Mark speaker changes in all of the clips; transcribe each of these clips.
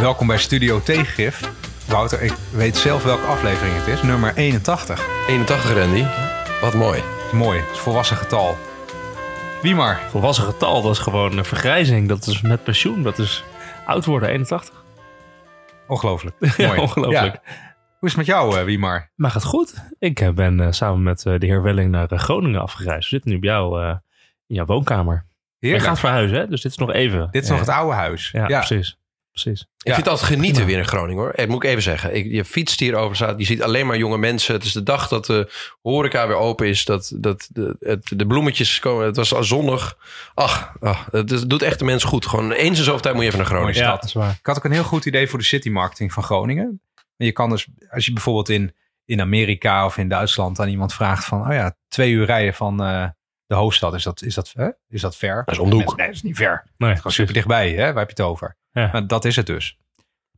Speaker 1: Welkom bij Studio Tegengif. Wouter, ik weet zelf welke aflevering het is. Nummer 81.
Speaker 2: 81 Randy. Wat mooi.
Speaker 1: Mooi, het is een volwassen getal. Wie maar?
Speaker 3: Volwassen getal, dat is gewoon een vergrijzing. Dat is met pensioen, dat is oud worden, 81.
Speaker 1: Ongelooflijk.
Speaker 3: Ja,
Speaker 1: Mooi.
Speaker 3: ongelooflijk.
Speaker 1: Ja. Hoe is het met jou, eh, Wie maar?
Speaker 3: Maar gaat goed. Ik eh, ben eh, samen met de heer Welling naar Groningen afgereisd. We zitten nu bij jou eh, in jouw woonkamer. Je gaat verhuizen, hè? Dus dit is nog even.
Speaker 1: Dit is nog het oude huis.
Speaker 3: Ja, precies. Precies.
Speaker 2: Ik
Speaker 1: Ja.
Speaker 2: vind het altijd genieten weer in Groningen hoor. Dat moet ik even zeggen. Ik, je fietst hier over. Je ziet alleen maar jonge mensen. Het is de dag dat de horeca weer open is. Dat, dat de, het, de bloemetjes komen. Het was al zonnig. Ach, ach het, is- het doet echt de mens goed. Gewoon eens in zoveel tijd moet je even naar Groningen.
Speaker 3: Ja, dat is waar.
Speaker 1: Ik had ook een heel goed idee voor de city marketing van Groningen. Je kan dus, als je bijvoorbeeld in, in Amerika of in Duitsland aan iemand vraagt van, oh ja, twee uur rijden van eh, de hoofdstad, is dat, is dat, hè? is dat ver?
Speaker 2: Dat is om de hoek.
Speaker 1: Nee, dat is niet ver.
Speaker 3: Nee,
Speaker 1: Het is gewoon super dichtbij, hè? waar heb je het over?
Speaker 3: Ja.
Speaker 1: Maar dat is het dus.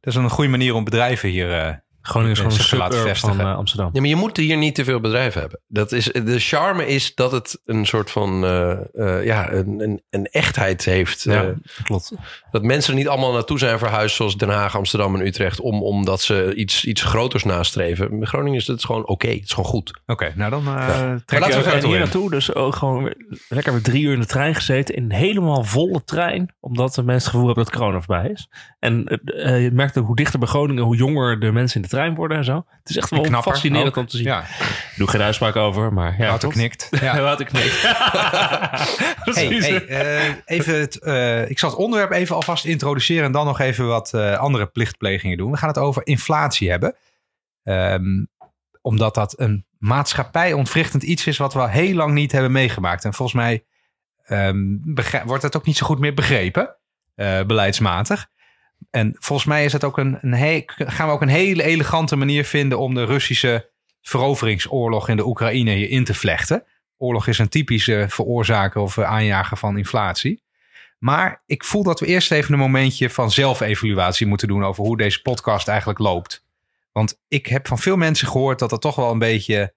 Speaker 1: Dat is een goede manier om bedrijven hier...
Speaker 3: Groningen is gewoon een suburb van
Speaker 1: vestigen.
Speaker 3: eh, Amsterdam.
Speaker 2: Ja, maar je moet hier niet te veel bedrijven hebben. Dat is, de charme is dat het een soort van eh, eh, ja, een, een, een echtheid heeft.
Speaker 3: Ja, klopt.
Speaker 2: dat mensen er niet allemaal naartoe zijn verhuisd zoals Den Haag, Amsterdam en Utrecht. Om, omdat ze iets, iets groters nastreven. Met Groningen is het gewoon oké. Het is gewoon goed.
Speaker 1: Oké, nou dan eh
Speaker 2: laten
Speaker 1: trek
Speaker 2: we
Speaker 3: hier
Speaker 1: in.
Speaker 3: naartoe, dus ook gewoon lekker weer drie uur in de trein gezeten. In een helemaal volle trein. Omdat de mensen het gevoel hebben dat corona voorbij is. En je merkt ook hoe dichter bij Groningen, hoe jonger de mensen in de trein worden en zo. Het is echt wel
Speaker 1: knapper
Speaker 3: fascinerend
Speaker 1: ook.
Speaker 3: om te zien.
Speaker 1: Ja,
Speaker 3: Ik doe geen uitspraak over, maar ja.
Speaker 1: Wouter knikt. Ja.
Speaker 3: Wouter knikt.
Speaker 1: Hey,
Speaker 3: Precies.
Speaker 1: hey, eh, even het, eh, ik zal het onderwerp even alvast introduceren en dan nog even wat eh, andere plichtplegingen doen. We gaan het over inflatie hebben. Ehm, omdat dat een maatschappij ontwrichtend iets is wat we al heel lang niet hebben meegemaakt. En volgens mij ehm, wordt het ook niet zo goed meer begrepen, eh, beleidsmatig. En volgens mij is het ook een, een gaan we ook een hele elegante manier vinden om de Russische veroveringsoorlog in de Oekraïne hier in te vlechten. Oorlog is een typische veroorzaker of aanjager van inflatie. Maar ik voel dat we eerst even een momentje van zelfevaluatie moeten doen over hoe deze podcast eigenlijk loopt. Want ik heb van veel mensen gehoord dat het toch wel een beetje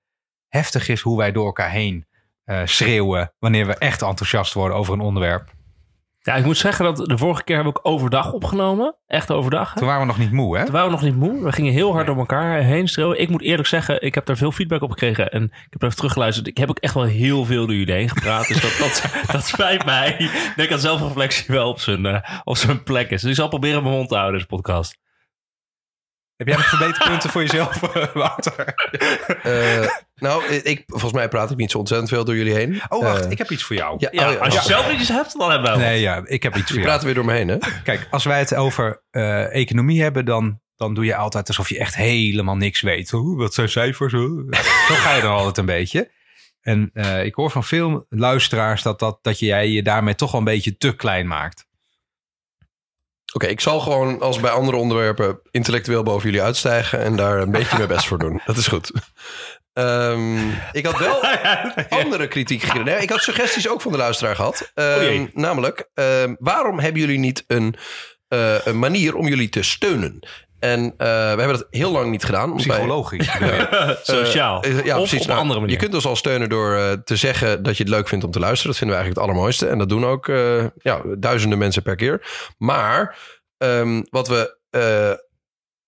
Speaker 1: heftig is hoe wij door elkaar heen eh, schreeuwen wanneer we echt enthousiast worden over een onderwerp.
Speaker 3: Ja, ik moet zeggen dat de vorige keer hebben we ook overdag opgenomen. Echt overdag. hè?
Speaker 1: Toen waren we nog niet moe, hè?
Speaker 3: Toen waren we nog niet moe. We gingen heel hard door elkaar heen schreeuwen. Ik moet eerlijk zeggen, ik heb daar veel feedback op gekregen. En ik heb even teruggeluisterd. Ik heb ook echt wel heel veel door jullie heen gepraat. Dus dat, dat, dat spijt mij. Ik denk dat zelfreflectie wel op zijn, eh, op zijn plek is. Dus ik zal proberen mijn mond te houden, deze podcast.
Speaker 1: Heb jij nog verbeterpunten voor jezelf, eh, Wouter?
Speaker 2: Eh, nou, ik, volgens mij praat ik niet zo ontzettend veel door jullie heen.
Speaker 1: Oh, wacht,
Speaker 2: Eh,
Speaker 1: ik heb iets voor jou.
Speaker 2: ja,
Speaker 3: Ja,
Speaker 2: oh, ja.
Speaker 3: als je zelf iets hebt, dan hebben we wel.
Speaker 1: Nee, ja, ik heb iets voor
Speaker 2: Je
Speaker 1: jou.
Speaker 2: praat weer door me heen, hè?
Speaker 1: Kijk, als wij het over eh, economie hebben, dan, dan doe je altijd alsof je echt helemaal niks weet. Oeh, wat zijn cijfers? Oeh. Zo ga je er altijd een beetje. En eh, ik hoor van veel luisteraars dat, dat, dat jij je daarmee toch wel een beetje te klein maakt.
Speaker 2: Oké, ik zal gewoon als bij andere onderwerpen intellectueel boven jullie uitstijgen en daar een beetje mijn best voor doen. Dat is goed. Ehm, ik had wel andere kritiek gekregen. Nee, ik had suggesties ook van de luisteraar gehad. Ehm,
Speaker 3: jee.
Speaker 2: namelijk, ehm, waarom hebben jullie niet een, eh, een manier om jullie te steunen? En eh, we hebben dat heel lang niet gedaan. want wij-
Speaker 1: Psychologisch.
Speaker 3: Sociaal.
Speaker 2: Eh, ja,
Speaker 3: of
Speaker 2: precies.
Speaker 3: op een
Speaker 2: Nou,
Speaker 3: andere manier.
Speaker 2: Je kunt ons al steunen door eh, te zeggen dat je het leuk vindt om te luisteren. Dat vinden we eigenlijk het allermooiste. En dat doen ook eh, ja, duizenden mensen per keer. Maar ehm, wat we eh,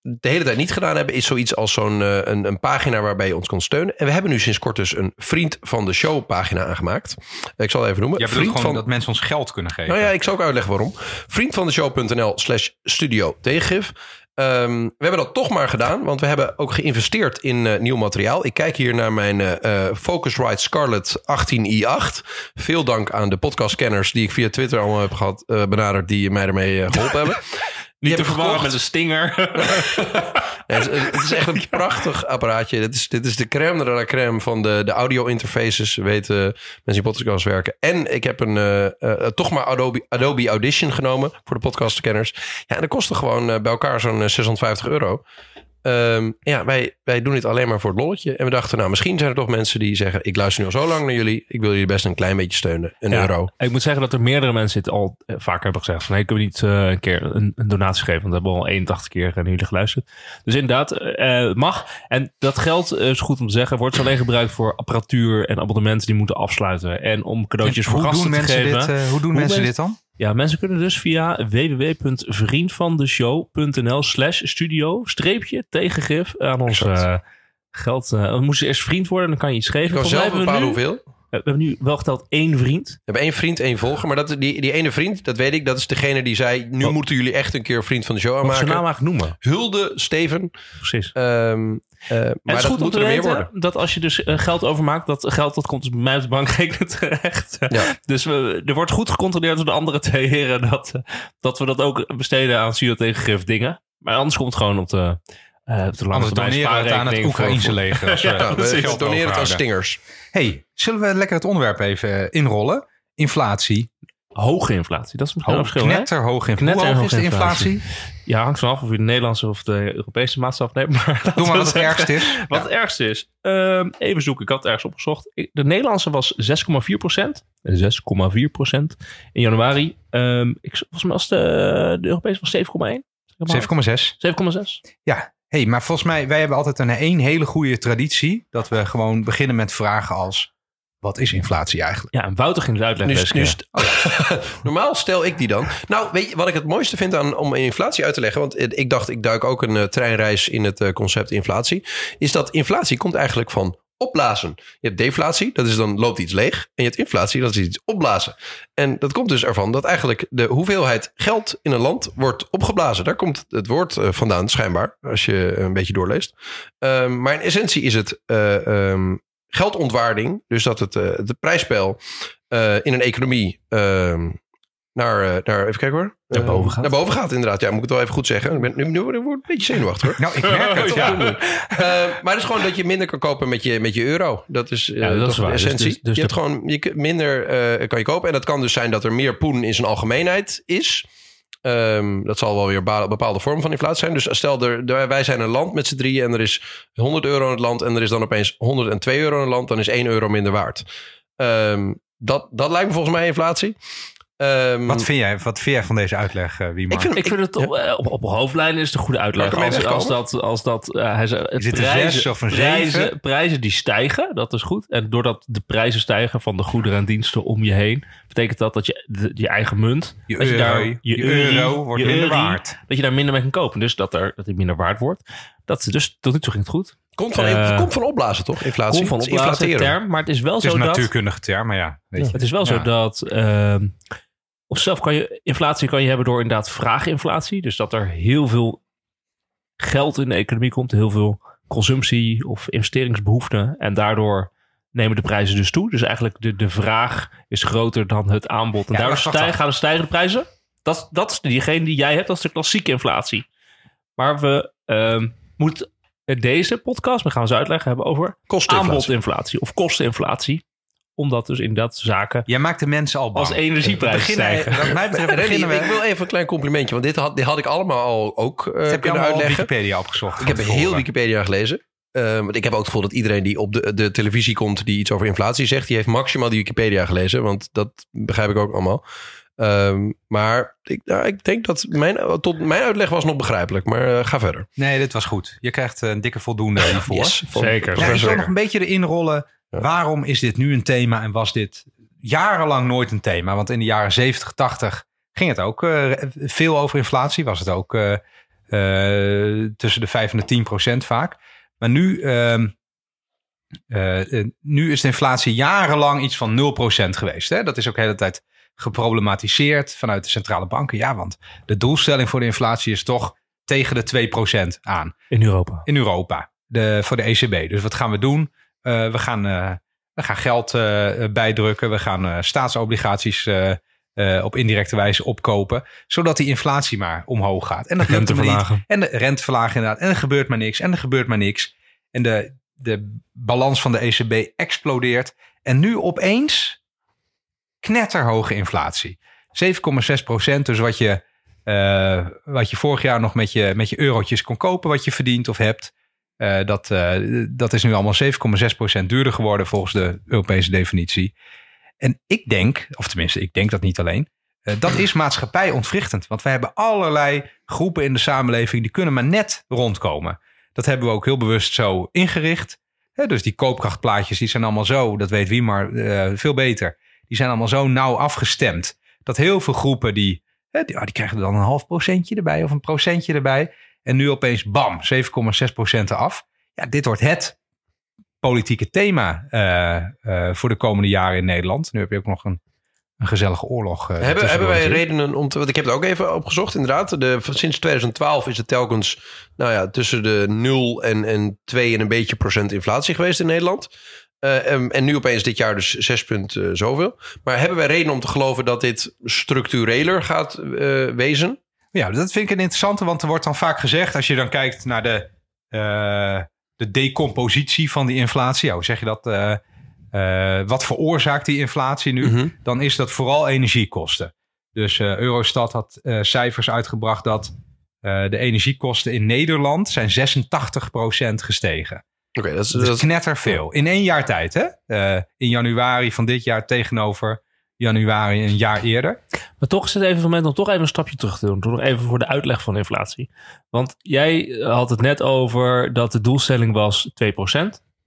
Speaker 2: de hele tijd niet gedaan hebben... is zoiets als zo'n eh, een, een pagina waarbij je ons kon steunen. En we hebben nu sinds kort dus een Vriend van de Show pagina aangemaakt. Ik zal het even noemen.
Speaker 1: Jij bedoelt
Speaker 2: Vriend
Speaker 1: gewoon
Speaker 2: van...
Speaker 1: dat mensen ons geld kunnen geven.
Speaker 2: Nou ja, ik zal ook uitleggen waarom. Vriendvandeshow.nl slash studio tegengif. Ehm, we hebben dat toch maar gedaan, want we hebben ook geïnvesteerd in eh, nieuw materiaal. Ik kijk hier naar mijn eh, Focusrite Scarlett 18i8. Veel dank aan de podcastkenners die ik via Twitter allemaal heb gehad, eh, benaderd, die mij ermee eh, geholpen hebben.
Speaker 3: Niet te verwarren met een stinger.
Speaker 2: Ja, het, is, het is echt een prachtig apparaatje. Dit is, dit is de crème de la crème van de, de audio interfaces. Weten mensen die podcast werken. En ik heb een eh, eh, toch maar Adobe, Adobe Audition genomen voor de podcastkenners. Ja, en dat kostte gewoon eh, bij elkaar zo'n eh, 650 euro. Ehm, ja, wij, wij doen dit alleen maar voor het lolletje. En we dachten, nou, misschien zijn er toch mensen die zeggen... ik luister nu al zo lang naar jullie. Ik wil jullie best een klein beetje steunen. Een
Speaker 3: Ja.
Speaker 2: euro.
Speaker 3: Ik moet zeggen dat er meerdere mensen het al eh, vaker hebben gezegd. Van, hey, kunnen we niet eh, een keer een, een donatie geven? Want we hebben al 81 keer naar jullie geluisterd. Dus inderdaad, eh, mag. En dat geld, is goed om te zeggen, wordt alleen gebruikt voor apparatuur en abonnementen die moeten afsluiten. En om cadeautjes voor
Speaker 1: hoe
Speaker 3: gasten
Speaker 1: doen
Speaker 3: te
Speaker 1: mensen
Speaker 3: geven.
Speaker 1: dit, hoe doen
Speaker 3: Hoe
Speaker 1: mensen
Speaker 3: men-
Speaker 1: dit dan?
Speaker 3: Ja, mensen kunnen dus via www.vriendvandeshow.nl slash studio streepje tegengif aan ons eh, geld. dan moeten ze eerst vriend worden, dan kan je iets geven.
Speaker 2: Je kan zelf
Speaker 3: we
Speaker 2: bepalen
Speaker 3: nu-
Speaker 2: hoeveel.
Speaker 3: We hebben nu wel geteld één vriend.
Speaker 2: We hebben één vriend, één volger. Maar dat, die, die ene vriend, dat weet ik, dat is degene die zei... nu
Speaker 3: Wat-
Speaker 2: moeten jullie echt een keer vriend van de show
Speaker 3: ik zijn naam
Speaker 2: aanmaken.
Speaker 3: eigenlijk noemen?
Speaker 2: Hulde, Steven.
Speaker 3: Precies.
Speaker 2: Ehm, eh, maar
Speaker 3: het is
Speaker 2: dat
Speaker 3: goed om
Speaker 2: moet
Speaker 3: te
Speaker 2: er meer
Speaker 3: weten
Speaker 2: worden.
Speaker 3: dat als je dus eh, geld overmaakt, dat geld dat komt dus bij mij op de bankrekening terecht.
Speaker 2: Ja.
Speaker 3: Dus we, er wordt goed gecontroleerd door de andere twee heren dat, eh, dat we dat ook besteden aan Studio Tegengif dingen. Maar anders komt het gewoon op de, eh lange
Speaker 1: Anders doneren het aan het Oekraïnse leger. Als we
Speaker 3: Ja,
Speaker 2: we doneren het aan stingers.
Speaker 1: hey, zullen we lekker het onderwerp even eh, inrollen? Inflatie.
Speaker 3: Hoge inflatie, dat is misschien een
Speaker 1: Hoog,
Speaker 3: verschil. hè?
Speaker 1: knetterhoog inflatie. Hoe hoog is de
Speaker 3: Knetterhoge
Speaker 1: inflatie?
Speaker 3: Ja, hangt vanaf of je de Nederlandse of de Europese maatstaf neemt. Maar
Speaker 1: Doe maar wat het ergste is.
Speaker 3: Wat het ergste is. Ehm, even zoeken, ik had het ergens opgezocht. De Nederlandse was 6,4 procent. 6,4 procent in januari. Ehm, ik, volgens mij was de, de Europese was 7,1.
Speaker 1: 7,6.
Speaker 3: 7,6.
Speaker 1: Ja, hey, maar volgens mij, wij hebben altijd een één hele goede traditie. Dat we gewoon beginnen met vragen als, wat is inflatie eigenlijk?
Speaker 3: Ja, en Wouter ging het uitleggen
Speaker 2: Nu, nu st- Normaal stel ik die dan. Nou, weet je wat ik het mooiste vind aan, om inflatie uit te leggen? Want ik dacht, ik duik ook een eh, treinreis in het eh, concept inflatie. Is dat inflatie komt eigenlijk van opblazen. Je hebt deflatie, dat is dan loopt iets leeg. En je hebt inflatie, dat is iets opblazen. En dat komt dus ervan dat eigenlijk de hoeveelheid geld in een land wordt opgeblazen. Daar komt het woord eh, vandaan, schijnbaar, als je een beetje doorleest. Ehm, maar in essentie is het eh, ehm, geldontwaarding. Dus dat het eh, de prijsspel in een economie ehm, naar, eh, naar, even kijken hoor.
Speaker 3: Naar
Speaker 2: Eh,
Speaker 3: boven gaat.
Speaker 2: Naar boven gaat, inderdaad. Ja, moet ik het wel even goed zeggen. Ik ben, nu, nu, word ik een beetje zenuwachtig hoor.
Speaker 1: Nou, ik merk het.
Speaker 3: Ja.
Speaker 1: ja.
Speaker 2: Eh, maar het is gewoon dat je minder kan kopen met je, met je euro. Dat is, eh,
Speaker 3: Ja, dat
Speaker 2: toch
Speaker 3: is waar.
Speaker 2: de
Speaker 3: Dus-
Speaker 2: essentie.
Speaker 3: dus- dus
Speaker 2: je
Speaker 3: de-
Speaker 2: hebt gewoon je, minder eh, kan je kopen. En dat kan dus zijn dat er meer poen in zijn algemeenheid is. Ehm, dat zal wel weer een bepaalde vorm van inflatie zijn. Dus stel, er, er- wij zijn een land met z'n drieën en er is 100 euro in het land en er is dan opeens 102 euro in het land, dan is 1 euro minder waard. Ehm, dat, dat lijkt me volgens mij inflatie. Ehm,
Speaker 1: Wat vind jij, wat vind jij van deze uitleg, uh, Wiemar?
Speaker 2: Ik vind-
Speaker 3: Ik vind het op, eh, op, op hoofdlijnen is het een goede uitleg. Als, als dat, als dat eh, hij zei, het
Speaker 1: zes of een
Speaker 3: prijzen,
Speaker 1: zeven?
Speaker 3: prijzen die stijgen, dat is goed. En doordat de prijzen stijgen van de goederen en diensten om je heen, betekent dat dat je de- je eigen munt,
Speaker 1: je
Speaker 3: dat
Speaker 1: euro,
Speaker 3: je daar-
Speaker 1: je,
Speaker 3: je
Speaker 1: euro
Speaker 3: euro
Speaker 1: wordt
Speaker 3: je
Speaker 1: minder
Speaker 3: euro,
Speaker 1: waard.
Speaker 3: dat je daar minder mee kan kopen. Dus dat, er, dat het minder waard wordt. Dat, dus tot nu toe ging het goed.
Speaker 2: komt, van, komt van opblazen, toch? Inflatie.
Speaker 3: Kom van opblazen term, maar het is wel
Speaker 1: Het is
Speaker 3: zo
Speaker 1: een
Speaker 3: dat...
Speaker 1: natuurkundige term, maar ja. Weet je.
Speaker 3: Het is wel zo dat. ehm of zelf kan je inflatie kan je hebben door inderdaad vraaginflatie. Dus dat er heel veel geld in de economie komt, heel veel consumptie of investeringsbehoeften. En daardoor nemen de prijzen dus toe. Dus eigenlijk de, de vraag is groter dan het aanbod. En
Speaker 1: Ja,
Speaker 3: daardoor stijgen, gaan de stijgende prijzen. Dat, dat is diegene die jij hebt, dat is de klassieke inflatie. Maar we ehm, moeten deze podcast, we gaan eens uitleggen, hebben over aanbodinflatie of kosteninflatie. Omdat dus inderdaad zaken
Speaker 1: Jij maakt de mensen al bang.
Speaker 3: als energieprijzen
Speaker 1: Beginnen-
Speaker 3: stijgen.
Speaker 1: Wat mij betreft beginnen we...
Speaker 2: ik wil even een klein complimentje, want dit had, dit had ik allemaal al ook eh,
Speaker 1: Dat heb je
Speaker 2: uitleggen.
Speaker 1: Wikipedia opgezocht.
Speaker 2: Ik heb heel. Wikipedia gelezen. Eh, want ik heb ook het gevoel dat iedereen die op de, de televisie komt... die iets over inflatie zegt... die heeft maximaal die Wikipedia gelezen. Want dat begrijp ik ook allemaal. Ehm, maar ik, nou, ik denk dat mijn, tot mijn uitleg was nog begrijpelijk. Maar eh, ga verder.
Speaker 1: Nee, dit was goed. Je krijgt eh, een dikke voldoende hiervoor.
Speaker 2: Yes,
Speaker 3: Zeker.
Speaker 1: Ja, ik wil nog een beetje erin rollen.
Speaker 2: Ja.
Speaker 1: Waarom is dit nu een thema en was dit jarenlang nooit een thema? Want in de jaren 70, 80 ging het ook eh, veel over inflatie. Was het ook eh, eh, tussen de 5 en de 10 procent vaak. Maar nu, ehm, eh, eh, nu is de inflatie jarenlang iets van 0 procent geweest. Hè? Dat is ook de hele tijd geproblematiseerd vanuit de centrale banken. Ja, want de doelstelling voor de inflatie is toch tegen de 2 procent aan
Speaker 3: In Europa.
Speaker 1: in Europa de, voor de ECB. Dus wat gaan we doen? Eh, we, gaan, eh, we gaan geld eh, bijdrukken. We gaan staatsobligaties op indirecte wijze opkopen. Zodat die inflatie maar omhoog gaat. En dat lukt
Speaker 3: Rente verlagen.
Speaker 1: En de rente verlagen inderdaad. En er gebeurt maar niks. En er gebeurt maar niks. En de, de balans van de ECB explodeert. En nu opeens knetterhoge inflatie. 7,6 procent. Dus wat je, wat je vorig jaar nog met je, met je eurotjes kon kopen. Wat je verdient of hebt. Eh, dat, eh, dat is nu allemaal 7,6 procent duurder geworden volgens de Europese definitie. En ik denk, of tenminste ik denk dat niet alleen. eh, dat is maatschappijontwrichtend. Want we hebben allerlei groepen in de samenleving die kunnen maar net rondkomen. Dat hebben we ook heel bewust zo ingericht. Dus die koopkrachtplaatjes die zijn allemaal zo, dat weet wie maar veel beter. Die zijn allemaal zo nauw afgestemd. dat heel veel groepen die, ah, die krijgen dan een half procentje erbij of een procentje erbij. En nu opeens bam, 7,6 procent eraf. Ja, dit wordt het politieke thema eh, eh, voor de komende jaren in Nederland. Nu heb je ook nog een, een gezellige oorlog. eh,
Speaker 2: Hebben, hebben wij redenen om te... Want ik heb het ook even opgezocht, inderdaad. De, sinds 2012 is het telkens nou ja, tussen de 0 en, en 2 en een beetje procent inflatie geweest in Nederland. En, en nu opeens dit jaar dus 6 punt zoveel. Maar hebben wij reden om te geloven dat dit structureler gaat wezen?
Speaker 1: Ja, dat vind ik een interessante, want er wordt dan vaak gezegd, als je dan kijkt naar de, eh, de decompositie van die inflatie, hoe zeg je dat? Eh, eh, wat veroorzaakt die inflatie nu?
Speaker 2: Mhm.
Speaker 1: Dan is dat vooral energiekosten. Dus Eurostat had cijfers uitgebracht dat de energiekosten in Nederland zijn 86% gestegen.
Speaker 2: Oké, dat is...
Speaker 1: Dat is knetterveel. In één jaar tijd, hè? In januari van dit jaar tegenover januari een jaar eerder.
Speaker 3: Maar toch is het even moment om toch even een stapje terug te doen. Toch nog even voor de uitleg van inflatie. Want jij had het net over dat de doelstelling was 2%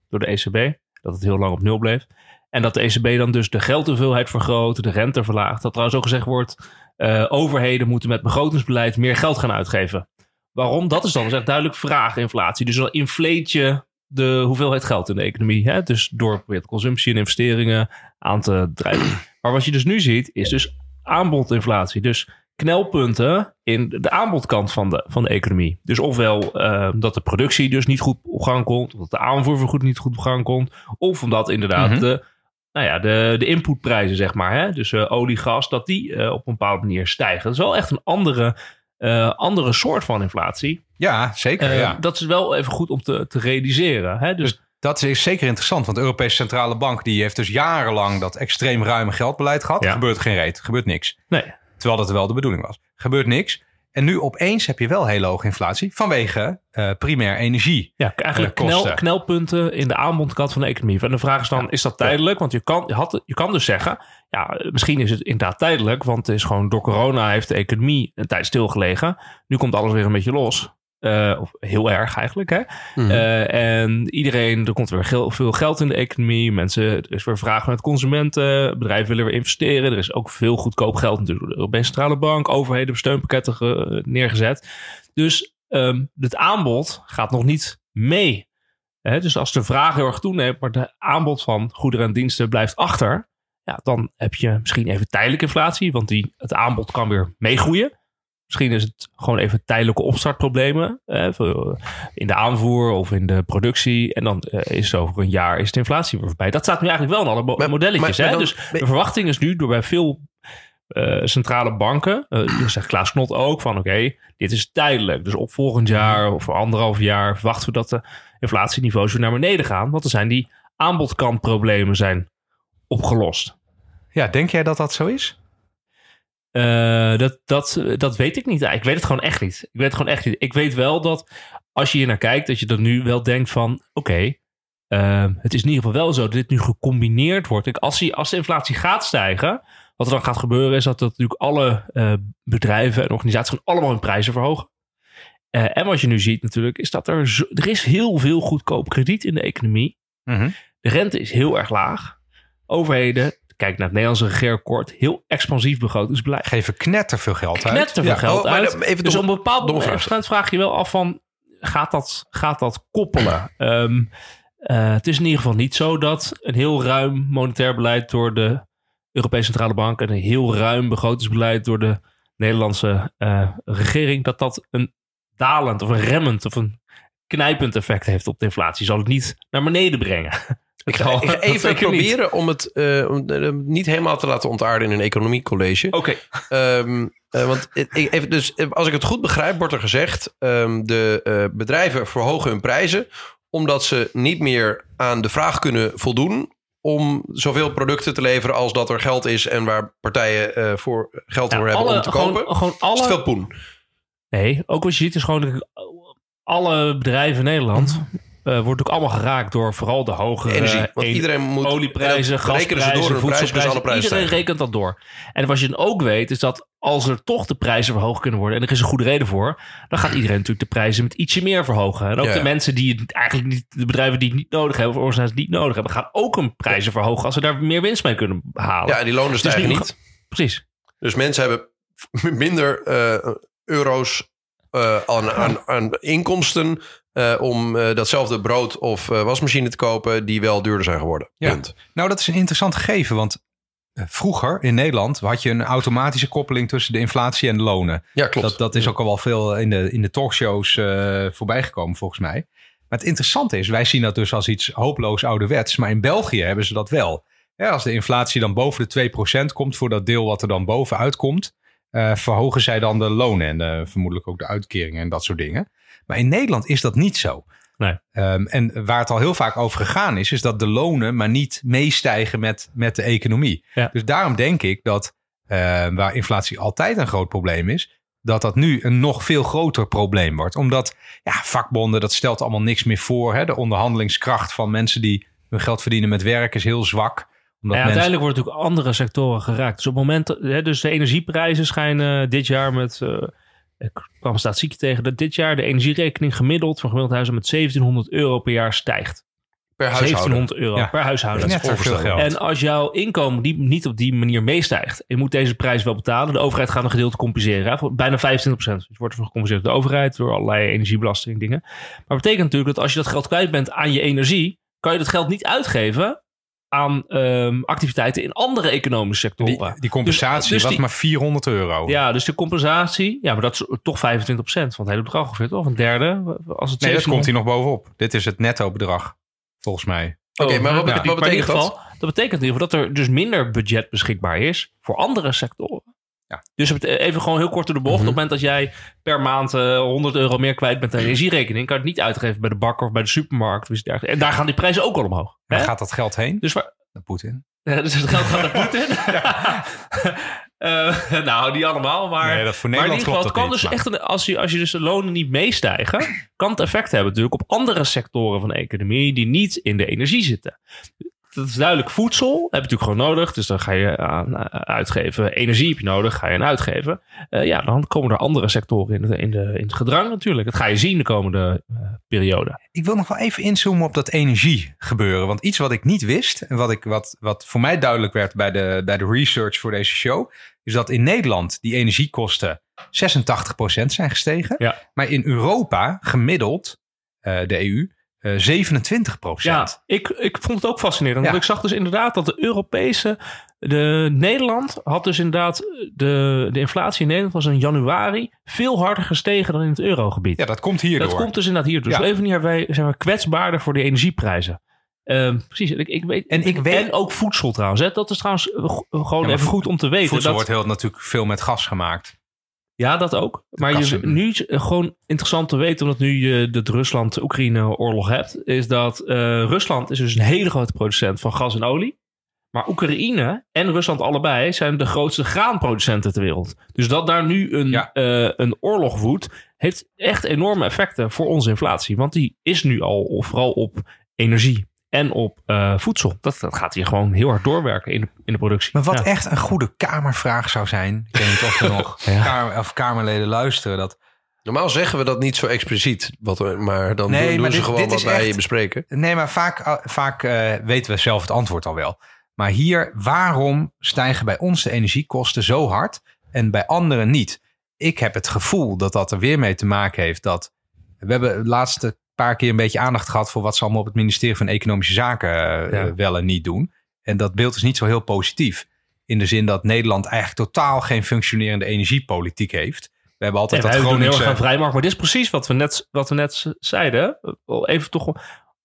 Speaker 3: door de ECB. Dat het heel lang op nul bleef. En dat de ECB dan dus de geldhoeveelheid vergroot, de rente verlaagt. Dat trouwens ook gezegd wordt, eh, overheden moeten met begrotingsbeleid meer geld gaan uitgeven. Waarom? Dat is dan dus echt duidelijk vraaginflatie. Dus dan infleet je de hoeveelheid geld in de economie. Hè? Dus door consumptie en investeringen aan te drijven. Maar wat je dus nu ziet, is dus aanbodinflatie. Dus knelpunten in de aanbodkant van de, van de economie. Dus ofwel eh, dat de productie dus niet goed op gang komt, of dat de aanvoervergoed niet goed op gang komt, of omdat inderdaad
Speaker 1: Mhm.
Speaker 3: de, nou ja, de, de inputprijzen, zeg maar, hè, dus eh, olie, gas, dat die eh, op een bepaalde manier stijgen. Dat is wel echt een andere, eh, andere soort van inflatie.
Speaker 1: Ja, zeker. Ja.
Speaker 3: Dat is wel even goed om te, te realiseren. Hè? Dus,
Speaker 1: Dat is zeker interessant, want de Europese Centrale Bank die heeft dus jarenlang dat extreem ruime geldbeleid gehad.
Speaker 3: Ja.
Speaker 1: Er gebeurt geen reet, er gebeurt niks.
Speaker 3: nee,
Speaker 1: Terwijl dat wel de bedoeling was. Gebeurt niks. En nu opeens heb je wel hele hoge inflatie vanwege eh, primair energie.
Speaker 3: Ja, eigenlijk
Speaker 1: Eh,
Speaker 3: knel, knelpunten in de aanbodkant van de economie. En de vraag is dan, is dat tijdelijk? Want je kan, je, had, je kan dus zeggen, ja, misschien is het inderdaad tijdelijk. Want het is gewoon door corona heeft de economie een tijd stilgelegen. Nu komt alles weer een beetje los. Eh, of heel erg eigenlijk, hè?
Speaker 2: Mhm.
Speaker 3: Eh, en iedereen, er komt weer gel- veel geld in de economie. Mensen, er is weer vraag vanuit consumenten. Bedrijven willen weer investeren. Er is ook veel goedkoop geld natuurlijk door de Europese Centrale Bank. Overheden steunpakketten ge- neergezet. Dus ehm, het aanbod gaat nog niet mee. Hè, dus als de vraag heel erg toeneemt, maar de aanbod van goederen en diensten blijft achter. Ja, dan heb je misschien even tijdelijke inflatie, want die, het aanbod kan weer meegroeien. Misschien is het gewoon even tijdelijke opstartproblemen hè, voor- in de aanvoer of in de productie. En dan eh, is het over een jaar is de inflatie weer voorbij. Dat staat nu eigenlijk wel in alle
Speaker 2: Maar-
Speaker 3: modelletjes.
Speaker 2: maar-
Speaker 3: hè?
Speaker 2: maar dan-
Speaker 3: dus de verwachting is nu door bij veel eh, centrale banken, eh dat zegt Klaas Knot ook, van oké, dit is tijdelijk. Dus op volgend jaar of voor anderhalf jaar verwachten we dat de inflatieniveaus weer naar beneden gaan. Want dan zijn die aanbodkantproblemen zijn opgelost.
Speaker 1: Ja, denk jij dat dat zo is?
Speaker 3: Eh, dat, dat, dat weet ik niet. Ik weet het gewoon echt niet. Ik weet het gewoon echt niet. Ik weet wel dat als je hier naar kijkt, dat je dan nu wel denkt van oké, eh, het is in ieder geval wel zo dat dit nu gecombineerd wordt. Kijk, als, die, als de inflatie gaat stijgen, wat er dan gaat gebeuren is dat, dat natuurlijk alle eh, bedrijven en organisaties gewoon allemaal hun prijzen verhogen. Eh, en wat je nu ziet natuurlijk, is dat er, zo- er is heel veel goedkoop krediet in de economie.
Speaker 1: Mhm.
Speaker 3: De rente is heel erg laag. Overheden, kijk naar het Nederlandse regeerakkoord, heel expansief begrotingsbeleid.
Speaker 1: Geven knetter veel geld uit.
Speaker 3: Net te veel
Speaker 1: Ja.
Speaker 3: geld
Speaker 2: Oh, maar
Speaker 3: uit.
Speaker 2: dan even
Speaker 3: dus op een bepaald moment
Speaker 2: vraag.
Speaker 3: vraag je wel af van, gaat dat, gaat dat koppelen? Ehm, eh, het is in ieder geval niet zo dat een heel ruim monetair beleid door de Europese Centrale Bank en een heel ruim begrotingsbeleid door de Nederlandse eh, regering, dat dat een dalend of een remmend of een knijpend effect heeft op de inflatie. Zal het niet naar beneden brengen.
Speaker 2: Ik ga, ik even
Speaker 3: niet.
Speaker 2: proberen om het eh, om, eh, niet helemaal te laten ontaarden in een economiecollege.
Speaker 3: Oké,
Speaker 2: Ehm, eh, want ik, even, dus, als ik het goed begrijp, wordt er gezegd: ehm, de bedrijven verhogen hun prijzen omdat ze niet meer aan de vraag kunnen voldoen om zoveel producten te leveren als dat er geld is en waar partijen voor geld voor hebben
Speaker 3: alle,
Speaker 2: om te
Speaker 3: gewoon,
Speaker 2: kopen.
Speaker 3: gewoon
Speaker 2: Dat is
Speaker 3: alle,
Speaker 2: veel poen.
Speaker 3: Nee, ook wat je ziet is gewoon dat alle bedrijven in Nederland eh wordt ook allemaal geraakt door vooral de hoge.
Speaker 2: Energie.
Speaker 3: eh,
Speaker 2: Want
Speaker 3: en-
Speaker 2: iedereen moet
Speaker 3: olieprijzen, gasprijzen,
Speaker 2: door prijs, dus
Speaker 3: voedselprijzen.
Speaker 2: alle prijzen
Speaker 3: Iedereen rekent dat door. En wat je dan ook weet is dat als er toch de prijzen verhoogd kunnen worden en er is een goede reden voor, dan gaat iedereen natuurlijk de prijzen met ietsje meer verhogen. En ook
Speaker 2: Ja,
Speaker 3: de mensen die het eigenlijk niet, de bedrijven die het niet nodig hebben of organisaties die het niet nodig hebben, gaan ook hun prijzen verhogen als ze daar meer winst mee kunnen halen.
Speaker 2: Ja, die lonen
Speaker 3: is
Speaker 2: stijgen niet.
Speaker 3: Precies.
Speaker 2: Dus mensen hebben minder eh, euro's eh, aan, aan, aan inkomsten eh, om eh, datzelfde brood of eh, wasmachine te kopen die wel duurder zijn geworden.
Speaker 1: Ja.
Speaker 2: Punt.
Speaker 1: Nou, dat is een interessant gegeven, want vroeger in Nederland had je een automatische koppeling tussen de inflatie en de lonen.
Speaker 2: Ja, klopt.
Speaker 1: Dat, dat is ook al wel veel in de, in de talkshows eh voorbij gekomen, volgens mij. Maar het interessante is, wij zien dat dus als iets hopeloos ouderwets. Maar in België hebben ze dat wel. Ja, als de inflatie dan boven de 2% komt voor dat deel wat er dan bovenuit komt, verhogen zij dan de lonen en vermoedelijk ook de uitkeringen en dat soort dingen. Maar in Nederland is dat niet zo.
Speaker 3: Nee.
Speaker 1: Ehm, en waar het al heel vaak over gegaan is, is dat de lonen maar niet meestijgen met, met de economie.
Speaker 3: Ja.
Speaker 1: Dus daarom denk ik dat eh, waar inflatie altijd een groot probleem is, dat dat nu een nog veel groter probleem wordt. Omdat ja, vakbonden, dat stelt allemaal niks meer voor. Hè? De onderhandelingskracht van mensen die hun geld verdienen met werk is heel zwak. Omdat
Speaker 3: Ja,
Speaker 1: mensen,
Speaker 3: uiteindelijk worden natuurlijk andere sectoren geraakt. Dus op het moment, hè, dus de energieprijzen schijnen dit jaar met, eh, ik kwam een statistiek tegen, dat dit jaar de energierekening gemiddeld voor gemiddeld huizen met 1700 euro per jaar stijgt.
Speaker 2: Per huishouden.
Speaker 3: 1700 euro
Speaker 1: Ja.
Speaker 3: per huishouden.
Speaker 1: net te veel geld.
Speaker 3: En als jouw inkomen die niet op die manier meestijgt, je moet deze prijs wel betalen. De overheid gaat een gedeelte compenseren. Hè, voor bijna 25%. Dus wordt ervoor gecompenseerd door de overheid, door allerlei energiebelasting dingen. Maar dat betekent natuurlijk dat als je dat geld kwijt bent aan je energie, kan je dat geld niet uitgeven aan ehm, activiteiten in andere economische sectoren.
Speaker 1: die, die compensatie
Speaker 3: Dus- dus
Speaker 1: was
Speaker 3: die-
Speaker 1: maar 400 euro.
Speaker 3: Ja, dus de compensatie, ja, maar dat is toch 25% van het hele bedrag ongeveer, toch? Een derde. Als het
Speaker 1: nee, dat
Speaker 3: 1700
Speaker 1: komt hier nog bovenop. Dit is het netto bedrag, volgens mij.
Speaker 2: Oké, maar wat,
Speaker 3: ja.
Speaker 2: wat
Speaker 3: Maar in
Speaker 2: betekent
Speaker 3: ieder
Speaker 2: dat?
Speaker 3: geval, dat betekent in ieder geval dat er dus minder budget beschikbaar is voor andere sectoren.
Speaker 1: Ja.
Speaker 3: Dus het- even gewoon heel kort door de bocht.
Speaker 2: Mhm.
Speaker 3: Op het moment dat jij per maand eh, 100 euro meer kwijt bent aan energierekening, kan je het niet uitgeven bij de bakker of bij de supermarkt. of iets. En daar gaan die prijzen ook al omhoog.
Speaker 1: Waar
Speaker 3: hè?
Speaker 1: gaat dat geld heen?
Speaker 3: Dus, waar,
Speaker 1: Naar Poetin.
Speaker 3: dus het geld gaat naar Poetin. Eh, nou, niet allemaal, maar...
Speaker 1: Nee, dat voor
Speaker 3: Maar in ieder geval, het kan dus echt, een, als, je, als je dus de lonen niet meestijgen, kan het effect hebben natuurlijk op andere sectoren van de economie die niet in de energie zitten. Dat is duidelijk voedsel, heb je natuurlijk gewoon nodig. Dus dan ga je aan eh, uitgeven. Energie heb je nodig, ga je aan uitgeven. Eh, ja, dan komen er andere sectoren in, de, in, de, in het gedrang natuurlijk. Dat ga je zien de komende eh, periode.
Speaker 1: Ik wil nog wel even inzoomen op dat energie gebeuren. Want iets wat ik niet wist en wat, ik, wat, wat voor mij duidelijk werd bij de, bij de research voor deze show, is dat in Nederland die energiekosten 86% zijn gestegen.
Speaker 3: Ja.
Speaker 1: Maar in Europa gemiddeld, de EU, eh 27%.
Speaker 3: Ja, ik, ik vond het ook fascinerend.
Speaker 1: Ja.
Speaker 3: Want ik zag dus inderdaad dat de Europese... De Nederland had dus inderdaad... De, de inflatie in Nederland was in januari veel harder gestegen dan in het eurogebied.
Speaker 1: Ja, dat komt hierdoor.
Speaker 3: dat komt dus inderdaad hier. Dus
Speaker 1: Ja.
Speaker 3: manier wij, zijn we kwetsbaarder voor de energieprijzen. Ehm, precies. Ik, ik weet,
Speaker 1: En ik weet-
Speaker 3: en ook voedsel trouwens. Hè. Dat is trouwens eh, gewoon even goed om te weten.
Speaker 1: Voedsel
Speaker 3: dat,
Speaker 1: wordt heel natuurlijk veel met gas gemaakt.
Speaker 3: Ja, dat ook. Maar je, nu is gewoon interessant te weten, omdat nu je de Rusland-Oekraïne-oorlog hebt, is dat eh, Rusland is dus een hele grote producent van gas en olie. Maar Oekraïne en Rusland allebei zijn de grootste graanproducenten ter wereld. Dus dat daar nu een,
Speaker 1: Ja.
Speaker 3: eh, een oorlog woedt, heeft echt enorme effecten voor onze inflatie. Want die is nu al vooral op energie en op eh, voedsel. Dat, dat gaat hier gewoon heel hard doorwerken in de, in de productie.
Speaker 1: Maar wat
Speaker 3: Ja.
Speaker 1: echt een goede kamervraag zou zijn. Ik weet niet of er nog
Speaker 3: Ja.
Speaker 1: kamer, of kamerleden luisteren. Dat,
Speaker 2: Normaal zeggen we dat niet zo expliciet, wat we, maar dan
Speaker 1: Nee,
Speaker 2: doen, doen
Speaker 1: maar
Speaker 2: ze
Speaker 1: dit-
Speaker 2: gewoon
Speaker 1: dit
Speaker 2: wat
Speaker 1: is
Speaker 2: wij
Speaker 1: echt-
Speaker 2: bespreken.
Speaker 1: Nee, maar vaak, vaak uh, weten we zelf het antwoord al wel. Maar hier, waarom stijgen bij ons de energiekosten zo hard en bij anderen niet? Ik heb het gevoel dat dat er weer mee te maken heeft dat... We hebben de laatste paar keer een beetje aandacht gehad... voor wat ze allemaal op het ministerie van Economische Zaken
Speaker 3: Ja.
Speaker 1: wel en niet doen. En dat beeld is niet zo heel positief. In de zin dat Nederland eigenlijk totaal geen functionerende energiepolitiek heeft. We hebben altijd dat
Speaker 3: heel erg aan vrijmarkt. Maar dit is precies wat we net, wat we net zeiden. Even toch,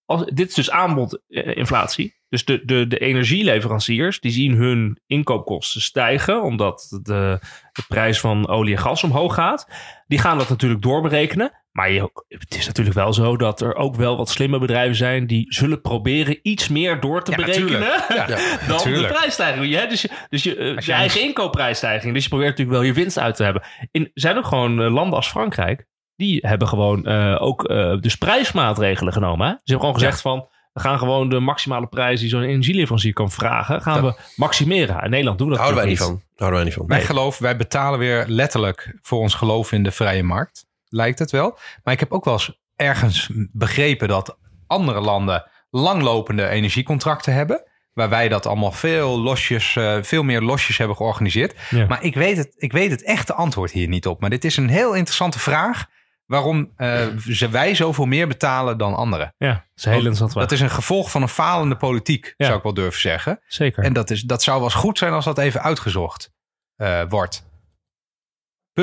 Speaker 3: als, dit is dus aanbodinflatie. Dus de, de, de energieleveranciers die zien hun inkoopkosten stijgen. Omdat de, de prijs van olie en gas omhoog gaat. Die gaan dat natuurlijk doorberekenen. Maar je, het is natuurlijk wel zo dat er ook wel wat slimme bedrijven zijn. die zullen proberen iets meer door te
Speaker 1: Ja,
Speaker 3: berekenen.
Speaker 2: Ja.
Speaker 3: dan
Speaker 1: natuurlijk.
Speaker 3: de prijsstijging. Ja, dus je, dus je, eh,
Speaker 1: Als
Speaker 3: je
Speaker 1: je
Speaker 3: eigen inkoopprijsstijging. Dus je probeert natuurlijk wel je winst uit te hebben. In, er zijn ook gewoon eh, landen als Frankrijk. Die hebben gewoon eh, ook eh, dus prijsmaatregelen genomen. Hè? Ze hebben gewoon gezegd van... We gaan gewoon de maximale prijs die zo'n energieleverancier kan vragen... gaan we maximeren. In Nederland doen we dat
Speaker 2: Houden wij niet van. Houden wij niet van.
Speaker 1: Wij geloof, wij betalen weer letterlijk voor ons geloof in de vrije markt. Lijkt het wel. Maar ik heb ook wel eens ergens begrepen dat andere landen langlopende energiecontracten hebben. Waar wij dat allemaal veel losjes, eh, veel meer losjes hebben georganiseerd.
Speaker 3: Ja.
Speaker 1: Maar ik weet, het, ik weet het echte antwoord hier niet op. Maar dit is een heel interessante vraag. Waarom eh, ze wij zoveel meer betalen dan anderen.
Speaker 3: Ja, dat is een heel interessant
Speaker 1: Dat is een gevolg van een falende politiek,
Speaker 3: Ja.
Speaker 1: zou ik wel durven zeggen.
Speaker 3: Zeker.
Speaker 1: En dat, is, dat zou wel eens goed zijn als dat even uitgezocht eh, wordt.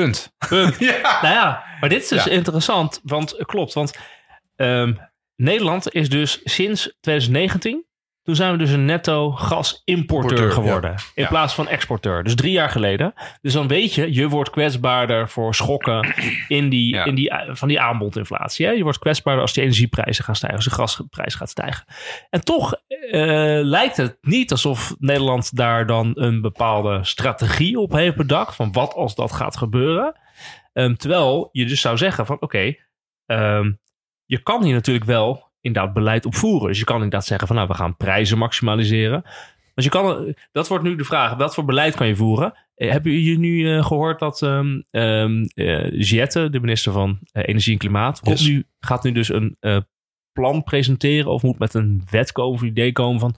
Speaker 1: Punt.
Speaker 3: Punt.
Speaker 1: ja.
Speaker 3: Nou ja, maar dit is dus
Speaker 1: Ja.
Speaker 3: interessant, want klopt. Want ehm, Nederland is dus sinds 2019, toen zijn we dus een netto gasimporteur
Speaker 2: Importeur,
Speaker 3: geworden. In
Speaker 1: Ja.
Speaker 3: plaats van exporteur. Dus drie jaar geleden. Dus dan weet je, je wordt kwetsbaarder voor schokken in die,
Speaker 1: Ja.
Speaker 3: in die, eh, van die aanbodinflatie. Hè? Je wordt kwetsbaarder als die energieprijzen gaan stijgen, als de gasprijs gaat stijgen. En toch eh, lijkt het niet alsof Nederland daar dan een bepaalde strategie op heeft bedacht. Van wat als dat gaat gebeuren. Ehm, terwijl je dus zou zeggen van oké, ehm, je kan hier natuurlijk wel inderdaad beleid op voeren. Dus je kan inderdaad zeggen van nou we gaan prijzen maximaliseren. Dus je kan, dat wordt nu de vraag, wat voor beleid kan je voeren? Eh, hebben jullie nu eh, gehoord dat ehm ehm eh, Jette, de minister van Energie en Klimaat,
Speaker 2: Yes.
Speaker 3: nu, gaat nu dus een plan presenteren of moet met een wet komen of een idee komen van,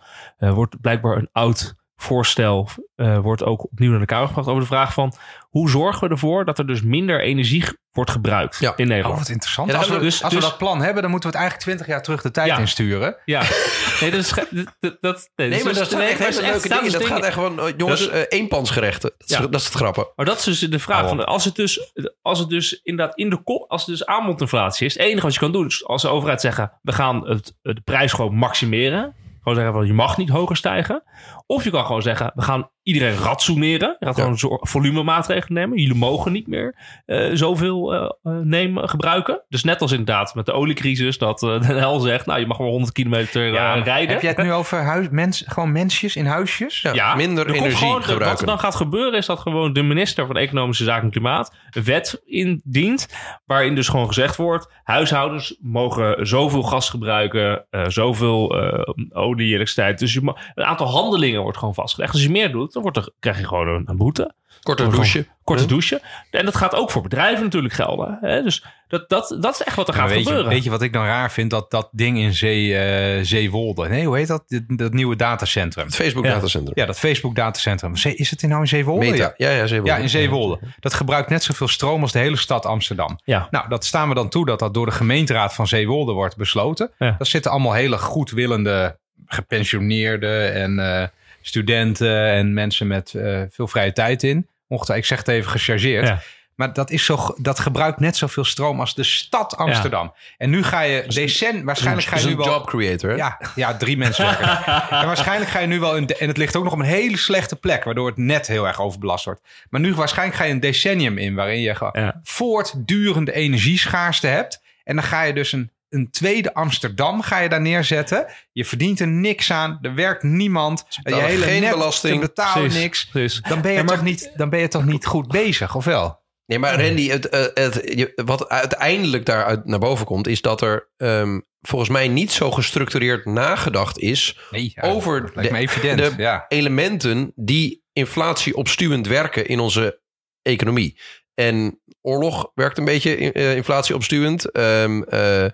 Speaker 3: wordt blijkbaar een oud voorstel, eh, wordt ook opnieuw naar de Kamer gebracht over de vraag van, hoe zorgen we ervoor dat er dus minder energie wordt gebruikt
Speaker 2: Ja.
Speaker 3: in
Speaker 1: Oh,
Speaker 3: Nederland?
Speaker 1: wat interessant.
Speaker 2: Ja,
Speaker 1: als we,
Speaker 2: dat-
Speaker 3: dus-
Speaker 1: als we
Speaker 3: dus-
Speaker 1: dat plan hebben, dan moeten we het eigenlijk 20 jaar terug de tijd
Speaker 3: Ja.
Speaker 1: insturen.
Speaker 3: Ja, nee, dat is, dat, dat, dat, nee,
Speaker 2: Nee, maar dat zijn
Speaker 3: nee,
Speaker 2: echt hele
Speaker 3: is
Speaker 2: leuke dingen. Dat
Speaker 3: is
Speaker 2: gaat echt gewoon, eh, jongens,
Speaker 3: Dat
Speaker 2: eh, eenpansgerechten. Dat is,
Speaker 3: Ja.
Speaker 2: dat is het grappen.
Speaker 3: Maar dat is dus de vraag. Van, als, het dus, als het dus inderdaad in de kop, als het dus aanbodinflatie is, het enige wat je kan doen is als de overheid zeggen, we gaan het, de prijs gewoon maximeren. Gewoon zeggen van je mag niet hoger stijgen. Of je kan gewoon zeggen, we gaan iedereen ratsoeneren. Je gaat
Speaker 2: Ja.
Speaker 3: gewoon zo- volumemaatregelen nemen. Jullie mogen niet meer eh, zoveel eh, eh, nemen, gebruiken. Dus net als inderdaad met de oliecrisis, dat eh Den Hel zegt, nou je mag maar 100 kilometer eh, rijden.
Speaker 1: Heb jij het nu over huis, mens, gewoon mensjes in huisjes?
Speaker 2: Ja, minder
Speaker 3: er
Speaker 2: energie
Speaker 3: gewoon- de- Wat er
Speaker 2: gebruiken.
Speaker 3: dan gaat gebeuren is dat gewoon de minister van Economische Zaken en Klimaat een wet indient. Waarin dus gewoon gezegd wordt: huishoudens mogen zoveel gas gebruiken, eh, zoveel eh, olie, elektriciteit. Dus je een aantal handelingen wordt gewoon vastgelegd. Als je meer doet, dan wordt er, krijg je gewoon een, een boete.
Speaker 2: Korte
Speaker 3: Gewoon
Speaker 2: douche.
Speaker 3: Korte
Speaker 2: Ja.
Speaker 3: douche. En dat gaat ook voor bedrijven natuurlijk gelden. Hè? Dus dat, dat, dat is echt wat er
Speaker 1: Maar
Speaker 3: gaat
Speaker 1: weet, je,
Speaker 3: gebeuren.
Speaker 1: weet je wat ik dan raar vind? Dat dat ding in Zee, eh, Zeewolde. Nee, hoe heet dat? Dat, dat nieuwe datacentrum.
Speaker 2: Het Facebook
Speaker 3: Ja.
Speaker 2: datacentrum.
Speaker 1: Ja, dat Facebook datacentrum. Is het in nou in Zeewolde?
Speaker 2: Meta. Ja, ja, Zeewolde.
Speaker 1: Ja, in Zeewolde. Dat gebruikt net zoveel stroom als de hele stad Amsterdam.
Speaker 3: Ja.
Speaker 1: Nou, dat staan we dan toe dat dat door de gemeenteraad van Zeewolde wordt besloten.
Speaker 3: Ja.
Speaker 1: Daar zitten allemaal hele goedwillende gepensioneerden en eh, studenten en mensen met eh, veel vrije tijd in. Mocht, ik zeg het even gechargeerd.
Speaker 3: Ja.
Speaker 1: Maar dat, is zo, dat gebruikt net zoveel stroom als de stad Amsterdam. En nu ga je decent, waarschijnlijk ga je nu
Speaker 2: een
Speaker 1: wel...
Speaker 2: job creator.
Speaker 1: Ja, ja, drie mensen werken. en waarschijnlijk ga je nu wel... In, en het ligt ook nog op een hele slechte plek... waardoor het net heel erg overbelast wordt. Maar nu waarschijnlijk ga je een decennium in... waarin je gewoon
Speaker 3: Ja.
Speaker 1: voortdurende energieschaarste hebt. En dan ga je dus een, een tweede Amsterdam ga je daar neerzetten. Je verdient er niks aan. Er werkt niemand. Je hele
Speaker 2: geen
Speaker 1: net,
Speaker 2: belasting.
Speaker 3: Precies,
Speaker 1: niks.
Speaker 3: precies.
Speaker 1: Dan ben, je
Speaker 3: maar-
Speaker 1: toch niet, dan ben je toch niet goed bezig, of wel?
Speaker 2: Nee, maar Randy, het, eh, het, wat uiteindelijk daaruit naar boven komt, is dat er ehm, volgens mij niet zo gestructureerd nagedacht is
Speaker 1: Nee, ja,
Speaker 2: over de,
Speaker 1: ja.
Speaker 2: elementen die inflatie opstuwend werken in onze economie. En oorlog werkt een beetje uh, inflatie opstuwend. Ehm, eh,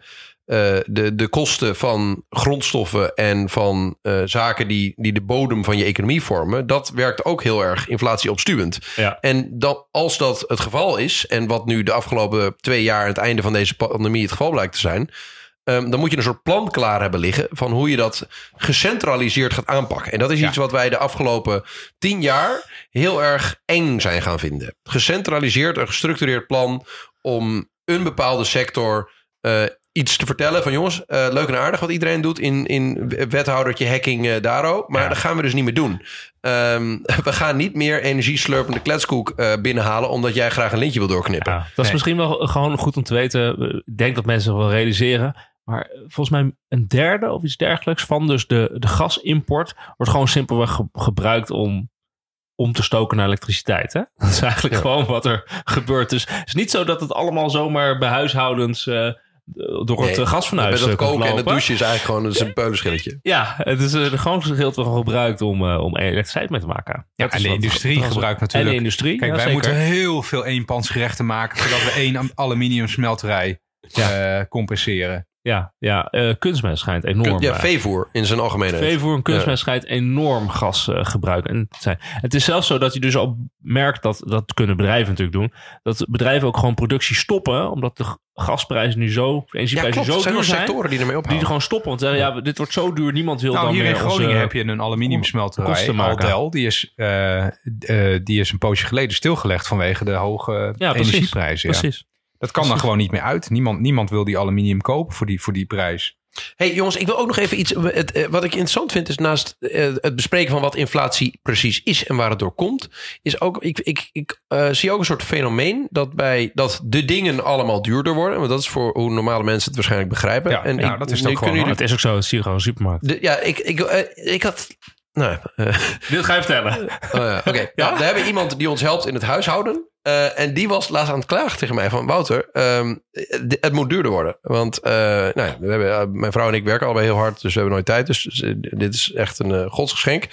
Speaker 2: eh, de, de kosten van grondstoffen en van eh, zaken die, die de bodem van je economie vormen, dat werkt ook heel erg inflatie opstuwend.
Speaker 3: Ja.
Speaker 2: En dan, als dat het geval is, en wat nu de afgelopen twee jaar aan het einde van deze pandemie het geval blijkt te zijn, um, dan moet je een soort plan klaar hebben liggen van hoe je dat gecentraliseerd gaat aanpakken. En dat is
Speaker 1: Ja.
Speaker 2: iets wat wij de afgelopen tien jaar heel erg eng zijn gaan vinden. Gecentraliseerd, een gestructureerd plan om een bepaalde sector uh, iets te vertellen van jongens, uh, leuk en aardig wat iedereen doet in, in wethoudertje hacking uh, daro. Maar ja. dat gaan we dus niet meer doen. Um, we gaan niet meer energieslurpende kletskoek uh, binnenhalen omdat jij graag een lintje wil doorknippen.
Speaker 3: Ja, dat is nee. misschien wel gewoon goed om te weten. Ik denk dat mensen wel realiseren. Maar volgens mij een derde of iets dergelijks van dus de, de gasimport wordt gewoon simpelweg ge gebruikt om om te stoken naar elektriciteit. Hè? Dat is eigenlijk ja. gewoon wat er gebeurt. Dus het is niet zo dat het allemaal zomaar bij huishoudens uh, door
Speaker 2: nee,
Speaker 3: het uh, gasfornuis
Speaker 2: Met het koken
Speaker 3: lopen.
Speaker 2: en het douchen is eigenlijk gewoon een, een peulenschilletje.
Speaker 3: Ja, het is uh, grootste gedeelte wel gebruikt om, uh, om elektriciteit mee te maken.
Speaker 1: Ja,
Speaker 3: dat
Speaker 1: en de industrie gebruikt natuurlijk.
Speaker 3: En de industrie,
Speaker 1: Kijk,
Speaker 3: ja,
Speaker 1: wij
Speaker 3: zeker.
Speaker 1: moeten heel veel eenpansgerechten maken... zodat we één aluminium smelterij ja. compenseren.
Speaker 3: Ja, ja eh, kunstmest schijnt enorm.
Speaker 2: Ja,
Speaker 3: eh,
Speaker 2: veevoer in zijn algemeenheid.
Speaker 3: Veevoer en kunstmest schijnt enorm gas eh, gebruiken. En het, zijn, het is zelfs zo dat je dus al merkt dat, dat kunnen bedrijven natuurlijk doen, dat bedrijven ook gewoon productie stoppen, omdat de gasprijzen nu zo, de
Speaker 2: Ja,
Speaker 3: energieprijzen
Speaker 2: klopt. Er
Speaker 3: zo
Speaker 2: zijn
Speaker 3: duur
Speaker 2: nog
Speaker 3: zijn,
Speaker 2: sectoren die ermee
Speaker 3: die
Speaker 2: ophouden.
Speaker 3: er gewoon stoppen. Want zeggen, ja, dit wordt zo duur, niemand wil
Speaker 1: Nou,
Speaker 3: dan
Speaker 1: hier
Speaker 3: meer
Speaker 1: in Groningen
Speaker 3: onze-
Speaker 1: heb je een aluminiumsmelterij. Aldel. Die is, eh, eh, die is een poosje geleden stilgelegd vanwege de hoge
Speaker 3: Ja, precies.
Speaker 1: energieprijzen. Ja.
Speaker 3: Precies.
Speaker 1: Dat kan dan gewoon niet meer uit. Niemand, niemand wil die aluminium kopen voor die, voor die prijs.
Speaker 2: Hey jongens, ik wil ook nog even iets. Het, eh, wat ik interessant vind is naast eh, het bespreken van wat inflatie precies is en waar het door komt, is ook. Ik, ik, ik eh, zie ook een soort fenomeen dat bij dat de dingen allemaal duurder worden. Want dat is voor hoe normale mensen het waarschijnlijk begrijpen.
Speaker 1: Ja,
Speaker 2: en
Speaker 1: ja,
Speaker 2: ik,
Speaker 1: dat is het ook gewoon,
Speaker 3: Dat is ook zo, dat zie je gewoon supermarkt.
Speaker 2: de- ja, ik, ik, ik had. Nou, eh,
Speaker 3: Dit ga je vertellen.
Speaker 2: Oh ja, Oké, ja? we hebben iemand die ons helpt in het huishouden. Eh, en die was laatst aan het klagen tegen mij van... Wouter, ehm, het moet duurder worden. Want eh, nou ja, we hebben, mijn vrouw en ik werken allebei heel hard. Dus we hebben nooit tijd. Dus dit is echt een godsgeschenk.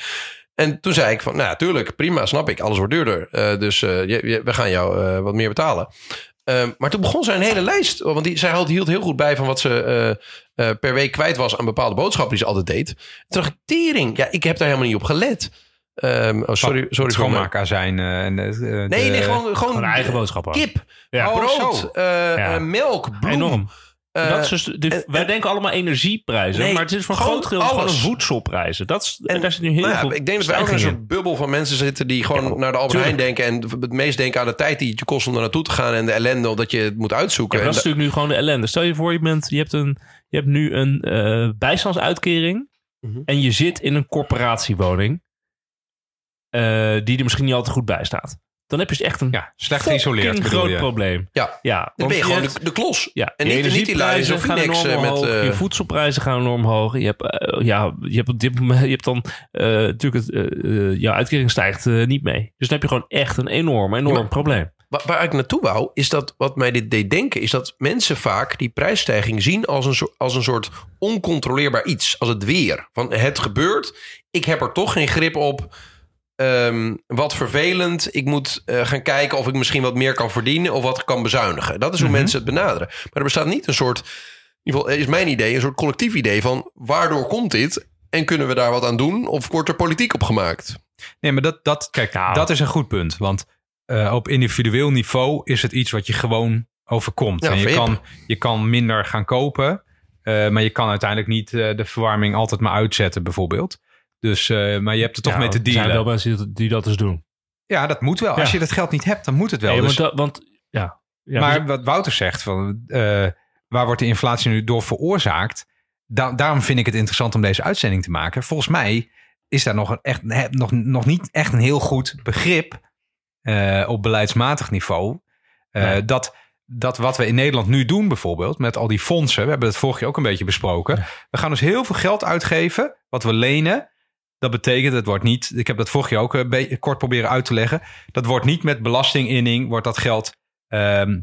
Speaker 2: En toen zei ik van... Nou, tuurlijk, prima, snap ik. Alles wordt duurder. Eh, dus eh, je- je- we gaan jou eh, wat meer betalen. Ehm, maar toen begon zij een hele lijst. Want die, zij hield- hield heel goed bij van wat ze eh, eh, per week kwijt was... aan bepaalde boodschappen die ze altijd deed. Toen dacht ik, tering. Ja, ik heb daar helemaal niet op gelet. Ehm, oh, sorry, sorry mijn-
Speaker 1: schoonmaakazijn. eh, en, eh, de-
Speaker 2: Nee, nee, gewoon, gewoon
Speaker 3: Gewoon eigen boodschappen.
Speaker 2: kip,
Speaker 3: Ja.
Speaker 2: Brood, eh,
Speaker 3: Ja.
Speaker 2: eh, melk, bloem.
Speaker 3: Enorm.
Speaker 2: Eh,
Speaker 3: dat is dus de,
Speaker 2: en-
Speaker 3: wij
Speaker 2: en-
Speaker 3: denken allemaal energieprijzen,
Speaker 2: Nee,
Speaker 3: maar het is voor groot gedeelte gewoon voedselprijzen. Dat is,
Speaker 2: En-
Speaker 3: daar zit nu heel
Speaker 2: nou ja,
Speaker 3: veel
Speaker 2: ik denk dat wij ook in een soort bubbel van mensen zitten die gewoon
Speaker 3: Ja,
Speaker 2: naar de Albert Heijn denken en het meest denken aan de tijd die het je kost om er naartoe te gaan en de ellende dat je het moet uitzoeken.
Speaker 3: Ja, dat is natuurlijk nu gewoon de ellende. Stel je voor, je, bent, je, hebt, een, je hebt nu een eh, bijstandsuitkering
Speaker 2: Mhm.
Speaker 3: en je zit in een corporatiewoning eh, die er misschien niet altijd goed bij staat. Dan heb je dus echt een
Speaker 1: Ja, slecht geïsoleerd bedoel
Speaker 3: groot
Speaker 1: je.
Speaker 3: probleem.
Speaker 2: Ja.
Speaker 3: ja
Speaker 2: dan
Speaker 3: want
Speaker 2: ben je gewoon
Speaker 3: hebt-
Speaker 2: de, de klos.
Speaker 3: Ja,
Speaker 2: En
Speaker 3: je
Speaker 2: niet- niet die
Speaker 3: gaan
Speaker 2: Phoenix,
Speaker 3: enorm
Speaker 2: eh, met, eh,
Speaker 3: je voedselprijzen gaan enorm omhoog. Je hebt, eh, ja, je hebt op dit moment, je hebt dan eh, natuurlijk, het, jouw uitkering stijgt niet mee. Dus dan heb je gewoon echt een enorm, enorm
Speaker 2: maar-
Speaker 3: probleem.
Speaker 2: Waar, waar ik naartoe wou, is dat wat mij dit deed denken, is dat mensen vaak die prijsstijging zien als een, soort, als een soort oncontroleerbaar iets. Als het weer. Van het gebeurt, ik heb er toch geen grip op. Ehm, wat vervelend. Ik moet eh, gaan kijken of ik misschien wat meer kan verdienen of wat ik kan bezuinigen. Dat is hoe
Speaker 3: Mhm.
Speaker 2: mensen het benaderen. Maar er bestaat niet een soort, in ieder geval is mijn idee, een soort collectief idee van waardoor komt dit en kunnen we daar wat aan doen of wordt er politiek op gemaakt?
Speaker 1: Nee, maar dat, dat, kijk,
Speaker 3: Nou.
Speaker 1: dat is een goed punt. Want eh, op individueel niveau is het iets wat je gewoon overkomt.
Speaker 2: Ja,
Speaker 1: en je kan, je kan minder gaan kopen. eh, maar je kan uiteindelijk niet eh, de verwarming altijd maar uitzetten, bijvoorbeeld. Dus, eh, maar je hebt er toch
Speaker 3: Ja,
Speaker 1: mee te
Speaker 3: Er zijn
Speaker 1: dealen.
Speaker 3: wel mensen die dat, dat dus doen.
Speaker 1: Ja, dat moet wel.
Speaker 3: Ja.
Speaker 1: Als je dat geld niet hebt, dan moet het wel.
Speaker 3: Nee,
Speaker 1: Dus-
Speaker 3: want, ja. ja
Speaker 1: maar
Speaker 3: dus-
Speaker 1: wat Wouter zegt, van, eh, waar wordt de inflatie nu door veroorzaakt? Da- daarom vind ik het interessant om deze uitzending te maken. Volgens mij is daar nog, een echt, nog, nog niet echt een heel goed begrip eh, op beleidsmatig niveau.
Speaker 3: Nee.
Speaker 1: dat, dat wat we in Nederland nu doen bijvoorbeeld, met al die fondsen, we hebben het vorig jaar ook een beetje besproken. We gaan dus heel veel geld uitgeven, wat we lenen. Dat betekent, het wordt niet, ik heb dat vorig jaar ook een beetje kort proberen uit te leggen. Dat wordt niet met belastinginning, wordt dat geld ehm,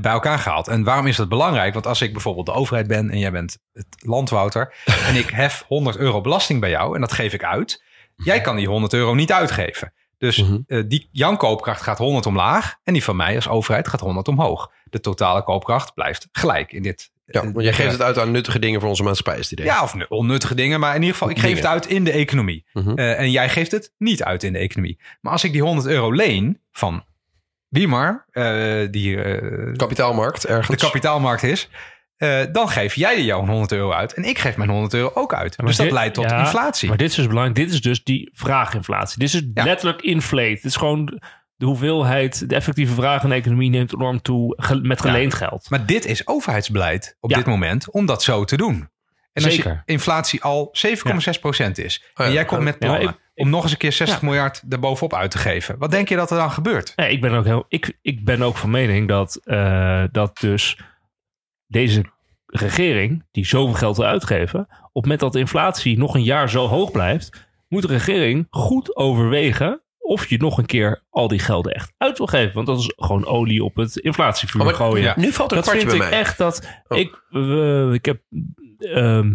Speaker 1: bij elkaar gehaald. En waarom is dat belangrijk? Want als ik bijvoorbeeld de overheid ben en jij bent het landwouter en ik hef 100 euro belasting bij jou en dat geef ik uit. Jij kan die 100 euro niet uitgeven. Dus
Speaker 2: Mhm.
Speaker 1: eh, die, jouw koopkracht gaat 100 omlaag en die van mij als overheid gaat 100 omhoog. De totale koopkracht blijft gelijk in dit.
Speaker 2: Ja, want jij geeft het uit aan nuttige dingen voor onze maatschappij, is het idee.
Speaker 1: Ja, of nu- onnuttige dingen, maar in ieder geval, ik geef
Speaker 2: Dingen.
Speaker 1: het uit in de economie.
Speaker 2: Mhm.
Speaker 1: Eh, en jij geeft het niet uit in de economie. Maar als ik die 100 euro leen van wie maar, eh, die eh,
Speaker 2: Kapitaalmarkt
Speaker 1: de
Speaker 2: ergens.
Speaker 1: kapitaalmarkt is, eh, dan geef jij er jouw 100 euro uit. En ik geef mijn 100 euro ook uit.
Speaker 3: maar
Speaker 1: dus dat leidt tot
Speaker 3: ja,
Speaker 1: inflatie.
Speaker 3: Maar dit is dus belangrijk. Dit is dus die vraaginflatie. Dit is
Speaker 1: Ja.
Speaker 3: letterlijk inflate. Dit is gewoon de hoeveelheid, de effectieve vraag in de economie neemt enorm toe ge- met geleend geld.
Speaker 1: Maar dit is overheidsbeleid op
Speaker 3: Ja.
Speaker 1: dit moment om dat zo te doen. En als je
Speaker 3: Zeker.
Speaker 1: inflatie al 7,6% is en jij komt met plannen
Speaker 3: ik-
Speaker 1: om nog eens een keer 60
Speaker 3: Ja.
Speaker 1: miljard erbovenop uit te geven. Wat denk je dat er dan gebeurt?
Speaker 3: Nee, ik, ben ook heel, ik, ik ben ook van mening dat, eh, dat dus deze regering, die zoveel geld wil uitgeven, op het moment dat de inflatie nog een jaar zo hoog blijft, moet de regering goed overwegen of je nog een keer al die gelden echt uit wil geven. Want dat is gewoon olie op het inflatievuur
Speaker 2: Oh, maar
Speaker 3: gooien.
Speaker 1: ja.
Speaker 2: Nu valt er
Speaker 3: dat
Speaker 2: kwartje
Speaker 3: vind
Speaker 2: bij
Speaker 3: ik
Speaker 2: mij.
Speaker 3: echt dat
Speaker 2: Oh.
Speaker 3: ik, ik heb ehm,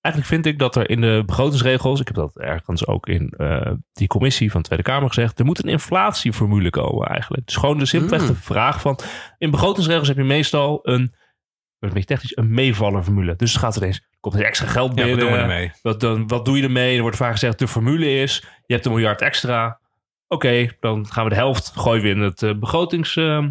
Speaker 3: eigenlijk vind ik dat er in de begrotingsregels, ik heb dat ergens ook in eh, die commissie van de Tweede Kamer gezegd, er moet een inflatieformule komen eigenlijk. Dus gewoon de simpelweg
Speaker 2: Mm.
Speaker 3: de vraag van, in begrotingsregels heb je meestal een een beetje technisch, een meevallerformule. Dus het gaat ineens, komt er extra geld
Speaker 1: Ja,
Speaker 3: binnen.
Speaker 1: wat doen we ermee?
Speaker 3: Wat, dan, wat doe je ermee? Er wordt vaak gezegd, de formule is, je hebt een miljard extra. Oké, dan gaan we de helft gooien we in het eh, begrotings... eh,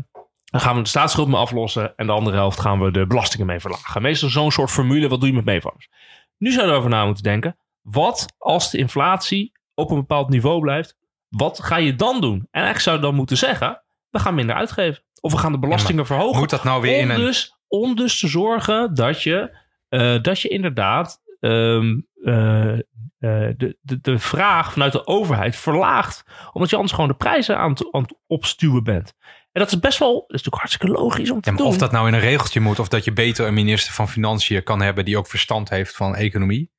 Speaker 3: dan gaan we de staatsschuld mee aflossen. En de andere helft gaan we de belastingen mee verlagen. Meestal zo'n soort formule, wat doe je met meevallers? Nu zouden we over na moeten denken. Wat als de inflatie op een bepaald niveau blijft? Wat ga je dan doen? En eigenlijk zou je dan moeten zeggen, we gaan minder uitgeven. Of we gaan de belastingen verhogen.
Speaker 1: Moet dat nou weer in
Speaker 3: om,
Speaker 1: een...
Speaker 3: dus, om dus te zorgen dat je, eh, dat je inderdaad ehm, eh, eh, de, de, de vraag vanuit de overheid verlaagt. Omdat je anders gewoon de prijzen aan het, aan het opstuwen bent. En dat is best wel, dat is natuurlijk hartstikke logisch om te
Speaker 1: Ja, maar
Speaker 3: doen.
Speaker 1: of dat nou in een regeltje moet, of dat je beter een minister van Financiën kan hebben die ook verstand heeft van economie.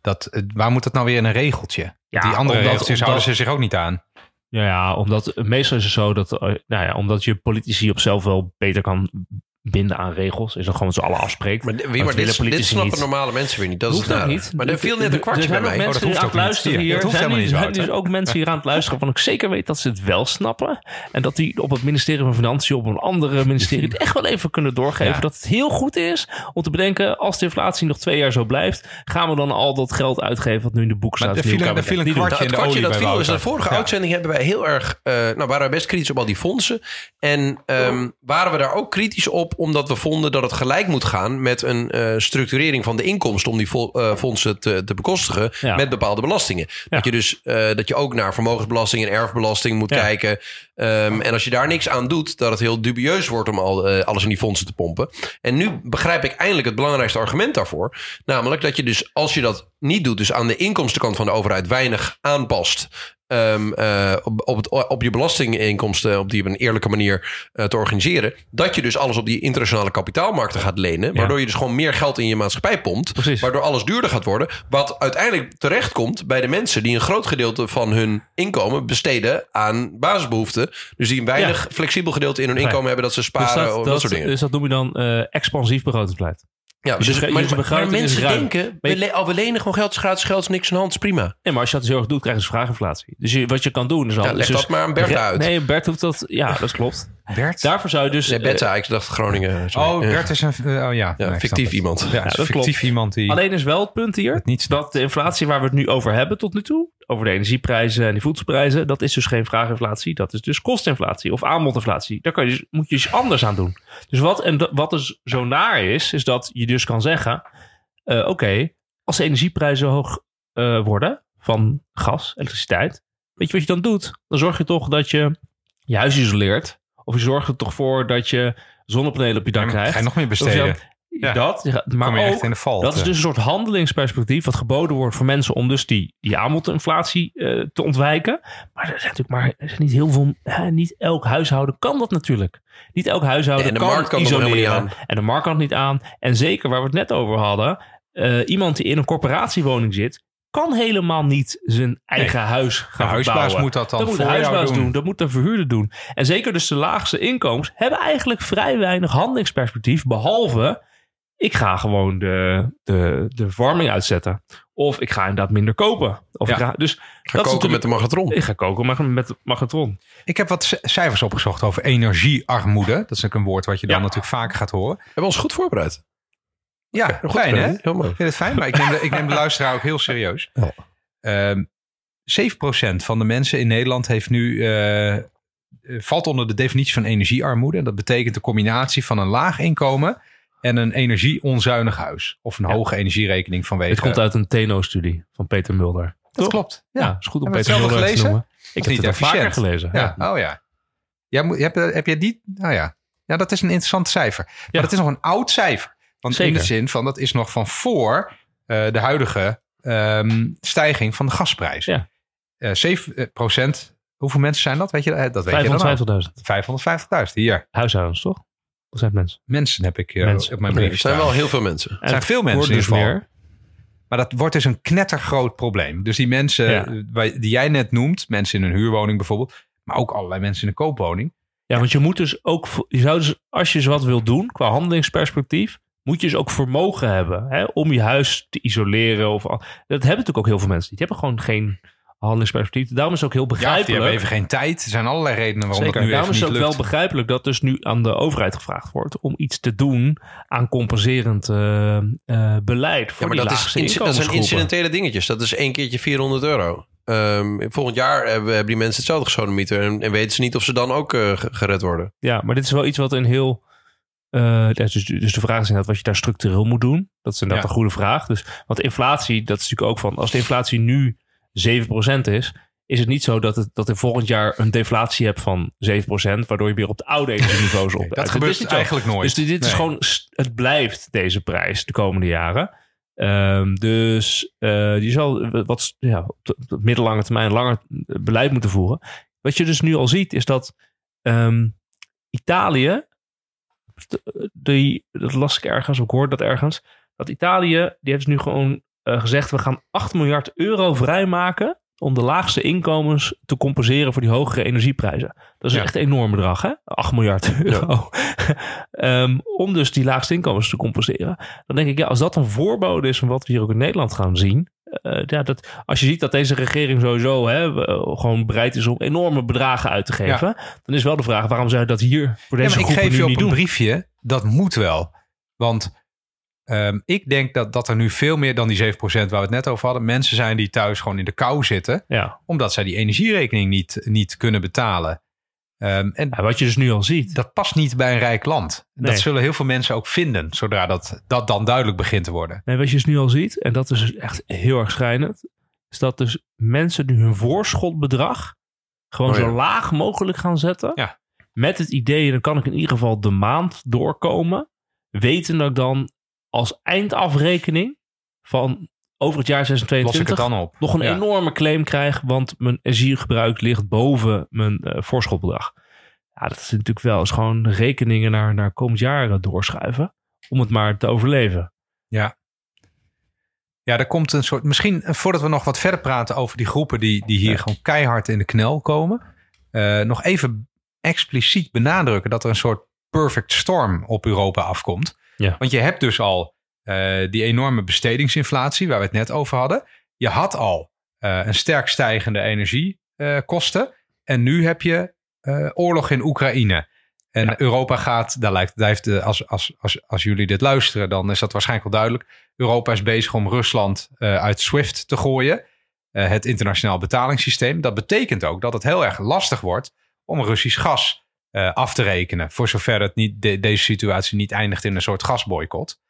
Speaker 1: Dat, eh, waar moet dat nou weer in een regeltje?
Speaker 3: Ja,
Speaker 1: die andere
Speaker 3: omdat-
Speaker 1: regeltjes
Speaker 3: omdat-
Speaker 1: houden ze zich ook niet aan.
Speaker 3: Ja, ja, omdat meestal is het zo dat, eh, nou ja, omdat je politici op zelf wel beter kan binden aan regels, is dat gewoon zo alle afspreekt.
Speaker 2: Maar, wie, maar dit, dit snappen
Speaker 3: niet.
Speaker 2: normale mensen weer niet. Dat is
Speaker 3: hoeft ook
Speaker 2: nare.
Speaker 3: niet.
Speaker 2: Maar er viel net een kwartje
Speaker 3: er
Speaker 2: bij mij.
Speaker 3: mensen
Speaker 1: Oh, dat
Speaker 3: aan
Speaker 1: hoeft
Speaker 3: het
Speaker 1: ook
Speaker 3: luisteren
Speaker 1: niet.
Speaker 3: hier.
Speaker 1: Dat hoeft
Speaker 3: zijn
Speaker 1: niet zo
Speaker 3: dus ook mensen hier aan het luisteren van ik zeker weet dat ze het wel snappen. En dat die op het ministerie van Financiën, op een andere ministerie, het echt wel even kunnen doorgeven.
Speaker 1: Ja.
Speaker 3: Dat het heel goed is om te bedenken, als de inflatie nog twee jaar zo blijft, gaan we dan al dat geld uitgeven wat nu in de boek staat.
Speaker 1: Maar er viel- er een kwartje
Speaker 2: Nou,
Speaker 1: in de
Speaker 2: kwartje
Speaker 1: olie
Speaker 2: dat
Speaker 1: bij
Speaker 2: viel is de vorige uitzending hebben wij heel erg, eh, nou waren we best kritisch op al die fondsen. En ehm, waren we daar ook kritisch op omdat we vonden dat het gelijk moet gaan met een eh, structurering van de inkomsten om die vo- eh, fondsen te, te bekostigen
Speaker 3: Ja.
Speaker 2: met bepaalde belastingen. Dat je dus eh, dat je ook naar vermogensbelasting en erfbelasting moet
Speaker 3: Ja.
Speaker 2: kijken. Ehm, en als je daar niks aan doet, dat het heel dubieus wordt om al, alles in die fondsen te pompen. En nu begrijp ik eindelijk het belangrijkste argument daarvoor. Namelijk dat je dus, als je dat niet doet, dus aan de inkomstenkant van de overheid weinig aanpast. Ehm, eh, op, op, het, op je belastinginkomsten op die op een eerlijke manier eh, te organiseren. Dat je dus alles op die internationale kapitaalmarkten gaat lenen. Waardoor je dus gewoon meer geld in je maatschappij pompt.
Speaker 3: Precies.
Speaker 2: Waardoor alles duurder gaat worden. Wat uiteindelijk terechtkomt bij de mensen die een groot gedeelte van hun inkomen besteden aan basisbehoeften. Dus die een weinig flexibel gedeelte in hun
Speaker 3: Ja.
Speaker 2: inkomen hebben dat ze
Speaker 3: Dus
Speaker 2: sparen.
Speaker 3: dat,
Speaker 2: of dat,
Speaker 3: dat,
Speaker 2: soort dingen.
Speaker 3: dus dat noem je dan eh, expansief begrotingsbeleid.
Speaker 2: Ja,
Speaker 3: Dus
Speaker 2: dus, maar, mensen denken, we, le- oh, we lenen gewoon geld, is gratis geld, is niks aan de hand, is prima.
Speaker 3: Nee, maar als je dat heel erg doet, krijg je dus vraaginflatie. Dus je, wat je kan doen is al...
Speaker 2: Ja, leg
Speaker 3: dus
Speaker 2: dat maar aan Bert uit.
Speaker 3: Nee, Bert hoeft dat... Ja, dat klopt.
Speaker 1: Bert?
Speaker 3: Daarvoor zou je dus...
Speaker 2: Nee,
Speaker 3: eh,
Speaker 2: Betta, ik dacht Groningen. sorry.
Speaker 1: Oh. Bert is een... eh, oh ja, Nee,
Speaker 2: fictief iemand.
Speaker 1: Ja,
Speaker 3: dat
Speaker 1: fictief
Speaker 3: klopt.
Speaker 1: iemand die...
Speaker 3: Alleen is wel het punt hier
Speaker 1: Het niet
Speaker 3: dat de inflatie waar we het nu over hebben tot nu toe, over de energieprijzen en die voedselprijzen, dat is dus geen vraaginflatie, dat is dus kostinflatie of aanbodinflatie. Daar kan je dus, moet je iets anders aan doen. Dus wat, en wat dus zo naar is, is dat je dus kan zeggen, eh, oké, als de energieprijzen hoog eh, worden van gas, elektriciteit, weet je wat je dan doet? Dan zorg je toch dat je je huis isoleert, of je zorgt er toch voor dat je zonnepanelen op je dak krijgt.
Speaker 1: Ga je nog meer
Speaker 3: Of je
Speaker 1: besteden? Ja.
Speaker 3: Dat, ja, maar
Speaker 1: Kom je echt
Speaker 3: ook
Speaker 1: in de val.
Speaker 3: dat is dus een soort handelingsperspectief wat geboden wordt voor mensen om dus die, die aanbodinflatie eh, te ontwijken. Maar er zijn natuurlijk maar er zijn niet heel veel, hè, niet elk huishouden kan dat natuurlijk. Niet elk huishouden
Speaker 2: En de
Speaker 3: kan
Speaker 2: markt kan
Speaker 3: isoleren.
Speaker 2: niet
Speaker 3: En de markt kan het niet aan. En zeker waar we het net over hadden, eh, iemand die in een corporatiewoning zit, kan helemaal niet zijn eigen huis gaan
Speaker 1: De huisbaas
Speaker 3: verbouwen.
Speaker 1: moet dat dan
Speaker 3: Dat moet de
Speaker 1: voor jou
Speaker 3: huisbaas doen.
Speaker 1: doen.
Speaker 3: Dat moet de verhuurder doen. En zeker dus de laagste inkomens hebben eigenlijk vrij weinig handelingsperspectief. Behalve, ik ga gewoon de, de, de verwarming uitzetten. Of ik ga inderdaad minder kopen. Of
Speaker 1: Ja.
Speaker 3: ik ga, dus
Speaker 2: Ga
Speaker 3: dat is
Speaker 2: koken met de magnetron.
Speaker 3: Ik ga koken met magnetron.
Speaker 1: Ik heb wat cijfers opgezocht over energiearmoede. Dat is ook een woord wat je dan
Speaker 3: Ja.
Speaker 1: natuurlijk vaker gaat horen.
Speaker 2: Hebben we ons goed voorbereid.
Speaker 1: Ja,
Speaker 2: Goed
Speaker 1: fijn hè?
Speaker 2: gedaan, Heel mooi.
Speaker 1: Ik vind het fijn, maar ik neem de, ik neem de luisteraar ook heel serieus.
Speaker 2: Ja.
Speaker 1: Ehm 7% van de mensen in Nederland heeft nu, eh, valt onder de definitie van energiearmoede. En dat betekent de combinatie van een laag inkomen en een energieonzuinig huis. Of een
Speaker 3: Ja.
Speaker 1: hoge energierekening vanwege...
Speaker 3: Dit komt uit een TNO-studie van Peter Mulder.
Speaker 1: Dat
Speaker 3: Toch?
Speaker 1: klopt.
Speaker 3: Ja,
Speaker 1: Ja.
Speaker 3: is goed om Peter Mulder te noemen. Ik heb
Speaker 1: niet
Speaker 3: het al vaker gelezen.
Speaker 1: Ja. Oh ja. Jij moet, heb, heb jij die? Nou ja. Ja, dat is een interessant cijfer. Maar
Speaker 3: Ja.
Speaker 1: dat is nog een oud cijfer. Want in
Speaker 3: Zeker.
Speaker 1: de zin van, dat is nog van voor eh, de huidige ehm, stijging van de gasprijs.
Speaker 3: Ja.
Speaker 1: Eh 7 procent. Hoeveel mensen zijn dat? Weet je, eh, dat weet je dan ook.
Speaker 3: 550.000
Speaker 1: 550.000. Hier.
Speaker 3: huishoudens, toch? Dat zijn het mensen.
Speaker 1: Mensen heb ik eh,
Speaker 3: Mensen.
Speaker 1: op mijn brief
Speaker 2: er zijn wel heel veel mensen.
Speaker 3: En
Speaker 1: zijn veel mensen in
Speaker 3: dus
Speaker 1: ieder geval.
Speaker 3: meer.
Speaker 1: Maar dat wordt dus een knettergroot probleem. Dus die mensen
Speaker 3: Ja.
Speaker 1: eh, die jij net noemt, mensen in een huurwoning bijvoorbeeld, maar ook allerlei mensen in een koopwoning.
Speaker 3: Ja, want je moet dus ook, je zou dus, als je eens wat wil doen qua handelingsperspectief, moet je dus ook vermogen hebben hè, om je huis te isoleren. Of, dat hebben natuurlijk ook heel veel mensen. niet. Die hebben gewoon geen handelingsperspectief. Daarom is het ook heel
Speaker 1: Ja, of die
Speaker 3: begrijpelijk.
Speaker 1: hebben even geen tijd. Er zijn allerlei redenen waarom
Speaker 3: Zeker.
Speaker 1: dat nu
Speaker 3: Daarom is het ook wel begrijpelijk dat dus nu aan de overheid gevraagd wordt om iets te doen aan compenserend eh, eh, beleid voor
Speaker 2: Ja, maar
Speaker 3: die
Speaker 2: dat, is, dat zijn incidentele dingetjes. Dat is één keertje 400 euro. Ehm, volgend jaar hebben, hebben die mensen hetzelfde gesodemieter. En, en weten ze niet of ze dan ook eh, ge- gered worden.
Speaker 3: Ja, maar dit is wel iets wat een heel. Eh, dus, dus de vraag is inderdaad wat je daar structureel moet doen. Dat is inderdaad
Speaker 1: Ja.
Speaker 3: een goede vraag. Dus, want inflatie, dat is natuurlijk ook van. Als de inflatie nu 7% is, is het niet zo dat, het, dat je volgend jaar een deflatie hebt van 7%, waardoor je weer op de oude energieniveaus op.
Speaker 1: Nee, dat gebeurt eigenlijk nooit.
Speaker 3: Dus dit is
Speaker 1: Nee.
Speaker 3: gewoon, het blijft deze prijs de komende jaren. Ehm, dus eh je zal wat ja, op de, op de middellange termijn langer beleid moeten voeren. Wat je dus nu al ziet is dat ehm, Italië, die, dat las ik ergens, of ik hoorde dat ergens, dat Italië, die heeft nu gewoon eh, gezegd, we gaan 8 miljard euro vrijmaken om de laagste inkomens te compenseren voor die hogere energieprijzen. Dat is
Speaker 1: Ja.
Speaker 3: echt een enorm bedrag, hè? 8 miljard euro. Ehm, om dus die laagste inkomens te compenseren. Dan denk ik, ja, als dat een voorbode is van wat we hier ook in Nederland gaan zien. eh, ja, dat, als je ziet dat deze regering sowieso hè, we- gewoon bereid is om enorme bedragen uit te geven. Dan is wel de vraag, waarom zou je dat hier voor
Speaker 1: Ja,
Speaker 3: deze
Speaker 1: maar ik geef je op een
Speaker 3: doen?
Speaker 1: briefje, dat moet wel. Want ehm, ik denk dat, dat er nu veel meer dan die 7% waar we het net over hadden... mensen zijn die thuis gewoon in de kou zitten...
Speaker 3: Ja.
Speaker 1: omdat zij die energierekening niet, niet kunnen betalen. Ehm, en
Speaker 3: Ja, wat je dus nu al ziet.
Speaker 1: dat past niet bij een rijk land.
Speaker 3: Nee.
Speaker 1: Dat zullen heel veel mensen ook vinden... zodra dat, dat dan duidelijk begint te worden.
Speaker 3: Nee, wat je dus nu al ziet, en dat is dus echt heel erg schrijnend, is dat dus mensen nu hun voorschotbedrag gewoon
Speaker 2: Oh ja.
Speaker 3: zo laag mogelijk gaan zetten.
Speaker 1: Ja.
Speaker 3: Met het idee, dan kan ik in ieder geval de maand doorkomen. Weten dat ik dan als eindafrekening van over het jaar
Speaker 1: Los ik
Speaker 3: 2022
Speaker 1: het dan op.
Speaker 3: nog een
Speaker 1: Ja.
Speaker 3: enorme claim krijg, want mijn energiegebruik ligt boven mijn eh, voorschotbedrag. Ja, dat is natuurlijk wel eens gewoon rekeningen naar, naar komend jaar eh, doorschuiven. Om het maar te overleven.
Speaker 1: Ja, er komt een soort. Misschien eh, voordat we nog wat verder praten over die groepen die, die hier
Speaker 3: Ja.
Speaker 1: gewoon keihard in de knel komen. nog even expliciet benadrukken dat er een soort perfect storm op Europa afkomt.
Speaker 3: Ja.
Speaker 1: Want je hebt dus al eh, die enorme bestedingsinflatie waar we het net over hadden. Je had al eh, een sterk stijgende energiekosten. en nu heb je eh, oorlog in Oekraïne. En
Speaker 3: Ja.
Speaker 1: Europa gaat, daar lijkt, daar heeft als, als, als, als jullie dit luisteren, dan is dat waarschijnlijk wel duidelijk. Europa is bezig om Rusland eh, uit SWIFT te gooien. eh, het internationaal betalingssysteem. Dat betekent ook dat het heel erg lastig wordt om Russisch gas eh, af te rekenen. Voor zover het niet, de- deze situatie niet eindigt in een soort gasboycott.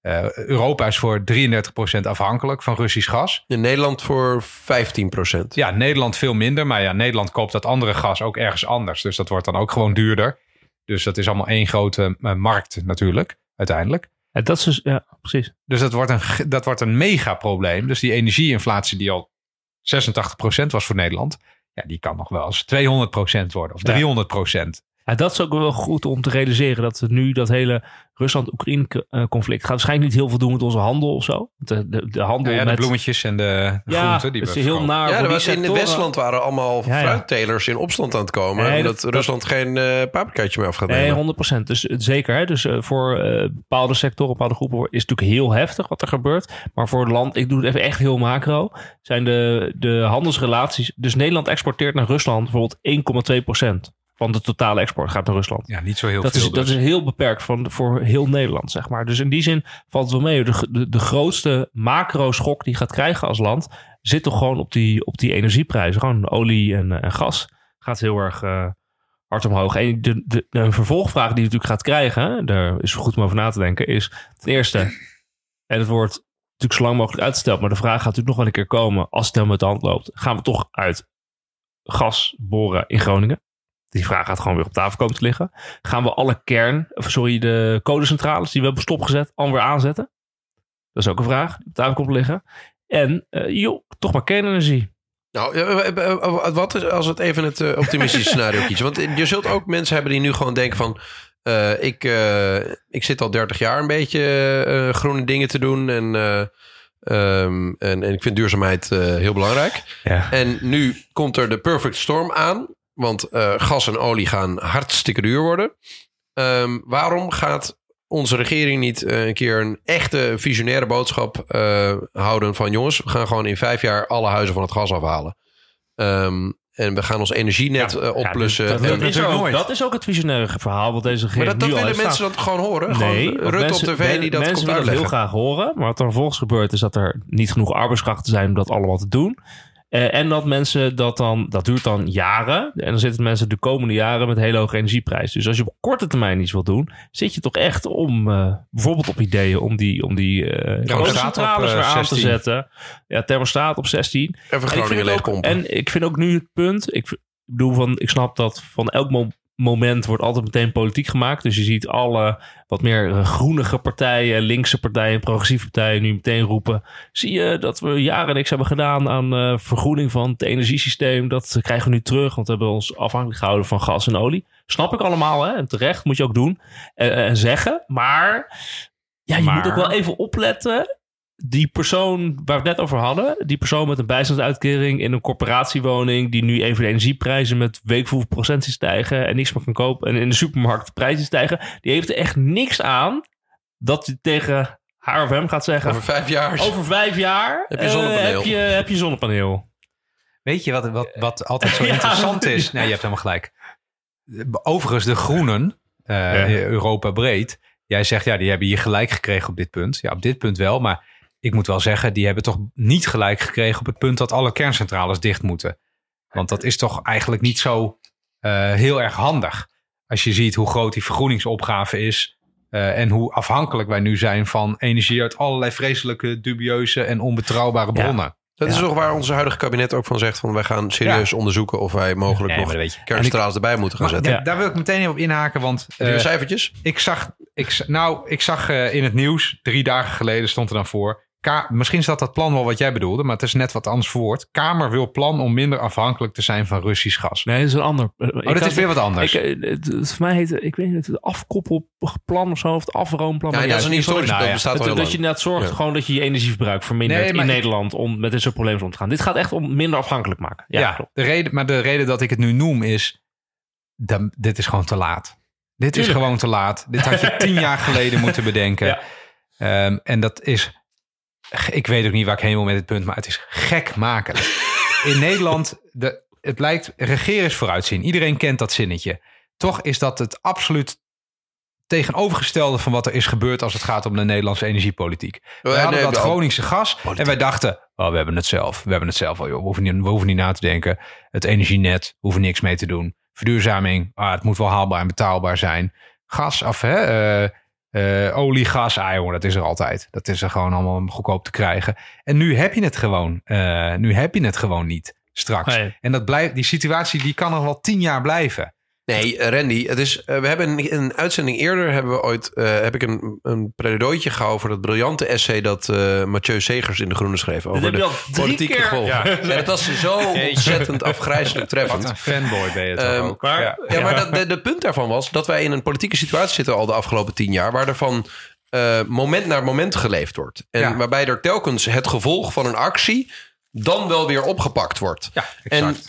Speaker 1: Eh, Europa is voor 33% afhankelijk van Russisch gas.
Speaker 2: In Nederland voor 15 procent.
Speaker 1: Ja, Nederland veel minder. Maar ja, Nederland koopt dat andere gas ook ergens anders. Dus dat wordt dan ook gewoon duurder. Dus dat is allemaal één grote eh, markt natuurlijk, uiteindelijk.
Speaker 3: En dat is dus, ja, precies.
Speaker 1: Dus dat wordt een, dat wordt een mega probleem. Dus die energieinflatie die al 86% was voor Nederland. Ja, die kan nog wel eens 200% worden of
Speaker 3: Ja.
Speaker 1: 300%.
Speaker 3: Ja, dat is ook wel goed om te realiseren dat nu dat hele Rusland-Oekraïne-conflict gaat waarschijnlijk niet heel veel doen met onze handel of zo. De, de, de handel
Speaker 1: ja, de
Speaker 3: met...
Speaker 1: bloemetjes en de, de
Speaker 3: ja,
Speaker 1: groenten. Die
Speaker 3: het is heel naar
Speaker 2: Ja, was in. Westland waren allemaal
Speaker 3: Ja, ja.
Speaker 2: fruittelers in opstand aan het komen.
Speaker 3: Nee,
Speaker 2: omdat
Speaker 3: dat- dat-
Speaker 2: Rusland geen eh paprikaatje meer af gaat
Speaker 3: Nee,
Speaker 2: nemen.
Speaker 3: 100%. Dus eh, zeker. Hè? Dus eh, voor bepaalde sectoren, bepaalde groepen is het natuurlijk heel heftig wat er gebeurt. Maar voor het land, ik doe het even echt heel macro, zijn de, de handelsrelaties. Dus Nederland exporteert naar Rusland bijvoorbeeld 1,2% van de totale export gaat naar Rusland.
Speaker 1: Ja, niet zo heel
Speaker 3: Dat
Speaker 1: veel.
Speaker 3: is, dat
Speaker 1: dus.
Speaker 3: is heel beperkt van, voor heel Nederland, zeg maar. Dus in die zin valt het wel mee. De, de, de grootste macro-schok die je gaat krijgen als land... zit toch gewoon op die, op die energieprijzen. Gewoon olie en, en gas gaat heel erg eh, hard omhoog. En de, de, vervolgvraag die je natuurlijk gaat krijgen... daar is goed om over na te denken... is ten eerste... en het wordt natuurlijk zo lang mogelijk uitgesteld... maar de vraag gaat natuurlijk nog wel een keer komen... als het helemaal uit de hand loopt... gaan we toch uit gas boren in Groningen? Die vraag gaat gewoon weer op tafel komen te liggen. Gaan we alle kern, sorry, de codecentrales die we hebben stopgezet, allemaal weer aanzetten? Dat is ook een vraag die op tafel komt te liggen. En, eh, joh, toch maar kernenergie.
Speaker 2: Nou, eh, eh, wat is als het even het optimistische scenario kiezen? Want je zult ook mensen hebben die nu gewoon denken van... ik, ik zit al 30 jaar een beetje groene dingen te doen. En, eh, ehm, en, en ik vind duurzaamheid heel belangrijk.
Speaker 3: Ja.
Speaker 2: En nu komt er de perfect storm aan. Want eh, gas en olie gaan hartstikke duur worden. Ehm, waarom gaat onze regering niet eh, een keer een echte visionaire boodschap eh, houden van... jongens, we gaan gewoon in vijf jaar alle huizen van het gas afhalen. Ehm, en we gaan ons energienet eh, oplussen.
Speaker 3: dat,
Speaker 2: En-
Speaker 3: dat, is ook,
Speaker 1: nooit.
Speaker 3: dat is ook het visionaire verhaal wat deze
Speaker 2: maar
Speaker 3: regering
Speaker 2: dat, dat willen mensen dat gewoon horen.
Speaker 3: Nee,
Speaker 2: gewoon
Speaker 3: want
Speaker 2: Rutte
Speaker 3: mensen-
Speaker 2: op tv die dat
Speaker 3: mensen
Speaker 2: komt
Speaker 3: willen heel graag horen. Maar wat er vervolgens gebeurt is dat er niet genoeg arbeidskrachten zijn om dat allemaal te doen. Eh, en dat mensen dat dan, dat duurt dan jaren. En dan zitten mensen de komende jaren met hele hoge energieprijzen. Dus als je op korte termijn iets wilt doen, zit je toch echt om eh, bijvoorbeeld op ideeën om die, om die kolencentrales
Speaker 1: eh,
Speaker 3: weer aan te
Speaker 1: 16.
Speaker 3: zetten. Ja, thermostaat op 16.
Speaker 2: Even
Speaker 3: En ik, vind ook, en ik vind ook nu het punt. Ik bedoel, van, ik snap dat van elk mo- moment wordt altijd meteen politiek gemaakt. Dus je ziet alle wat meer eh, groenige partijen, linkse partijen, progressieve partijen nu meteen roepen. Zie je dat we jaren niks hebben gedaan aan eh, vergroening van het energiesysteem. Dat krijgen we nu terug, want we hebben ons afhankelijk gehouden van gas en olie. Snap ik allemaal, hè? En terecht moet je ook doen en zeggen. Maar ja, je
Speaker 1: Maar-
Speaker 3: moet ook wel even opletten die persoon waar we het net over hadden, die persoon met een bijstandsuitkering in een corporatiewoning, die nu even de energieprijzen met weet hoeveel procent stijgen en niks meer kan kopen en in de supermarkt de prijzen stijgen, die heeft er echt niks aan dat je tegen haar of hem gaat zeggen,
Speaker 2: Over vijf jaar.
Speaker 3: over vijf jaar
Speaker 2: Heb je
Speaker 3: eh,
Speaker 2: zonnepaneel.
Speaker 3: heb, je, heb je zonnepaneel.
Speaker 1: Weet je wat, wat, wat altijd zo
Speaker 3: Ja,
Speaker 1: interessant is? Nee, je hebt helemaal gelijk. Overigens, de groenen, eh,
Speaker 3: Ja.
Speaker 1: Europa breed. Jij zegt, ja, die hebben hier gelijk gekregen op dit punt. Ja, op dit punt wel. Maar ik moet wel zeggen, die hebben toch niet gelijk gekregen op het punt dat alle kerncentrales dicht moeten. Want dat is toch eigenlijk niet zo eh, heel erg handig. Als je ziet hoe groot die vergroeningsopgave is. eh, en hoe afhankelijk wij nu zijn van energie uit allerlei vreselijke, dubieuze en onbetrouwbare
Speaker 3: Ja.
Speaker 1: bronnen.
Speaker 2: Dat is toch waar onze huidige kabinet ook van zegt... van wij gaan serieus onderzoeken of wij mogelijk
Speaker 1: Nee,
Speaker 2: nog kerncentrales erbij moeten gaan zetten.
Speaker 1: da- daar wil ik meteen even op inhaken, want eh,
Speaker 2: cijfertjes?
Speaker 1: ik zag, ik, nou, ik zag eh, in het nieuws, drie dagen geleden stond er dan voor. Ka- Misschien is dat dat plan wel wat jij bedoelde, maar het is net wat anders verwoord. Kamer wil plan om minder afhankelijk te zijn van Russisch gas.
Speaker 3: Nee, dat is een ander.
Speaker 1: Oh, dat is weer wat anders.
Speaker 3: Ik, eh, het, het- voor mij heet het, ik weet niet, het afkoppelplan of zo, of het afroomplan.
Speaker 2: Ja,
Speaker 3: maar
Speaker 2: dat is een historisch,
Speaker 1: Nou
Speaker 2: dat
Speaker 1: ja.
Speaker 2: bestaat al
Speaker 3: Dat, dat je net zorgt
Speaker 2: Ja.
Speaker 3: gewoon dat je je energieverbruik vermindert
Speaker 1: Nee,
Speaker 3: in Nederland om met dit soort problemen om te gaan. Dit gaat echt om minder afhankelijk maken. Ja,
Speaker 1: ja,
Speaker 3: klopt.
Speaker 1: de reden, maar de reden dat ik het nu noem is, dan- dit is gewoon te laat. Dit
Speaker 3: Tuurlijk.
Speaker 1: is gewoon te laat. Dit had je tien jaar geleden moeten bedenken.
Speaker 3: Ja.
Speaker 1: Ehm, en dat is, ik weet ook niet waar ik heen wil met dit punt, maar het is gek maken. In Nederland, de, het lijkt, regeren is vooruitzien. Iedereen kent dat zinnetje. Toch is dat het absoluut tegenovergestelde van wat er is gebeurd als het gaat om de Nederlandse energiepolitiek. We hadden
Speaker 2: nee,
Speaker 1: dat Groningse gas en wij dachten, oh, we hebben het zelf. We hebben het zelf al, joh. We hoeven niet, we hoeven niet na te denken. Het energienet, we hoeven niks mee te doen. Verduurzaming, ah, het moet wel haalbaar en betaalbaar zijn. Gas, of hè, eh, eh, olie, gas, ah, jongen, dat is er altijd. Dat is er gewoon allemaal goedkoop te krijgen. En nu heb je het gewoon. eh, nu heb je het gewoon niet straks.
Speaker 3: Nee.
Speaker 1: En dat blijft, die situatie die kan nog wel tien jaar blijven.
Speaker 2: Nee, eh, Randy, het is, eh, we hebben in een uitzending eerder hebben we ooit, eh, heb ik een, een gehouden voor dat briljante essay dat eh Mathieu Segers in De Groene schreef over de politieke
Speaker 3: keer-
Speaker 2: gevolgen. En het was zo ontzettend afgrijzelijk treffend.
Speaker 1: Wat een fanboy ben je toch
Speaker 2: Ehm,
Speaker 1: ook.
Speaker 3: maar-
Speaker 1: Ja.
Speaker 2: Ja, maar dat, de, de punt daarvan was dat wij in een politieke situatie zitten al de afgelopen tien jaar, waar er van moment naar moment geleefd wordt. En
Speaker 1: Ja.
Speaker 2: waarbij er telkens het gevolg van een actie dan wel weer opgepakt wordt.
Speaker 1: Ja,
Speaker 2: En
Speaker 1: exact.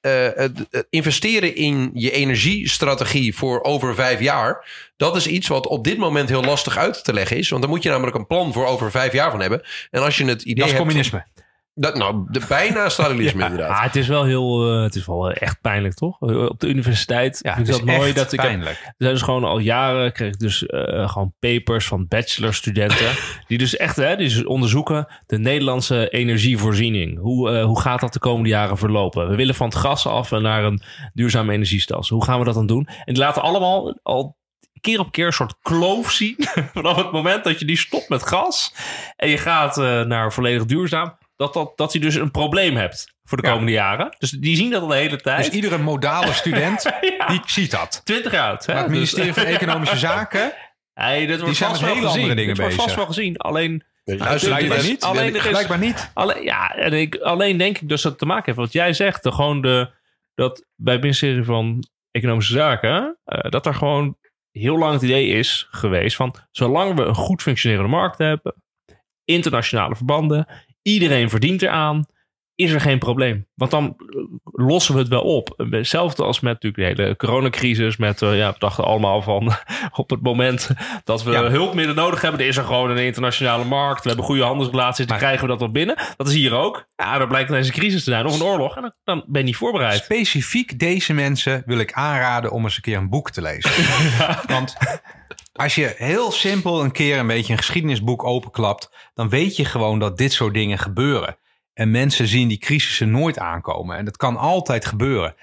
Speaker 2: het investeren in je energiestrategie voor over vijf jaar, dat is iets wat op dit moment heel lastig uit te leggen is. Want dan moet je namelijk een plan voor over vijf jaar van hebben. En als je het idee
Speaker 1: dat is
Speaker 2: hebt.
Speaker 1: communisme.
Speaker 2: Dat, nou, de, bijna Stalinisme inderdaad.
Speaker 3: Ah, het is wel heel, eh, het is wel echt pijnlijk, toch? Op de universiteit
Speaker 1: Ja,
Speaker 3: vind ik
Speaker 1: is
Speaker 3: dat mooi dat ik heb,
Speaker 1: pijnlijk.
Speaker 3: Er zijn dus gewoon al jaren, kreeg ik dus eh, gewoon papers van bachelorstudenten. die dus echt hè, die dus onderzoeken de Nederlandse energievoorziening. Hoe, eh, hoe gaat dat de komende jaren verlopen? We willen van het gas af en naar een duurzame energiestelsel. Hoe gaan we dat dan doen? En die laten allemaal al keer op keer een soort kloof zien. vanaf het moment dat je die stopt met gas. en je gaat eh, naar volledig duurzaam. Dat, dat, dat je dus een probleem hebt voor de
Speaker 1: Ja.
Speaker 3: komende jaren. Dus die zien dat al de hele tijd.
Speaker 1: Dus iedere modale student,
Speaker 3: Ja.
Speaker 1: die ziet dat.
Speaker 3: 20 jaar oud. Hè?
Speaker 1: Maar het
Speaker 3: Dus-
Speaker 1: ministerie van Economische Zaken,
Speaker 3: Hey, dit wordt
Speaker 1: zijn
Speaker 3: vast
Speaker 1: met
Speaker 3: wel
Speaker 1: hele
Speaker 3: gezien.
Speaker 1: andere dingen
Speaker 3: Dit wordt vast
Speaker 1: bezig.
Speaker 3: wel gezien. Alleen,
Speaker 1: blijkbaar
Speaker 3: is-
Speaker 1: niet.
Speaker 3: alleen is-
Speaker 1: Blijkbaar niet.
Speaker 3: alleen, ja, en ik, alleen denk ik dus dat het te maken heeft. Wat jij zegt, de, gewoon de, dat bij het ministerie van Economische Zaken, eh, dat er gewoon heel lang het idee is geweest van, zolang we een goed functionerende markt hebben, internationale verbanden, iedereen verdient eraan, is er geen probleem. Want dan eh, lossen we het wel op. Hetzelfde als met natuurlijk de hele coronacrisis. Met, eh, ja, we dachten allemaal van op het moment dat we
Speaker 1: Ja.
Speaker 3: hulpmiddelen nodig hebben. Er is er gewoon een internationale markt. We hebben goede handelsrelaties. Dan krijgen we dat wel binnen. Dat is hier ook. Ja, dan blijkt ineens een crisis te zijn of een oorlog. En dan, dan ben je niet voorbereid.
Speaker 1: Specifiek deze mensen wil ik aanraden om eens een keer een boek te lezen. Want als je heel simpel een keer een beetje een geschiedenisboek openklapt, dan weet je gewoon dat dit soort dingen gebeuren. En mensen zien die crisissen nooit aankomen. En dat kan altijd gebeuren.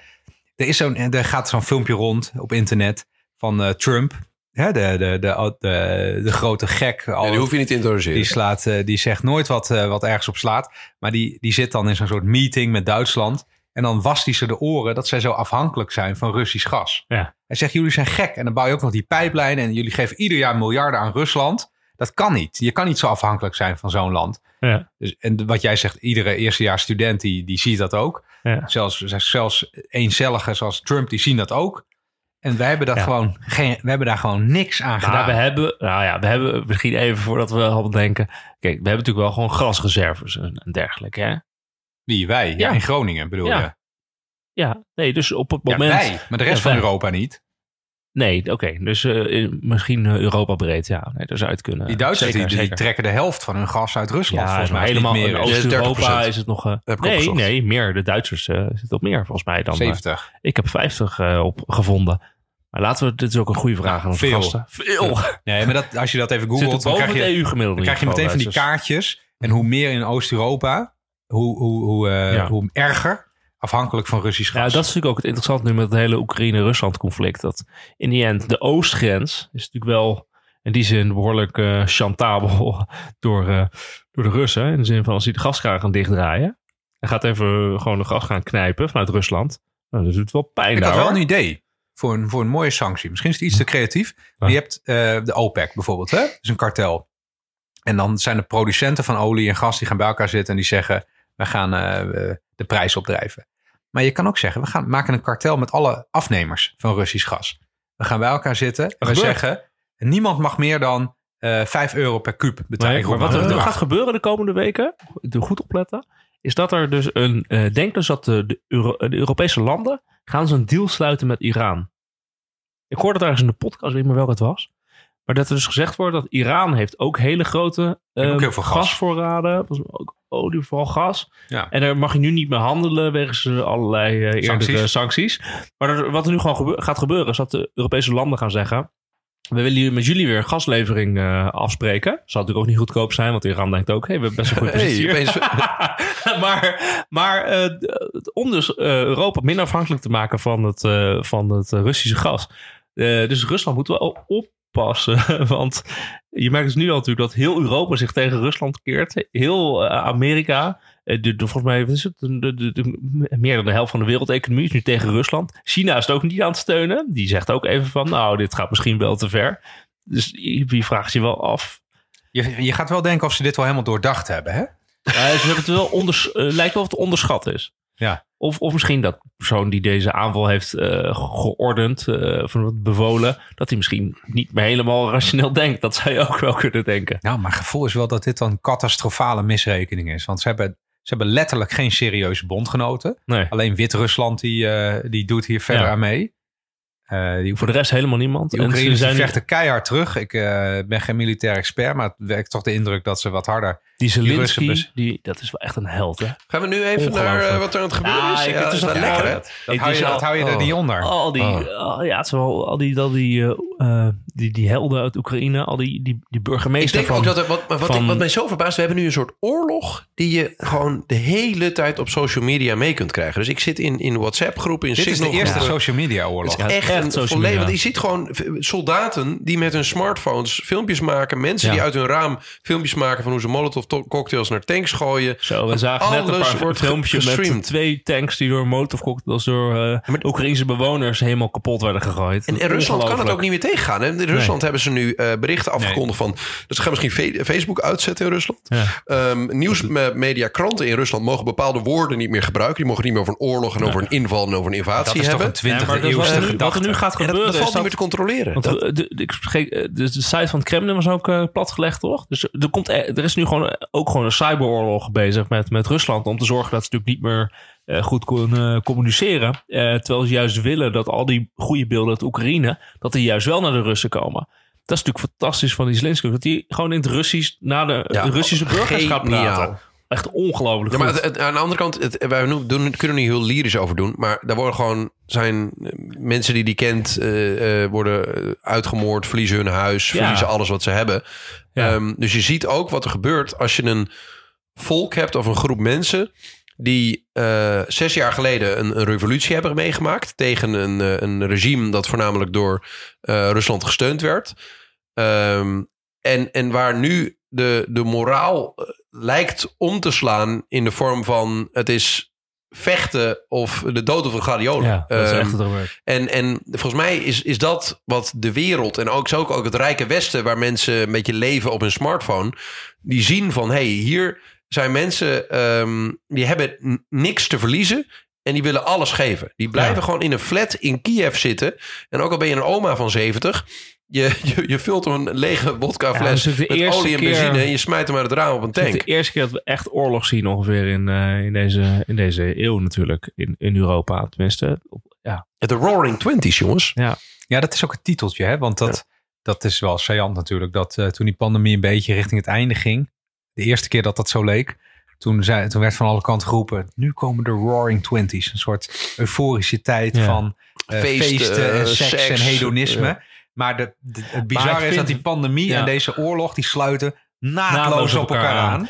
Speaker 1: Er, is zo'n, er gaat zo'n filmpje rond op internet van eh, Trump. Hè, de, de, de, de, de grote gek. Al-
Speaker 2: Ja, die hoef je niet te introduceren.
Speaker 1: die, slaat, eh, die zegt nooit wat, eh, wat ergens op slaat. Maar die, die zit dan in zo'n soort meeting met Duitsland. En dan wast hij ze de oren dat zij zo afhankelijk zijn van Russisch gas.
Speaker 3: Ja.
Speaker 1: Hij zegt, jullie zijn gek. En dan bouw je ook nog die pijplijnen. En jullie geven ieder jaar miljarden aan Rusland. Dat kan niet. Je kan niet zo afhankelijk zijn van zo'n land.
Speaker 3: Ja.
Speaker 1: Dus, en wat jij zegt, iedere eerstejaars student die, die ziet dat ook.
Speaker 3: Ja.
Speaker 1: Zelfs, zelfs eencelligen zoals Trump, die zien dat ook. En wij hebben, dat
Speaker 3: Ja.
Speaker 1: gewoon geen, we hebben daar gewoon niks aan gedaan.
Speaker 3: we hebben, nou ja, we hebben misschien even voordat we al denken. Kijk, we hebben natuurlijk wel gewoon gasreserves en, en dergelijke. Hè?
Speaker 1: Wie? Wij? Ja, in Groningen bedoel je?
Speaker 3: Ja, nee, dus op het
Speaker 1: Ja,
Speaker 3: moment.
Speaker 1: wij, maar de rest van
Speaker 3: wij.
Speaker 1: Europa niet.
Speaker 3: Nee, oké. dus eh, in- misschien eh, Europa breed, ja. Nee, daar zou het kunnen.
Speaker 1: Die Duitsers
Speaker 3: Zeker,
Speaker 1: die, die
Speaker 3: zeker.
Speaker 1: trekken de helft van hun gas uit Rusland.
Speaker 3: Ja,
Speaker 1: volgens mij
Speaker 3: helemaal in
Speaker 1: meer is.
Speaker 3: Oost-Europa
Speaker 2: 30%.
Speaker 3: is het nog... eh, nee, nee, meer. De Duitsers zitten op meer volgens mij dan... eh,
Speaker 1: 70.
Speaker 3: ik heb 50 eh, op gevonden. Maar laten we... Dit is ook een goede vraag aan onze
Speaker 1: Veel.
Speaker 3: gasten. Veel.
Speaker 1: Nee, maar dat, als je dat even googelt, dan krijg
Speaker 3: het
Speaker 1: je,
Speaker 3: EU-gemiddelde.
Speaker 1: dan krijg je meteen van die kaartjes. En hoe meer in Oost-Europa, hoe, hoe, hoe, eh,
Speaker 3: Ja.
Speaker 1: hoe erger afhankelijk van Russisch
Speaker 3: Ja,
Speaker 1: gas.
Speaker 3: dat is natuurlijk ook het interessante nu met het hele Oekraïne-Rusland conflict. Dat in die end de oostgrens is natuurlijk wel in die zin behoorlijk eh chantabel door, eh, door de Russen. In de zin van als die de gaskraan gaan dichtdraaien. En gaat even gewoon de gas gaan knijpen vanuit Rusland. Nou, dat doet wel pijn
Speaker 1: ik
Speaker 3: daar,
Speaker 1: had wel
Speaker 3: hoor.
Speaker 1: een idee voor een, voor een mooie sanctie. Misschien is het iets te creatief. Maar je hebt de OPEC bijvoorbeeld, hè? Dat is een kartel. En dan zijn de producenten van olie en gas die gaan bij elkaar zitten en die zeggen: we gaan eh, de prijs opdrijven. Maar je kan ook zeggen: we gaan maken een kartel met alle afnemers van Russisch gas. We gaan bij elkaar zitten en we zeggen: niemand mag meer dan eh 5 euro per kuub betalen.
Speaker 3: Nee, maar wat er gaat gebeuren de komende weken, doe goed opletten, is dat er dus een, eh denk dus dat de, de, Euro- de Europese landen gaan ze een deal sluiten met Iran. Ik hoorde het ergens in de podcast, ik weet niet meer welke het was. Maar dat er dus gezegd wordt dat Iran heeft ook hele grote
Speaker 1: ook
Speaker 3: eh,
Speaker 1: heel veel gas.
Speaker 3: gasvoorraden, ook olie, vooral gas.
Speaker 1: Ja.
Speaker 3: En daar mag je nu niet meer handelen wegens eh, allerlei eh, eerdere
Speaker 1: Sancties.
Speaker 3: sancties. Maar er- wat er nu gewoon gebe- gaat gebeuren is dat de Europese landen gaan zeggen... We willen hier met jullie weer een gaslevering eh, afspreken. Zal natuurlijk ook niet goedkoop zijn, want Iran denkt ook... Hey, we hebben best een goede positie
Speaker 2: opeens-
Speaker 3: maar maar eh, om dus eh, Europa minder afhankelijk te maken van het, eh, van het Russische gas. Eh, dus Rusland moet wel oppassen. Want je merkt dus nu al natuurlijk dat heel Europa zich tegen Rusland keert. Heel eh, Amerika. eh, de, de, volgens mij is het, de, de, de- de- meer dan de helft van de wereldeconomie is nu tegen Rusland. China is het ook niet aan het steunen. Die zegt ook even van, nou, dit gaat misschien wel te ver. Dus je, je vraagt je wel af.
Speaker 1: Je, je gaat wel denken of ze dit wel helemaal doordacht hebben, hè?
Speaker 3: Eh, ze hebben het wel onders, eh, lijkt wel of het onderschat is.
Speaker 1: Ja.
Speaker 3: Of, of misschien dat de persoon die deze aanval heeft eh, geordend, van wat bevolen, dat hij misschien niet meer helemaal rationeel denkt. Dat zou je ook wel kunnen denken.
Speaker 1: Nou, mijn gevoel is wel dat dit dan een catastrofale misrekening is. Want ze hebben, ze hebben letterlijk geen serieuze bondgenoten.
Speaker 3: Nee.
Speaker 1: Alleen Wit-Rusland die, eh, die doet hier verder
Speaker 3: Ja.
Speaker 1: aan mee. Eh, die,
Speaker 3: Voor de rest helemaal niemand.
Speaker 1: die Oekraïners
Speaker 3: zijn
Speaker 1: vechten keihard terug. Ik eh, ben geen militair expert, maar het werkt toch de indruk dat ze wat harder...
Speaker 3: die
Speaker 1: die
Speaker 3: Zelensky, die, dat is wel echt een held. Hè?
Speaker 2: Gaan we nu even naar eh, wat er aan het gebeuren
Speaker 3: Ja,
Speaker 2: is? Ja,
Speaker 3: het
Speaker 2: dat
Speaker 3: is
Speaker 2: wel lekker, hè?
Speaker 1: Dat hou je,
Speaker 3: al-
Speaker 1: dat hou je er
Speaker 2: oh.
Speaker 1: niet onder.
Speaker 3: Al die,
Speaker 2: Oh.
Speaker 3: oh, ja, het is wel, al die, al die, die, die helden uit Oekraïne, al die, die, die
Speaker 2: Ik
Speaker 3: burgemeester
Speaker 2: denk
Speaker 3: van...
Speaker 2: ook dat wat, wat,
Speaker 3: van-
Speaker 2: ik, wat mij zo verbaast, we hebben nu een soort oorlog die je gewoon de hele tijd op social media mee kunt krijgen. Dus ik zit in, in WhatsApp-groepen, in
Speaker 1: Dit is de
Speaker 2: Signal
Speaker 1: eerste
Speaker 2: groepen.
Speaker 1: social media oorlog.
Speaker 3: Ja,
Speaker 2: Echt,
Speaker 3: echt
Speaker 2: een volledig.
Speaker 3: media.
Speaker 2: Want je ziet gewoon soldaten die met hun smartphones filmpjes maken. Mensen
Speaker 3: Ja.
Speaker 2: die uit hun raam filmpjes maken van hoe ze molotov to- cocktails naar tanks gooien.
Speaker 3: Zo, we zagen net een paar
Speaker 2: wordt
Speaker 3: filmpjes met twee tanks die door motorcocktails door eh
Speaker 2: maar-
Speaker 3: Oekraïnse bewoners helemaal kapot werden gegooid.
Speaker 2: En, en Rusland kan het ook niet meer tegengaan. En in Rusland hebben ze nu eh, berichten afgekondigd van... dat ze gaan misschien Facebook uitzetten in Rusland.
Speaker 3: Ja.
Speaker 2: Ehm, nieuwsmedia, kranten in Rusland mogen bepaalde woorden niet meer gebruiken. Die mogen niet meer over een oorlog en over een inval en over een invasie
Speaker 1: Dat is toch
Speaker 2: hebben.
Speaker 1: een 20e
Speaker 3: Ja, dat wat,
Speaker 1: eeuwse
Speaker 3: er nu, wat
Speaker 1: gedachte.
Speaker 3: er nu gaat
Speaker 2: En dat,
Speaker 3: gebeuren
Speaker 2: dat
Speaker 3: is
Speaker 2: valt niet
Speaker 3: dat-
Speaker 2: meer te controleren.
Speaker 3: Want
Speaker 2: Dat-
Speaker 3: de, de, eh, de, de site van het Kremlin was ook eh, platgelegd, toch? Dus er, komt, e- er is nu gewoon ook gewoon een cyberoorlog bezig met, met Rusland. Om te zorgen dat ze natuurlijk niet meer eh, goed kunnen communiceren. Eh, terwijl ze juist willen dat al die goede beelden uit Oekraïne, dat die juist wel naar de Russen komen. Dat is natuurlijk fantastisch van die Zelensky. Dat hij gewoon in het Russisch naar de
Speaker 2: Ja,
Speaker 3: Russische burgers gaat praten. Echt ongelooflijk
Speaker 2: Ja, maar
Speaker 3: goed.
Speaker 2: het- het- aan de andere kant, het, wij doen, kunnen er niet heel lyrisch over doen. Maar daar worden gewoon zijn eh, mensen die die kent, eh, eh, worden eh, uitgemoord, verliezen hun huis,
Speaker 3: Ja.
Speaker 2: verliezen alles wat ze hebben.
Speaker 3: Ja.
Speaker 2: Ehm, dus je ziet ook wat er gebeurt als je een volk hebt of een groep mensen die eh, zes jaar geleden een, een revolutie hebben meegemaakt tegen een, eh, een regime dat voornamelijk door eh, Rusland gesteund werd. Ehm, en, en waar nu de, de moraal lijkt om te slaan in de vorm van het is vechten of de dood of een gladiolen.
Speaker 3: ja, dat is
Speaker 2: Ehm,
Speaker 3: echt
Speaker 2: en, en volgens mij is, is dat wat de wereld en ook, zo ook, ook het rijke Westen, waar mensen een beetje leven op hun smartphone, die zien van hé, hey, hier zijn mensen ehm, die hebben niks te verliezen. En die willen alles geven. Die blijven
Speaker 3: Ja.
Speaker 2: gewoon in een flat in Kiev zitten. En ook al ben je een oma van 70. Je, je, je vult een lege vodka
Speaker 3: Ja,
Speaker 2: met olie en
Speaker 3: keer-
Speaker 2: benzine. En je smijt hem uit het raam op een
Speaker 3: Het is
Speaker 2: tank.
Speaker 3: de eerste keer dat we echt oorlog zien ongeveer in, eh, in, deze, in deze eeuw natuurlijk. In, in Europa tenminste. Ja,
Speaker 2: De Roaring Twenties, jongens.
Speaker 1: Ja, dat is ook het titeltje, hè? Want dat, dat is wel saillant natuurlijk. Dat eh, toen die pandemie een beetje richting het einde ging, de eerste keer dat dat zo leek, toen, zei, toen werd van alle kanten geroepen, nu komen de Roaring Twenties. Een soort euforische tijd
Speaker 3: Ja.
Speaker 1: van eh,
Speaker 2: Feesten,
Speaker 1: feesten, en
Speaker 2: eh,
Speaker 1: seks,
Speaker 2: seks,
Speaker 1: en hedonisme.
Speaker 2: ja.
Speaker 1: Maar de, de- het bizarre is dat die pandemie
Speaker 3: Ja.
Speaker 1: en deze oorlog, die sluiten naadloos,
Speaker 3: Naadloos
Speaker 1: op elkaar aan.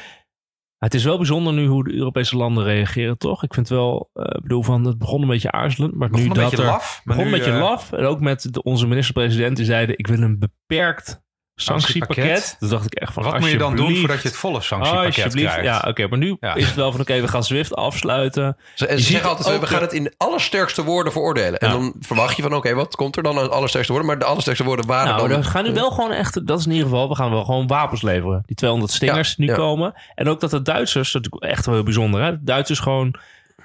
Speaker 3: Het is wel bijzonder nu hoe de Europese landen reageren, toch? Ik vind wel, eh, ik bedoel, van het begon een beetje aarzelend, maar
Speaker 1: Begon
Speaker 3: nu
Speaker 1: een
Speaker 3: dat
Speaker 1: beetje
Speaker 3: er
Speaker 1: laf, maar
Speaker 3: begon
Speaker 1: nu,
Speaker 3: een beetje laf en ook met de, onze minister-president die zeiden: ik wil een beperkt sanctiepakket. Dacht ik echt van,
Speaker 1: Wat moet je dan doen voordat je het volle sanctiepakket
Speaker 3: Alsjeblieft,
Speaker 1: krijgt?
Speaker 3: ja, oké, maar nu
Speaker 1: Ja.
Speaker 3: is het wel van, oké, we gaan Zwift afsluiten.
Speaker 2: Ze, ze zeggen altijd,
Speaker 3: ook
Speaker 2: we gaan het in de allersterkste woorden veroordelen. En dan verwacht je van, oké, wat komt er dan aan allersterkste woorden? Maar de allersterkste woorden waren
Speaker 3: Nou,
Speaker 2: dan...
Speaker 3: we gaan nu wel gewoon echt, dat is in ieder geval, we gaan wel gewoon wapens leveren. Die 200 stingers
Speaker 2: Ja,
Speaker 3: nu
Speaker 2: ja.
Speaker 3: komen. En ook dat de Duitsers, dat is natuurlijk echt wel heel bijzonder, hè? De Duitsers gewoon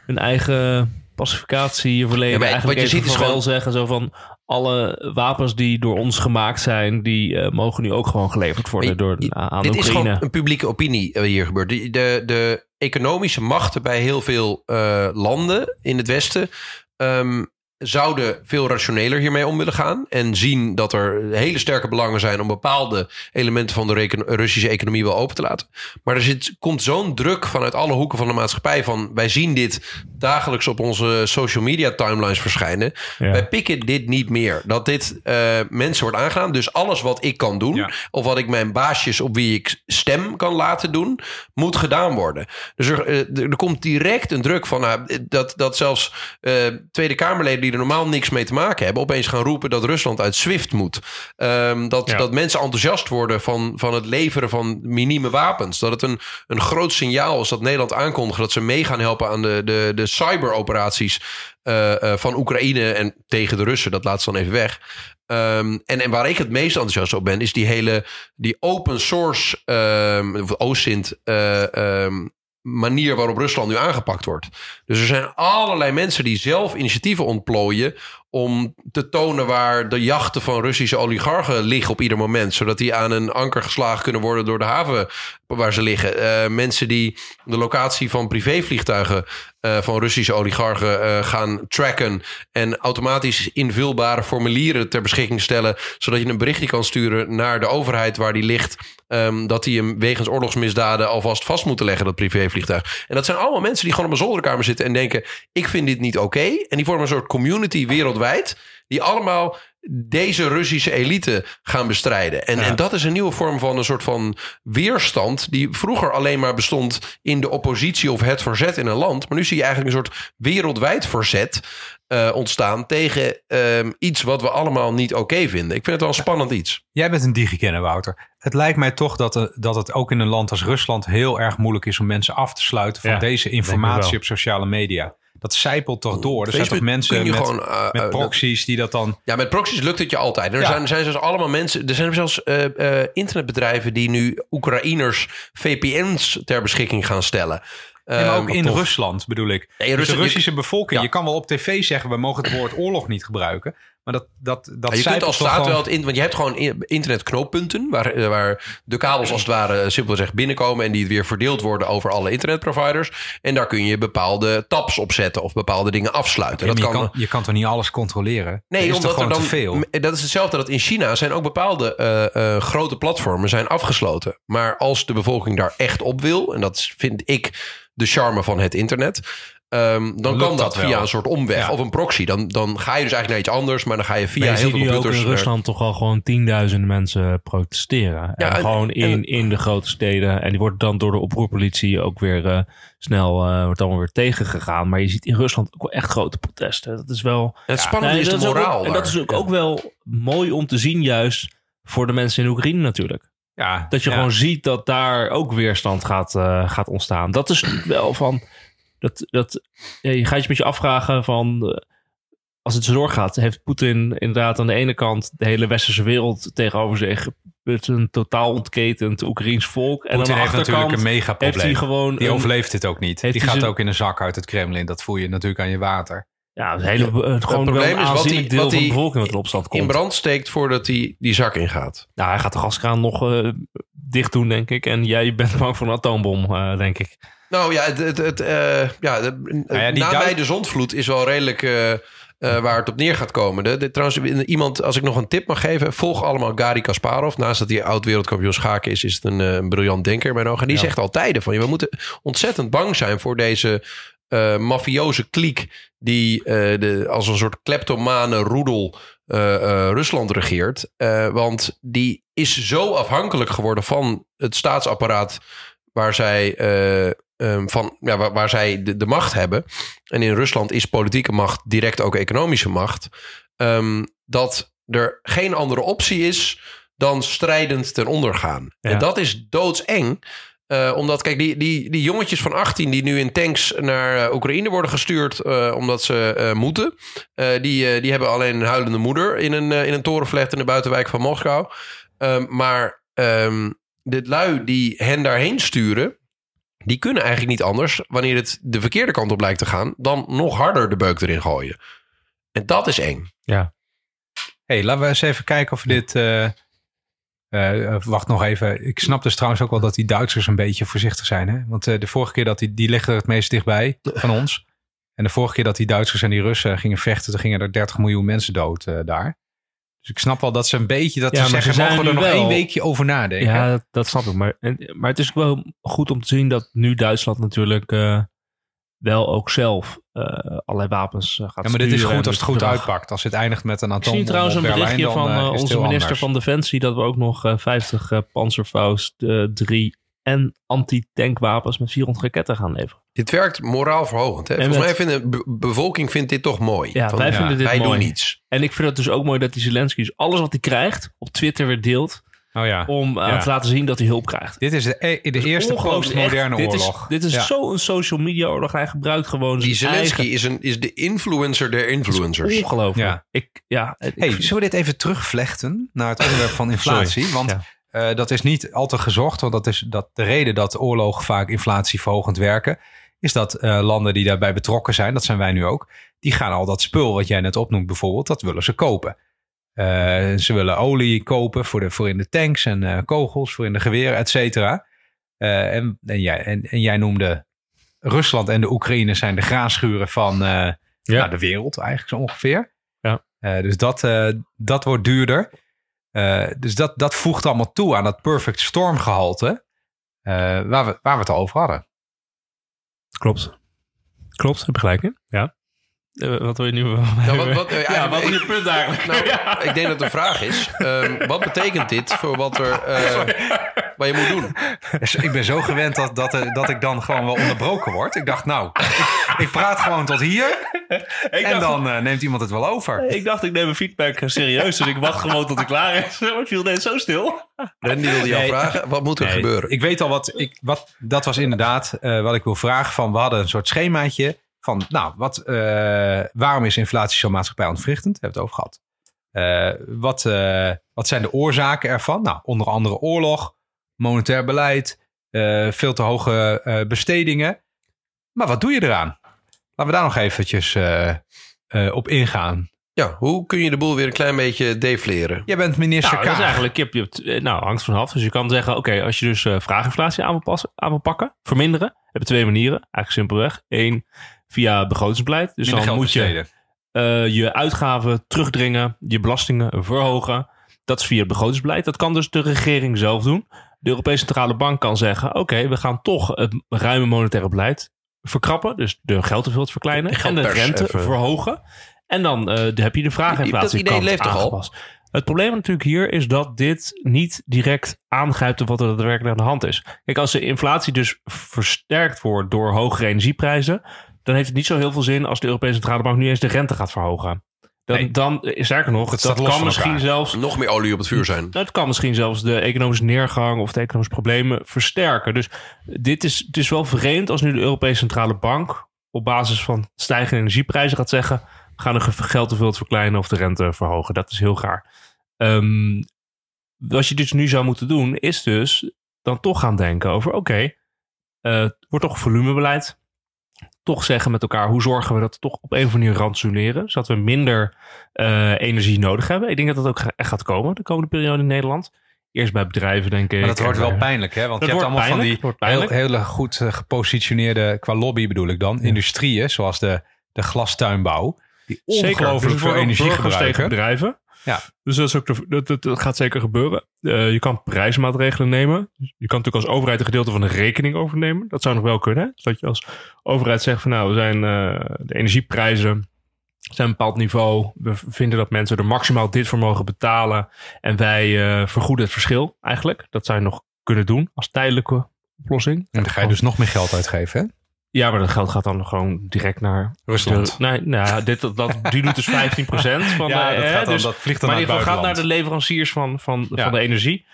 Speaker 3: hun eigen pacificatie verleden
Speaker 2: Ja, maar
Speaker 3: eigenlijk
Speaker 2: wat je ziet is gewoon-
Speaker 3: zeggen. Zo van, alle wapens die door ons gemaakt zijn, die eh, mogen nu ook gewoon geleverd worden door,
Speaker 2: je-
Speaker 3: aan
Speaker 2: Dit is
Speaker 3: Oekraïne.
Speaker 2: gewoon een publieke opinie wat hier gebeurt. De, de, de economische machten bij heel veel eh, landen in het Westen... ehm, zouden veel rationeler hiermee om willen gaan. En zien dat er hele sterke belangen zijn om bepaalde elementen van de reken- Russische economie wel open te laten. Maar er zit, komt zo'n druk vanuit alle hoeken van de maatschappij van wij zien dit dagelijks op onze social media timelines verschijnen.
Speaker 3: Ja.
Speaker 2: Wij pikken dit niet meer. Dat dit eh, mensen wordt aangedaan. Dus alles wat ik kan doen,
Speaker 1: Ja.
Speaker 2: of wat ik mijn baasjes op wie ik stem kan laten doen, moet gedaan worden. Dus er, eh, er, komt direct een druk van nou, dat, dat zelfs eh, Tweede Kamerleden die er normaal niks mee te maken hebben, opeens gaan roepen dat Rusland uit SWIFT moet. Ehm, dat,
Speaker 3: Ja.
Speaker 2: dat mensen enthousiast worden van, van het leveren van minieme wapens. Dat het een, een groot signaal is dat Nederland aankondigt dat ze mee gaan helpen aan de, de, de cyberoperaties eh, eh, van Oekraïne en tegen de Russen. Dat laat ze dan even weg. Ehm, en, en waar ik het meest enthousiast op ben, is die hele die open source ehm of OSINT ehm, manier waarop Rusland nu aangepakt wordt. Dus er zijn allerlei mensen die zelf initiatieven ontplooien om te tonen waar de jachten van Russische oligarchen liggen op ieder moment, zodat die aan een anker geslagen kunnen worden door de haven waar ze liggen. Eh, mensen die de locatie van privévliegtuigen eh, van Russische oligarchen eh, gaan tracken en automatisch invulbare formulieren ter beschikking stellen, zodat je een berichtje kan sturen naar de overheid waar die ligt, ehm, dat die hem wegens oorlogsmisdaden alvast vast moeten leggen, dat privévliegtuig. En dat zijn allemaal mensen die gewoon op een zolderkamer zitten en denken, ik vind dit niet oké. En die vormen een soort community wereldwijd, die allemaal deze Russische elite gaan bestrijden. En,
Speaker 1: Ja.
Speaker 2: en dat is een nieuwe vorm van een soort van weerstand... die vroeger alleen maar bestond in de oppositie of het verzet in een land. Maar nu zie je eigenlijk een soort wereldwijd verzet eh, ontstaan... tegen ehm, iets wat we allemaal niet oké vinden. Ik vind het wel een spannend iets.
Speaker 1: Jij bent een digikenner, Wouter. Het lijkt mij toch dat, er- dat het ook in een land als Rusland heel erg moeilijk is om mensen af te sluiten van
Speaker 3: Ja,
Speaker 1: deze informatie op sociale media. Dat zijpelt toch door. Er zijn toch mensen met,
Speaker 2: gewoon, eh,
Speaker 1: met
Speaker 2: eh,
Speaker 1: proxies die dat dan...
Speaker 2: Ja, met proxies lukt het je altijd. Er
Speaker 1: Ja.
Speaker 2: zijn, zijn zelfs allemaal mensen. Er zijn zelfs eh, internetbedrijven die nu Oekraïners VPN's ter beschikking gaan stellen.
Speaker 1: Nee, maar ook in
Speaker 2: tof.
Speaker 1: Rusland bedoel ik.
Speaker 2: Ja, in
Speaker 1: Dus de Russische bevolking.
Speaker 2: Ja.
Speaker 1: Je kan wel op tv zeggen, we mogen het woord oorlog niet gebruiken. Maar dat, dat, dat
Speaker 2: Ja, je kunt
Speaker 1: zijpelt
Speaker 2: als staat wel het in, want je hebt gewoon in- internetknooppunten waar, eh, waar de kabels als het ware eh, simpelweg binnenkomen en die weer verdeeld worden over alle internetproviders. En daar kun je bepaalde tabs op zetten of bepaalde dingen afsluiten. Dat
Speaker 1: je,
Speaker 2: kan,
Speaker 1: je kan toch niet alles controleren? Er
Speaker 2: Nee, omdat er dan.
Speaker 1: veel.
Speaker 2: Dat is hetzelfde dat in China zijn ook bepaalde eh, grote platformen zijn afgesloten. Maar als de bevolking daar echt op wil, en dat vind ik de charme van het internet. Ehm, dan kan dat,
Speaker 1: wel.
Speaker 2: via een soort omweg
Speaker 1: Ja.
Speaker 2: of een proxy. Dan, dan ga je dus eigenlijk naar iets anders, maar dan ga je via
Speaker 3: je
Speaker 2: heel veel computers.
Speaker 3: in Rusland toch al gewoon tienduizenden mensen protesteren.
Speaker 2: Ja,
Speaker 3: en
Speaker 2: en-
Speaker 3: gewoon in,
Speaker 2: en-
Speaker 3: in de grote steden. En die wordt dan door de oproerpolitie ook weer eh, snel uh, wordt dan weer tegengegaan. Maar je ziet in Rusland ook wel echt grote protesten. Dat is wel...
Speaker 2: Het spannende
Speaker 3: Nee,
Speaker 2: is de
Speaker 3: ook-
Speaker 2: moraal.
Speaker 3: en dat is ook, ook wel mooi om te zien juist voor de mensen in Oekraïne natuurlijk.
Speaker 1: Ja,
Speaker 3: Dat je gewoon ziet dat daar ook weerstand gaat, eh, gaat ontstaan. Dat is wel van. Dat, dat, ja, je gaat je met je afvragen van. eh, als het zo doorgaat, heeft Poetin inderdaad aan de ene kant de hele westerse wereld tegenover zich. Met een totaal ontketend Oekraïns volk. En
Speaker 1: Poetin
Speaker 3: aan de
Speaker 1: heeft natuurlijk een mega
Speaker 3: heeft hij
Speaker 1: probleem.
Speaker 3: gewoon.
Speaker 1: Die
Speaker 3: een-
Speaker 1: overleeft dit ook niet. Die
Speaker 3: hij
Speaker 1: gaat
Speaker 3: zijn-
Speaker 1: ook in een zak uit het Kremlin. Dat voel je natuurlijk aan je water.
Speaker 3: Ja, het hele, het gewoon
Speaker 2: probleem
Speaker 3: wel
Speaker 2: is wat
Speaker 3: aanzienlijk
Speaker 2: hij-
Speaker 3: deel
Speaker 2: wat
Speaker 3: van de bevolking wat in opstand komt.
Speaker 2: in brand steekt voordat hij die zak ingaat.
Speaker 3: Nou, hij gaat de gaskraan nog eh, dicht doen, denk ik. En jij bent bang voor een atoombom, eh, denk ik.
Speaker 2: Nou ja, het, het, het, eh, ja, de,
Speaker 1: ja, die
Speaker 2: na mij de zondvloed is wel redelijk eh, waar het op neer gaat komen. De, de- trouwens, iemand, als ik nog een tip mag geven, volg allemaal Gary Kasparov. Naast dat hij oud wereldkampioen schaken is, is het een, een briljant denker in mijn ogen. En die
Speaker 1: Ja.
Speaker 2: zegt altijd van, we moeten ontzettend bang zijn voor deze mafioze kliek die de, als een soort kleptomane roedel Rusland regeert. Eh, want die is zo afhankelijk geworden van het staatsapparaat waar zij, eh, ehm, van, ja, waar, waar zij de, de macht hebben. En in Rusland is politieke macht direct ook economische macht. ehm, dat er geen andere optie is dan strijdend ten onder gaan.
Speaker 3: Ja.
Speaker 2: En dat is doodseng. Eh, omdat, kijk, die, die, die jongetjes van 18 die nu in tanks naar eh, Oekraïne worden gestuurd eh, omdat ze moeten, die, die hebben alleen een huilende moeder in een, in een torenvlecht in de buitenwijk van Moskou. Ehm, maar ehm, dit lui die hen daarheen sturen, die kunnen eigenlijk niet anders, wanneer het de verkeerde kant op lijkt te gaan, dan nog harder de beuk erin gooien. En dat is eng.
Speaker 1: hey, laten we eens even kijken of we dit... eh, eh, wacht nog even. Ik snap dus trouwens ook wel dat die Duitsers een beetje voorzichtig zijn. Hè? Want eh, de vorige keer dat die, die liggen er het meest dichtbij van ons. En de vorige keer dat die Duitsers en die Russen gingen vechten, toen gingen er 30 miljoen mensen dood daar. Dus ik snap wel dat ze een beetje dat
Speaker 3: Ja,
Speaker 1: ze zeggen,
Speaker 3: ze
Speaker 1: mogen we er nog
Speaker 3: wel-
Speaker 1: één weekje over nadenken.
Speaker 3: Ja, dat, dat snap ik. Maar, en, maar het is ook wel goed om te zien dat nu Duitsland natuurlijk wel ook zelf eh, allerlei wapens eh, gaat
Speaker 1: Ja, maar dit is goed als het goed uitpakt. Als het eindigt met een
Speaker 3: Ik
Speaker 1: atoombom
Speaker 3: zie trouwens een
Speaker 1: Berlijn,
Speaker 3: berichtje
Speaker 1: dan,
Speaker 3: van
Speaker 1: eh,
Speaker 3: onze minister
Speaker 1: anders.
Speaker 3: van Defensie dat we ook nog eh, 50 eh, Panzerfaust eh, 3 en anti-tankwapens met 400 raketten gaan leveren.
Speaker 2: Dit werkt moraal verhogend. Hè?
Speaker 3: En
Speaker 2: Volgens
Speaker 3: met-
Speaker 2: mij vindt de be- bevolking vindt dit toch mooi.
Speaker 3: Ja,
Speaker 2: Van,
Speaker 3: wij
Speaker 1: ja,
Speaker 3: vinden dit
Speaker 2: wij
Speaker 3: mooi.
Speaker 2: doen niets.
Speaker 3: En ik vind het dus ook mooi dat die Zelensky dus alles wat hij krijgt op Twitter weer deelt
Speaker 1: Oh ja.
Speaker 3: om eh,
Speaker 1: Ja.
Speaker 3: te laten zien dat hij hulp krijgt.
Speaker 1: Dit is de, e- de eerste
Speaker 3: Ongelooflijk.
Speaker 1: postmoderne
Speaker 3: Echt, dit
Speaker 1: oorlog.
Speaker 3: Is, dit is
Speaker 1: Ja.
Speaker 3: zo'n social media oorlog. Hij gebruikt gewoon
Speaker 2: Die
Speaker 3: zijn
Speaker 2: Zelensky
Speaker 3: eigen...
Speaker 2: is, een, is de influencer der influencers.
Speaker 3: Ongelooflijk.
Speaker 1: Ja.
Speaker 3: Ik, ja, ik
Speaker 1: Hey,
Speaker 3: vind-
Speaker 1: zullen we dit even terugvlechten naar het onderwerp van inflatie? Want
Speaker 3: Ja.
Speaker 1: eh, dat is niet altijd gezocht, want dat is dat de reden dat oorlogen vaak inflatieverhogend werken, is dat eh, landen die daarbij betrokken zijn, dat zijn wij nu ook, die gaan al dat spul wat jij net opnoemt bijvoorbeeld, dat willen ze kopen. Eh, ze willen olie kopen voor, de, voor in de tanks en eh, kogels, voor in de geweren, et cetera. Eh, en, en, jij, en, en jij noemde Rusland en de Oekraïne zijn de graanschuren van nou, de wereld eigenlijk zo ongeveer.
Speaker 3: Ja.
Speaker 1: Dus dat, dat wordt duurder. Dus dat, dat voegt allemaal toe aan dat perfect storm gehalte eh, waar, we, waar we het al over hadden.
Speaker 3: Klopt. Klopt, heb gelijk in. Ja. Eh, wat wil je nu?
Speaker 2: Nou, wat, wat, eh,
Speaker 3: ja, wat is
Speaker 2: ik-
Speaker 3: je punt eigenlijk?
Speaker 2: Nou,
Speaker 3: Ja.
Speaker 2: ik denk dat de vraag is: ehm, wat betekent dit voor wat, er, eh, wat je moet doen?
Speaker 1: Dus ik ben zo gewend dat, dat, er- dat ik dan gewoon wel onderbroken word. Ik dacht, nou, ik, ik praat gewoon tot hier
Speaker 3: Ik
Speaker 1: en
Speaker 3: dacht,
Speaker 1: dan eh, neemt iemand het wel over.
Speaker 3: ik dacht, ik neem mijn feedback serieus. Dus ik wacht gewoon tot ik klaar is. Maar viel net zo stil.
Speaker 2: Randy wilde jou
Speaker 1: Nee.
Speaker 2: vragen: wat moet er
Speaker 1: Nee,
Speaker 2: gebeuren?
Speaker 1: Ik weet al wat, ik, wat. Dat was inderdaad eh, wat ik wil vragen. Van, we hadden een soort schemaatje Van, nou, wat, eh, waarom is inflatie zo maatschappij-ontwrichtend? Hebben we het over gehad. Eh, wat, eh, wat zijn de oorzaken ervan? Nou, onder andere oorlog, monetair beleid, eh, veel te hoge eh, bestedingen. Maar wat doe je eraan? Laten we daar nog eventjes eh, eh, op ingaan.
Speaker 2: Ja, hoe kun je de boel weer een klein beetje defleren?
Speaker 1: Jij bent minister
Speaker 3: Nou, dat is eigenlijk, je hebt, je hebt, nou, hangt vanaf. Dus je kan zeggen, oké, als je dus eh, vraaginflatie aan wil, passen, aan wil pakken, verminderen, heb je twee manieren. Eigenlijk simpelweg. Eén, via begrotingsbeleid. Dus
Speaker 1: Minder
Speaker 3: dan moet je
Speaker 1: besteden.
Speaker 3: eh, je uitgaven terugdringen, je belastingen verhogen. Dat is via het begrotingsbeleid. Dat kan dus de regering zelf doen. De Europese Centrale Bank kan zeggen: oké, we gaan toch het ruime monetaire beleid verkrappen. Dus de geldteveel verkleinen
Speaker 2: De
Speaker 3: en de rente
Speaker 2: even.
Speaker 3: verhogen. En dan eh, heb je de vraaginflatie.
Speaker 2: Dat idee leeft toch al?
Speaker 3: Het probleem natuurlijk hier is dat dit niet direct aangrijpt op wat er daadwerkelijk aan de hand is. Kijk, als de inflatie dus versterkt wordt door hogere energieprijzen, dan heeft het niet zo heel veel zin als de Europese Centrale Bank nu eens de rente gaat verhogen. Dan,
Speaker 1: Nee.
Speaker 3: dan eh, sterker nog,
Speaker 1: Dat staat
Speaker 3: dat kan misschien
Speaker 1: elkaar.
Speaker 3: zelfs
Speaker 2: Nog meer olie op het vuur zijn.
Speaker 3: nou, het kan misschien zelfs de economische neergang of de economische problemen versterken. Dus dit is, het is wel vreemd als nu de Europese Centrale Bank op basis van stijgende energieprijzen gaat zeggen: we gaan de geldteveel verkleinen of de rente verhogen. Dat is heel raar. Ehm, wat je dus nu zou moeten doen, is dus dan toch gaan denken over: oké, eh, het wordt toch volumebeleid. Toch zeggen met elkaar, hoe zorgen we dat we toch op een of andere manier rantsoeneren, zodat we minder eh, energie nodig hebben. Ik denk dat dat ook echt gaat komen de komende periode in Nederland. Eerst bij bedrijven, denk ik.
Speaker 1: Maar dat wordt wel
Speaker 3: eh,
Speaker 1: pijnlijk, hè? Want
Speaker 3: dat
Speaker 1: je hebt allemaal
Speaker 3: pijnlijk,
Speaker 1: van die heel, hele goed eh, gepositioneerde, qua lobby bedoel ik dan, industrieën, zoals de, de glastuinbouw, die
Speaker 3: Zeker. Dus
Speaker 1: ongelooflijk
Speaker 3: het
Speaker 1: veel energie gebruiken.
Speaker 3: bedrijven.
Speaker 1: Ja.
Speaker 3: Dus dat, dat, gaat zeker gebeuren. Eh, je kan prijsmaatregelen nemen. Je kan natuurlijk als overheid een gedeelte van de rekening overnemen. Dat zou nog wel kunnen. Dus dat je als overheid zegt van nou, we zijn eh, de energieprijzen zijn een bepaald niveau. We vinden dat mensen er maximaal dit voor mogen betalen. En wij eh, vergoeden het verschil eigenlijk. Dat zou je nog kunnen doen als tijdelijke oplossing.
Speaker 1: En dan ga je dus nog meer geld uitgeven, hè?
Speaker 3: Ja, maar dat geld gaat dan gewoon direct naar
Speaker 1: Rusland.
Speaker 3: nee, nou, dit, dat, dat, die doet dus 15% van
Speaker 1: Ja,
Speaker 3: de.
Speaker 1: dat
Speaker 3: hè,
Speaker 1: gaat dan-
Speaker 3: dus,
Speaker 1: dat vliegt dan
Speaker 3: maar
Speaker 1: naar
Speaker 3: in ieder
Speaker 1: het
Speaker 3: geval gaat naar de leveranciers van, van,
Speaker 1: Ja.
Speaker 3: van de energie.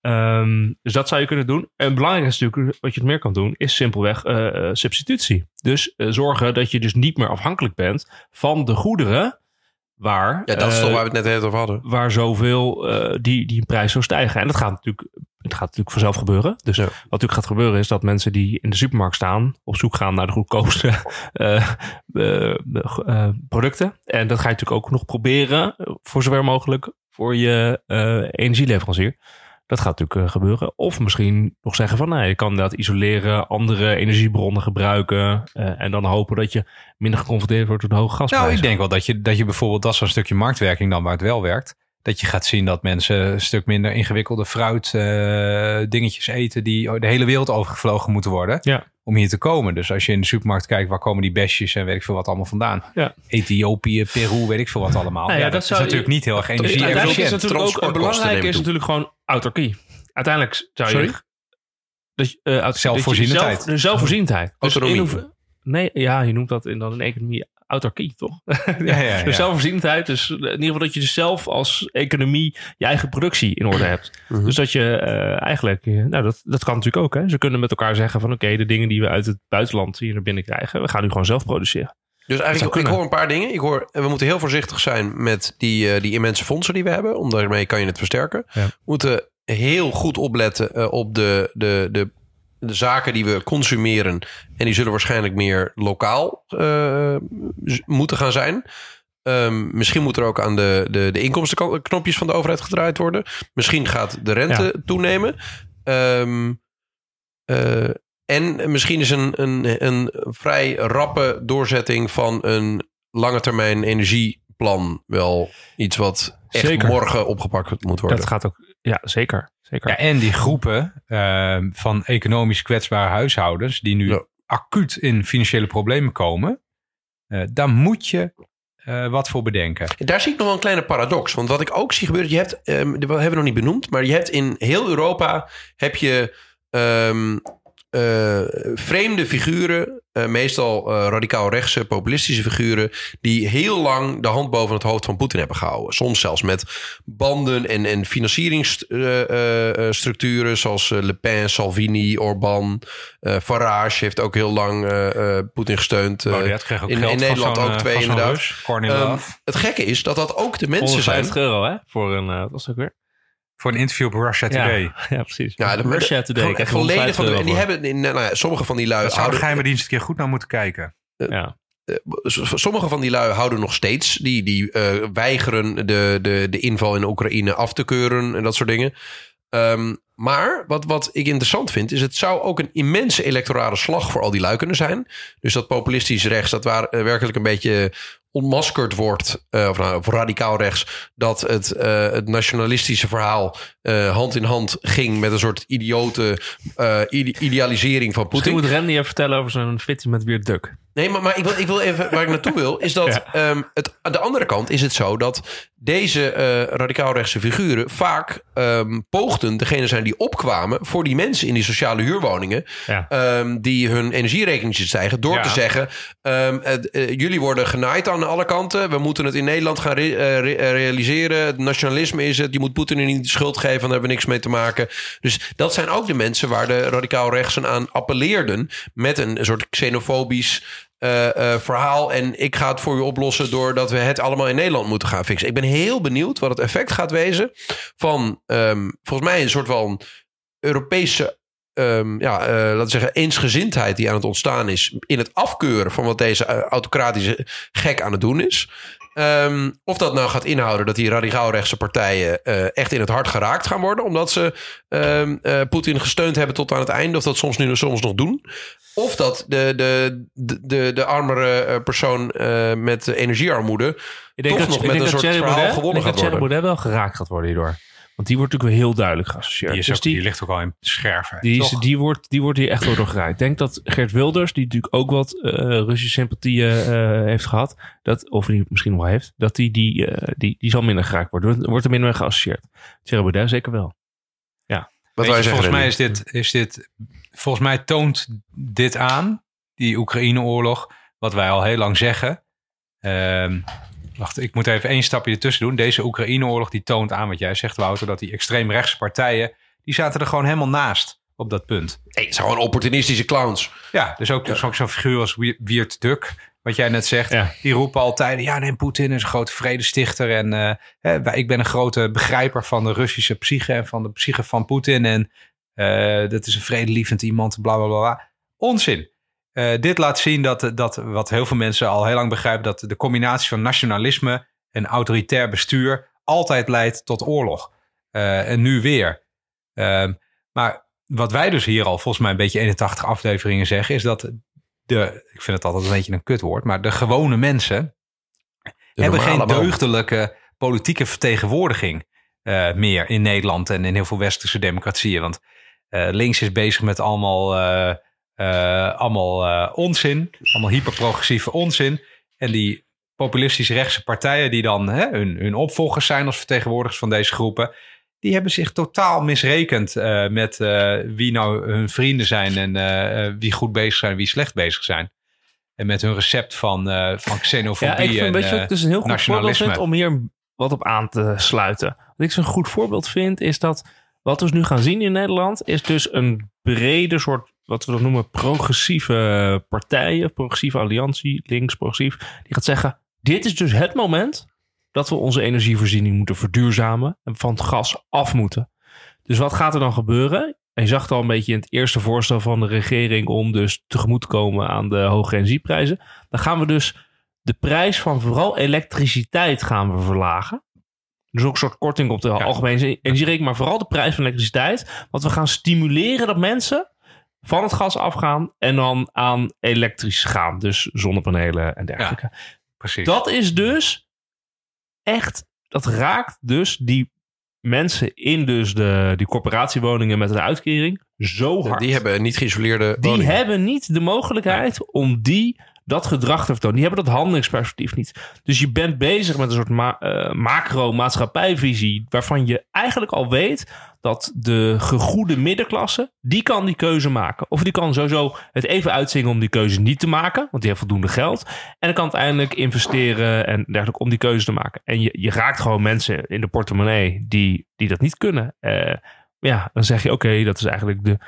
Speaker 3: Ehm, dus dat zou je kunnen doen. En belangrijk is natuurlijk, wat je het meer kan doen, is simpelweg eh, eh, substitutie. Dus eh, zorgen dat je dus niet meer afhankelijk bent van de goederen waar,
Speaker 2: Ja, dat is
Speaker 3: eh,
Speaker 2: waar we het net even over hadden.
Speaker 3: waar zoveel eh, die, die prijs zou stijgen. En dat gaat natuurlijk, het gaat natuurlijk vanzelf gebeuren. Dus
Speaker 2: Ja.
Speaker 3: wat natuurlijk gaat gebeuren is dat mensen die in de supermarkt staan op zoek gaan naar de goedkoopste eh, eh, eh, producten. En dat ga je natuurlijk ook nog proberen, voor zover mogelijk, voor je energieleverancier. Dat gaat natuurlijk gebeuren. Of misschien nog zeggen van nee, je kan inderdaad isoleren, andere energiebronnen gebruiken. en dan hopen dat je minder geconfronteerd wordt door de hoge gasprijzen.
Speaker 1: Nou, ik denk wel dat je, dat je bijvoorbeeld, dat is zo'n stukje marktwerking dan waar het wel werkt. Dat je gaat zien dat mensen een stuk minder ingewikkelde fruit eh, dingetjes eten die de hele wereld overgevlogen moeten worden.
Speaker 3: Ja.
Speaker 1: Om hier te komen. Dus als je in de supermarkt kijkt, waar komen die besjes en weet ik veel wat allemaal vandaan.
Speaker 3: Ja.
Speaker 1: Ethiopië, Peru, weet ik veel wat allemaal.
Speaker 3: Nou ja,
Speaker 1: ja,
Speaker 3: dat
Speaker 1: dat,
Speaker 3: zou
Speaker 1: is natuurlijk
Speaker 3: je-
Speaker 1: niet heel erg energie-efficiënt.
Speaker 3: een belangrijke
Speaker 2: nemen
Speaker 3: is
Speaker 2: toe.
Speaker 3: natuurlijk gewoon autarkie. Uiteindelijk zou je
Speaker 1: Sorry?
Speaker 3: dat eh, uit-
Speaker 1: Zelfvoorzienendheid.
Speaker 3: zelf- de zelfvoorzienendheid. Dus
Speaker 2: Autonomie.
Speaker 3: nee, ja, je noemt dat in dan in economie autarkie, toch?
Speaker 1: Ja, ja, ja.
Speaker 3: De zelfvoorzienendheid. Dus in ieder geval dat je dus zelf als economie je eigen productie in orde hebt.
Speaker 2: Mhm.
Speaker 3: Dus dat je eh, eigenlijk, eh, nou dat, dat kan natuurlijk ook. Hè? Ze kunnen met elkaar zeggen van oké, de dingen die we uit het buitenland hier naar binnen krijgen, we gaan nu gewoon zelf produceren.
Speaker 2: Dus eigenlijk, ik hoor een paar dingen. Ik hoor, we moeten heel voorzichtig zijn met die, eh, die immense fondsen die we hebben. Om daarmee kan je het versterken.
Speaker 1: Ja.
Speaker 2: We moeten heel goed opletten op de, de, de, de zaken die we consumeren. En die zullen waarschijnlijk meer lokaal eh, moeten gaan zijn. Ehm, misschien moet er ook aan de, de, de inkomstenknopjes van de overheid gedraaid worden. Misschien gaat de rente toenemen. Ehm, eh, en misschien is een, een, een vrij rappe doorzetting van een lange termijn energieplan wel iets wat echt
Speaker 3: Zeker.
Speaker 2: morgen opgepakt moet worden.
Speaker 3: Dat gaat ook, ja zeker. zeker.
Speaker 1: Ja, en die groepen eh, van economisch kwetsbare huishoudens die nu
Speaker 2: Ja.
Speaker 1: acuut in financiële problemen komen, eh, daar moet je eh, wat voor bedenken.
Speaker 2: Daar zie ik nog wel een kleine paradox. Want wat ik ook zie gebeuren, je hebt, ehm, dat hebben we nog niet benoemd, maar je hebt in heel Europa heb je ehm, eh, vreemde figuren, eh, meestal eh, radicaal rechtse, populistische figuren, die heel lang de hand boven het hoofd van Poetin hebben gehouden. Soms zelfs met banden en, en financieringsstructuren, zoals Le Pen, Salvini, Orbán, Farage heeft ook heel lang Poetin gesteund.
Speaker 1: kreeg ook
Speaker 2: in,
Speaker 1: geld
Speaker 2: in Nederland ook twee inderdaad.
Speaker 1: Love.
Speaker 2: het gekke is dat dat ook de mensen zijn.
Speaker 3: 150 euro, hè? Voor een, wat was ook weer?
Speaker 1: Voor een interview op Russia Today.
Speaker 3: Ja, ja, precies.
Speaker 2: Ja, de,
Speaker 3: Russia
Speaker 2: de-
Speaker 3: Today.
Speaker 2: gewoon volledig van de,
Speaker 3: 150
Speaker 2: en die hebben, in, nou ja, sommige van die lui
Speaker 1: Daar zou de
Speaker 2: houden,
Speaker 1: geheime dienst een keer goed naar moeten kijken.
Speaker 3: voor. Ja.
Speaker 2: eh, sommige van die lui houden nog steeds. Die, die eh, weigeren de, de, de inval in Oekraïne af te keuren en dat soort dingen. Ehm, maar wat, wat ik interessant vind, is het zou ook een immense electorale slag voor al die lui kunnen zijn. Dus dat populistisch rechts, dat waar eh, werkelijk een beetje ontmaskerd wordt, eh, of, nou, of radicaal rechts, dat het, eh, het nationalistische verhaal eh, hand in hand ging met een soort idiote ide- idealisering van
Speaker 3: Misschien
Speaker 2: Poetin.
Speaker 3: moet Randy even vertellen over zijn fitty met Weird Duck.
Speaker 2: Nee, maar, maar ik, wil, ik wil even waar ik naartoe wil, is dat
Speaker 3: Ja.
Speaker 2: ehm, het, aan de andere kant is het zo dat deze eh radicaal-rechtse figuren vaak ehm, poogden degene zijn die opkwamen voor die mensen in die sociale huurwoningen,
Speaker 3: Ja.
Speaker 2: ehm, die hun energierekening stijgen, door
Speaker 1: Ja.
Speaker 2: te zeggen: het, eh, jullie worden genaaid aan alle kanten, we moeten het in Nederland gaan re- eh, re- realiseren. Het nationalisme is het, je moet Poetin er niet de schuld geven, daar hebben we niks mee te maken. Dus dat zijn ook de mensen waar de radicaal-rechtsen aan appelleerden met een soort xenofobisch eh, eh, verhaal. En ik ga het voor u oplossen doordat we het allemaal in Nederland moeten gaan fixen. Ik ben heel benieuwd wat het effect gaat wezen van ehm, volgens mij een soort van Europese. ehm, ja, eh, laten we zeggen, eensgezindheid die aan het ontstaan is. in het afkeuren van wat deze autocratische gek aan het doen is. Ehm, of dat nou gaat inhouden dat die radicaal-rechtse partijen eh, echt in het hart geraakt gaan worden. omdat ze ehm, eh, Poetin gesteund hebben tot aan het einde. Of dat soms nu soms nog doen. Of dat de, de, de, de, de armere eh, persoon met energiearmoede.
Speaker 3: Ik denk
Speaker 2: Toch
Speaker 3: dat,
Speaker 2: nog met een soort verhaal
Speaker 3: Baudet,
Speaker 2: gewonnen
Speaker 3: ik denk
Speaker 2: gaat
Speaker 3: dat Thierry. Baudet wel geraakt gaat worden hierdoor. Want die wordt natuurlijk weer heel duidelijk geassocieerd.
Speaker 1: Die, is
Speaker 3: dus
Speaker 1: ook,
Speaker 3: die,
Speaker 1: die ligt ook al in scherven.
Speaker 3: die, is, die, wordt, die wordt hier echt door geraakt. Ik denk dat Geert Wilders, die natuurlijk ook wat eh, Russische sympathieën eh, heeft gehad, dat, of die misschien wel heeft, dat die, die, eh, die, die zal minder geraakt worden. Wordt- Wordt er minder mee geassocieerd. Thierry Baudet zeker wel.
Speaker 2: Wat
Speaker 1: je,
Speaker 2: zeggen.
Speaker 1: volgens mij is dit, is dit, volgens mij toont dit aan, die Oekraïne-oorlog, wat wij al heel lang zeggen. Ehm, wacht, ik moet even één stapje ertussen doen. Deze Oekraïne-oorlog die toont aan wat jij zegt, Wouter, dat die extreemrechtse partijen, die zaten er gewoon helemaal naast op dat punt.
Speaker 2: Nee, het zijn gewoon opportunistische clowns.
Speaker 1: Ja, dus ook, dus ook zo'n figuur als Wie- Wiert Duk, wat jij net zegt.
Speaker 3: Ja.
Speaker 1: Die roepen altijd, ja nee, Poetin is een grote vredestichter. En eh, hè, ik ben een grote begrijper van de Russische psyche en van de psyche van Poetin. En eh, dat is een vredelievend iemand, bla bla. bla. Onzin. Eh, dit laat zien dat, dat wat heel veel mensen al heel lang begrijpen... dat de combinatie van nationalisme en autoritair bestuur... altijd leidt tot oorlog. Eh, en nu weer. Ehm, maar wat wij dus hier al volgens mij een beetje 81 afleveringen zeggen... is dat de, ik vind het altijd een beetje een kutwoord... maar de gewone mensen
Speaker 2: De
Speaker 1: hebben geen
Speaker 2: man.
Speaker 1: deugdelijke politieke vertegenwoordiging eh, meer in Nederland en in heel veel westerse democratieën. Want links is bezig met allemaal, allemaal eh, onzin, allemaal hyperprogressieve onzin. En die populistisch rechtse partijen die dan hè, hun, hun opvolgers zijn als vertegenwoordigers van deze groepen, die hebben zich totaal misrekend eh, met eh, wie nou hun vrienden zijn en eh, eh, wie goed bezig zijn en wie slecht bezig zijn. En met hun recept van, eh van xenofobie
Speaker 3: Ja, ik vind,
Speaker 1: en
Speaker 3: weet je wat
Speaker 1: eh,
Speaker 3: ik dus een heel goed voorbeeld vind om hier wat op aan te sluiten. Wat ik zo'n goed voorbeeld vind, is dat wat we dus nu gaan zien in Nederland, is dus een brede soort, wat we dan noemen, progressieve partijen, progressieve alliantie, links, progressief, die gaat zeggen, dit is dus het moment dat we onze energievoorziening moeten verduurzamen en van het gas af moeten. Dus wat gaat er dan gebeuren? En je zag het al een beetje in het eerste voorstel van de regering om dus tegemoet te komen aan de hoge energieprijzen. Dan gaan we dus de prijs van vooral elektriciteit gaan we verlagen. Dus ook een soort korting op de algemene energierekening, maar vooral de prijs van elektriciteit. Want we gaan stimuleren dat mensen van het gas afgaan en dan aan elektrisch gaan. Dus zonnepanelen en dergelijke.
Speaker 1: Precies.
Speaker 3: Dat is dus echt, dat raakt dus die mensen in dus de, die corporatiewoningen met een uitkering zo hard.
Speaker 2: Die hebben niet geïsoleerde
Speaker 3: Die
Speaker 2: woningen.
Speaker 3: hebben niet de mogelijkheid om die dat gedrag te vertonen. Die hebben dat handelingsperspectief niet. Dus je bent bezig met een soort eh, macro-maatschappijvisie... waarvan je eigenlijk al weet dat de gegoede middenklasse... die kan die keuze maken. Of die kan sowieso het even uitzingen om die keuze niet te maken... want die heeft voldoende geld. En dan kan uiteindelijk investeren en dergelijke om die keuze te maken. En je, je raakt gewoon mensen in de portemonnee die, die dat niet kunnen. Eh, ja, dan zeg je oké, dat is eigenlijk de,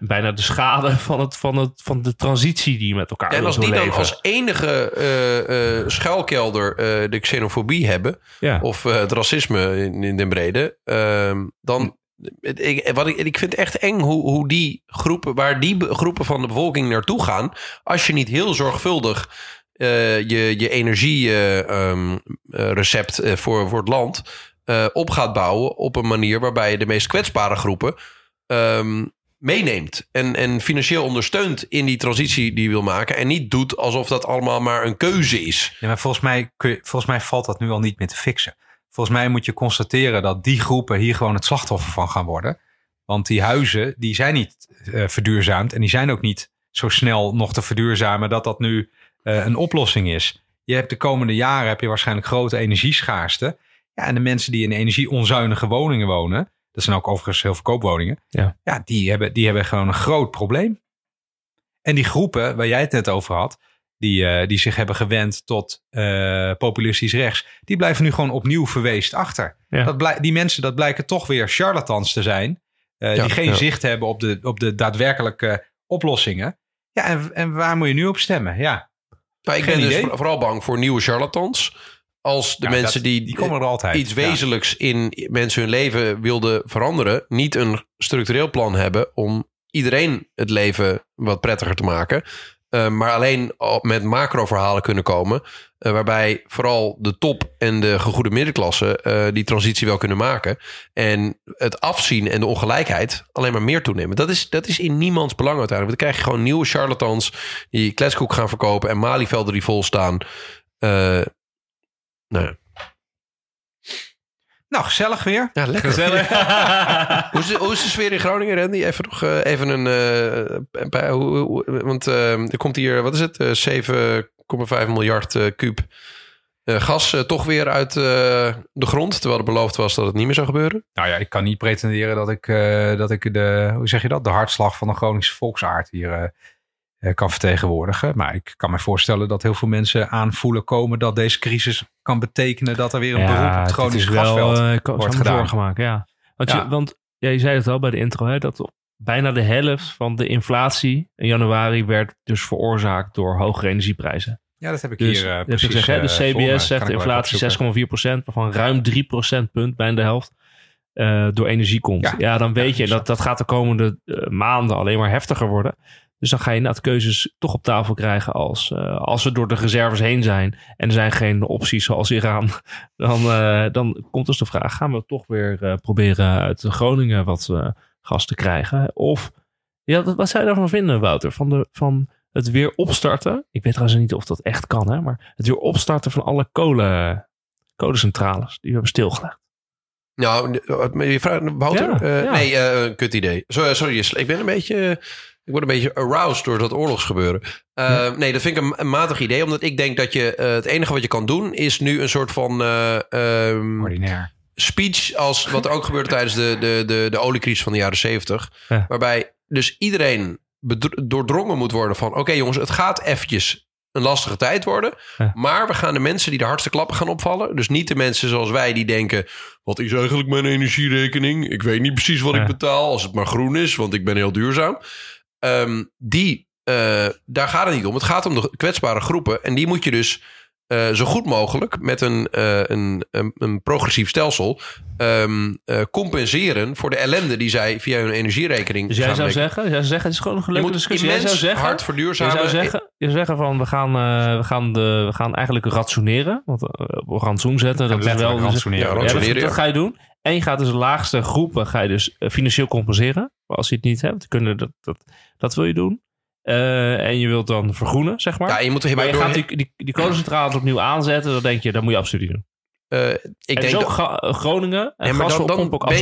Speaker 3: bijna de schade van, het, van, het, van de transitie die je met elkaar
Speaker 2: En als die dan als enige eh, schuilkelder eh, de xenofobie hebben...
Speaker 3: Ja.
Speaker 2: of het racisme in, in den brede... ehm, dan... Ik, wat ik, ik vind het echt eng hoe, hoe die groepen, waar die groepen van de bevolking naartoe gaan. Als je niet heel zorgvuldig je, je energierecept eh, voor, voor het land op gaat bouwen. op een manier waarbij je de meest kwetsbare groepen ehm, meeneemt. En, en financieel ondersteunt in die transitie die je wil maken. En niet doet alsof dat allemaal maar een keuze is.
Speaker 1: Ja, maar volgens mij, kun je, volgens mij valt dat nu al niet meer te fixen. Volgens mij moet je constateren dat die groepen hier gewoon het slachtoffer van gaan worden. Want die huizen, die zijn niet eh, verduurzaamd. En die zijn ook niet zo snel nog te verduurzamen dat dat nu eh, een oplossing is. Je hebt de komende jaren heb je waarschijnlijk grote energieschaarste. Ja, en de mensen die in energieonzuinige woningen wonen, dat zijn ook overigens heel veel koopwoningen.
Speaker 3: Ja.
Speaker 1: ja die, hebben, die hebben gewoon een groot probleem. En die groepen waar jij het net over had, die, eh, die zich hebben gewend tot eh, populistisch rechts, die blijven nu gewoon opnieuw verweest achter.
Speaker 3: Ja.
Speaker 1: Dat blij- die mensen, dat blijken toch weer charlatans te zijn, eh,
Speaker 2: Ja,
Speaker 1: die geen
Speaker 2: ja.
Speaker 1: zicht hebben op de, op de daadwerkelijke oplossingen. Ja, en, en waar moet je nu op stemmen? Ja,
Speaker 2: Nou, ik
Speaker 1: Geen
Speaker 2: ben dus
Speaker 1: idee.
Speaker 2: voor- vooral bang voor nieuwe charlatans. Als de
Speaker 1: Ja,
Speaker 2: mensen
Speaker 1: dat-
Speaker 2: die,
Speaker 1: die komen er altijd.
Speaker 2: iets
Speaker 1: Ja.
Speaker 2: wezenlijks in mensen hun leven wilden veranderen, niet een structureel plan hebben om iedereen het leven wat prettiger te maken. eh, maar alleen al met macro-verhalen kunnen komen. eh, waarbij vooral de top en de gegoede middenklasse eh, die transitie wel kunnen maken. En het afzien en de ongelijkheid alleen maar meer toenemen. Dat is, dat is in niemands belang uiteindelijk. Dan krijg je gewoon nieuwe charlatans die kletskoek gaan verkopen en malievelden die vol staan. Eh, nou
Speaker 1: gezellig weer.
Speaker 2: Ja, lekker.
Speaker 3: Gezellig.
Speaker 2: Hoe is, de, hoe is de sfeer in Groningen, Randy? Even nog eh, even een... eh, een paar- hoe, hoe- want eh, er komt hier, wat is het? Eh, 7,5 miljard eh kuub eh, gas toch weer uit eh, de grond. Terwijl er beloofd was dat het niet meer zou gebeuren.
Speaker 1: Nou ja, ik kan niet pretenderen dat ik, eh, dat ik de, hoe zeg je dat, de hartslag van de Groningse volksaard hier kan vertegenwoordigen. Maar ik kan me voorstellen dat heel veel mensen aanvoelen komen dat deze crisis kan betekenen dat er weer een beroep op het Gronings gasveld
Speaker 3: eh, ik kan-
Speaker 1: wordt gedaan.
Speaker 3: ja. Want,
Speaker 1: Ja.
Speaker 3: Je, want ja, je zei het al bij de intro, hè, dat bijna de helft van de inflatie in januari werd dus veroorzaakt door hogere energieprijzen.
Speaker 1: Ja, dat heb ik
Speaker 3: Dus,
Speaker 1: hier uh, precies
Speaker 3: gezegd,
Speaker 1: eh,
Speaker 3: de
Speaker 1: voor me.
Speaker 3: CBS zegt
Speaker 1: wel even
Speaker 3: inflatie
Speaker 1: opzoeken.
Speaker 3: 6,4%, waarvan ruim 3 procentpunt, bijna de helft, eh, door energie komt.
Speaker 1: Ja.
Speaker 3: Ja, dan weet je,
Speaker 1: Ja,
Speaker 3: dat, dat gaat de komende eh, maanden alleen maar heftiger worden. Dus dan ga je inderdaad keuzes toch op tafel krijgen als, eh, als we door de reserves heen zijn en er zijn geen opties zoals Iran. Dan, eh, dan komt dus de vraag, gaan we toch weer eh, proberen uit Groningen wat gas te krijgen? Of, ja, wat, zou je daarvan vinden Wouter? Van, de, van het weer opstarten? Ik weet trouwens niet of dat echt kan, hè, maar het weer opstarten van alle kolen, kolencentrales die we hebben stilgelegd.
Speaker 2: Nou, je vraagt, Wouter?
Speaker 3: Ja, ja.
Speaker 2: Nee, een kut idee. Sorry, sorry, ik ben een beetje... Ik word een beetje aroused door dat oorlogsgebeuren. Eh, Nee, dat vind ik een, een matig idee. Omdat ik denk dat je... eh, het enige wat je kan doen... is nu een soort van... eh, ehm,
Speaker 1: Ordinair.
Speaker 2: speech als wat er ook gebeurde tijdens de, de, de, de oliecrisis van de jaren zeventig.
Speaker 3: Ja.
Speaker 2: Waarbij dus iedereen doordrongen moet worden van... oké jongens, het gaat eventjes een lastige tijd worden.
Speaker 3: Ja.
Speaker 2: Maar we gaan de mensen die de hardste klappen gaan opvallen. Dus niet de mensen zoals wij die denken... wat is eigenlijk mijn energierekening? Ik weet niet precies wat
Speaker 3: Ja.
Speaker 2: ik betaal als het maar groen is... want ik ben heel duurzaam. Ehm, die, eh, daar gaat het niet om. Het gaat om de kwetsbare groepen. En die moet je dus eh, zo goed mogelijk met een, eh, een, een, een progressief stelsel ehm, eh, compenseren voor de ellende die zij via hun energierekening
Speaker 3: Dus jij zou zeggen, jij zou zeggen, het is gewoon een
Speaker 2: Je
Speaker 3: leuke
Speaker 2: moet
Speaker 3: discussie. Jij zou zeggen,
Speaker 2: hard
Speaker 3: je
Speaker 2: verduurzamen.
Speaker 3: zou zeggen, je zou zeggen van we gaan, eh, we, gaan de, we gaan eigenlijk rationeren. Want we gaan zoen zetten. Dat is wel.
Speaker 2: Ja,
Speaker 3: Ja, dat, ga je doen. En je gaat dus de laagste groepen ga je dus eh, financieel compenseren. Maar als je het niet hebt, kunnen dat, dat, dat wil je doen. Eh, en je wilt dan vergroenen, zeg maar.
Speaker 2: Ja, je moet er
Speaker 3: maar je
Speaker 2: door-
Speaker 3: gaat die, die, die opnieuw aanzetten. Dan denk je, dat moet je absoluut niet doen.
Speaker 2: Eh, ik
Speaker 3: en
Speaker 2: denk
Speaker 3: zo
Speaker 2: dat-
Speaker 3: Ga- Groningen en gas
Speaker 2: dan,
Speaker 3: ook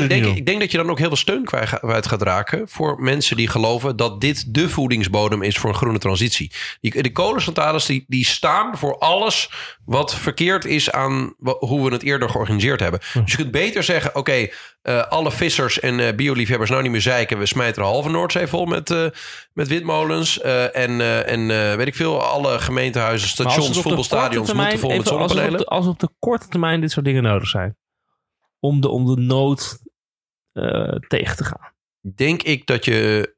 Speaker 2: denk, ik denk dat je dan ook heel veel steun kwijt, gaat raken voor mensen die geloven dat dit de voedingsbodem is voor een groene transitie. Die, de kolencentrales die, die staan voor alles wat verkeerd is aan hoe we het eerder georganiseerd hebben.
Speaker 3: Hm.
Speaker 2: Dus je kunt beter zeggen, oké, eh, alle vissers en eh bioliefhebbers nou niet meer zeiken. We smijten de halve Noordzee vol met, eh, met windmolens. en en weet ik veel, alle gemeentehuizen, stations, voetbalstadions moeten vol met
Speaker 3: als
Speaker 2: zonnepanelen.
Speaker 3: de- Als op de korte termijn dit soort dingen nodig zijn. Om de, om de nood tegen te gaan.
Speaker 2: denk ik dat je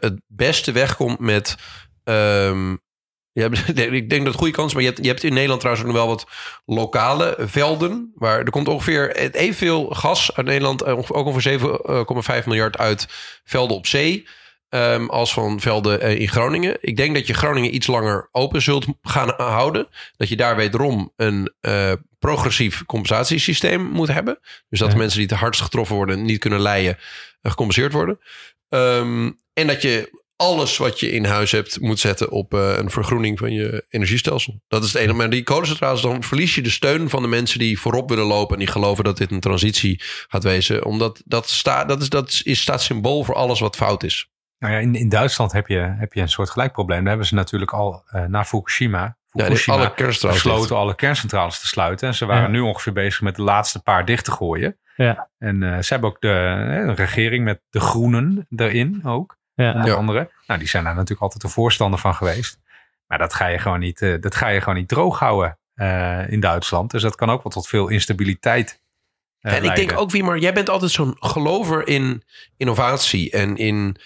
Speaker 2: het beste wegkomt met. ik denk dat het goede kans is, maar je hebt, je hebt in Nederland trouwens ook nog wel wat lokale velden. Waar er komt ongeveer evenveel gas uit Nederland, eh, ook ongeveer 7,5 miljard uit velden op zee. ehm, als van velden eh, in Groningen. Ik denk dat je Groningen iets langer open zult gaan houden. Dat je daar wederom een eh, progressief compensatiesysteem moet hebben. Dus dat
Speaker 3: Ja.
Speaker 2: de mensen die het hardst getroffen worden niet kunnen leien, eh, gecompenseerd worden. Ehm, en dat je alles wat je in huis hebt moet zetten op eh, een vergroening van je energiestelsel. Dat is het enige. Maar die kolencentrales, dan verlies je de steun van de mensen die voorop willen lopen en die geloven dat dit een transitie gaat wezen. Omdat dat, sta, dat, is, dat is, staat symbool voor alles wat fout is.
Speaker 1: Nou ja, in, in Duitsland heb je, heb je een soort gelijk probleem. Daar hebben ze natuurlijk al eh, na Fukushima,
Speaker 2: Ja, alle kerncentrales
Speaker 1: besloten
Speaker 2: dicht.
Speaker 1: alle kerncentrales te sluiten. En ze waren
Speaker 3: Ja.
Speaker 1: nu ongeveer bezig met de laatste paar dicht te gooien.
Speaker 3: Ja.
Speaker 1: En eh, ze hebben ook de een regering met de groenen erin ook,
Speaker 3: Ja.
Speaker 1: onder
Speaker 2: Ja.
Speaker 1: andere. Nou, die zijn daar natuurlijk altijd de voorstander van geweest. Maar dat ga je gewoon niet, eh, dat ga je gewoon niet droog houden eh, in Duitsland. Dus dat kan ook wel tot veel instabiliteit eh,
Speaker 2: en ik denk ook, wie maar jij bent altijd zo'n gelover in innovatie en in,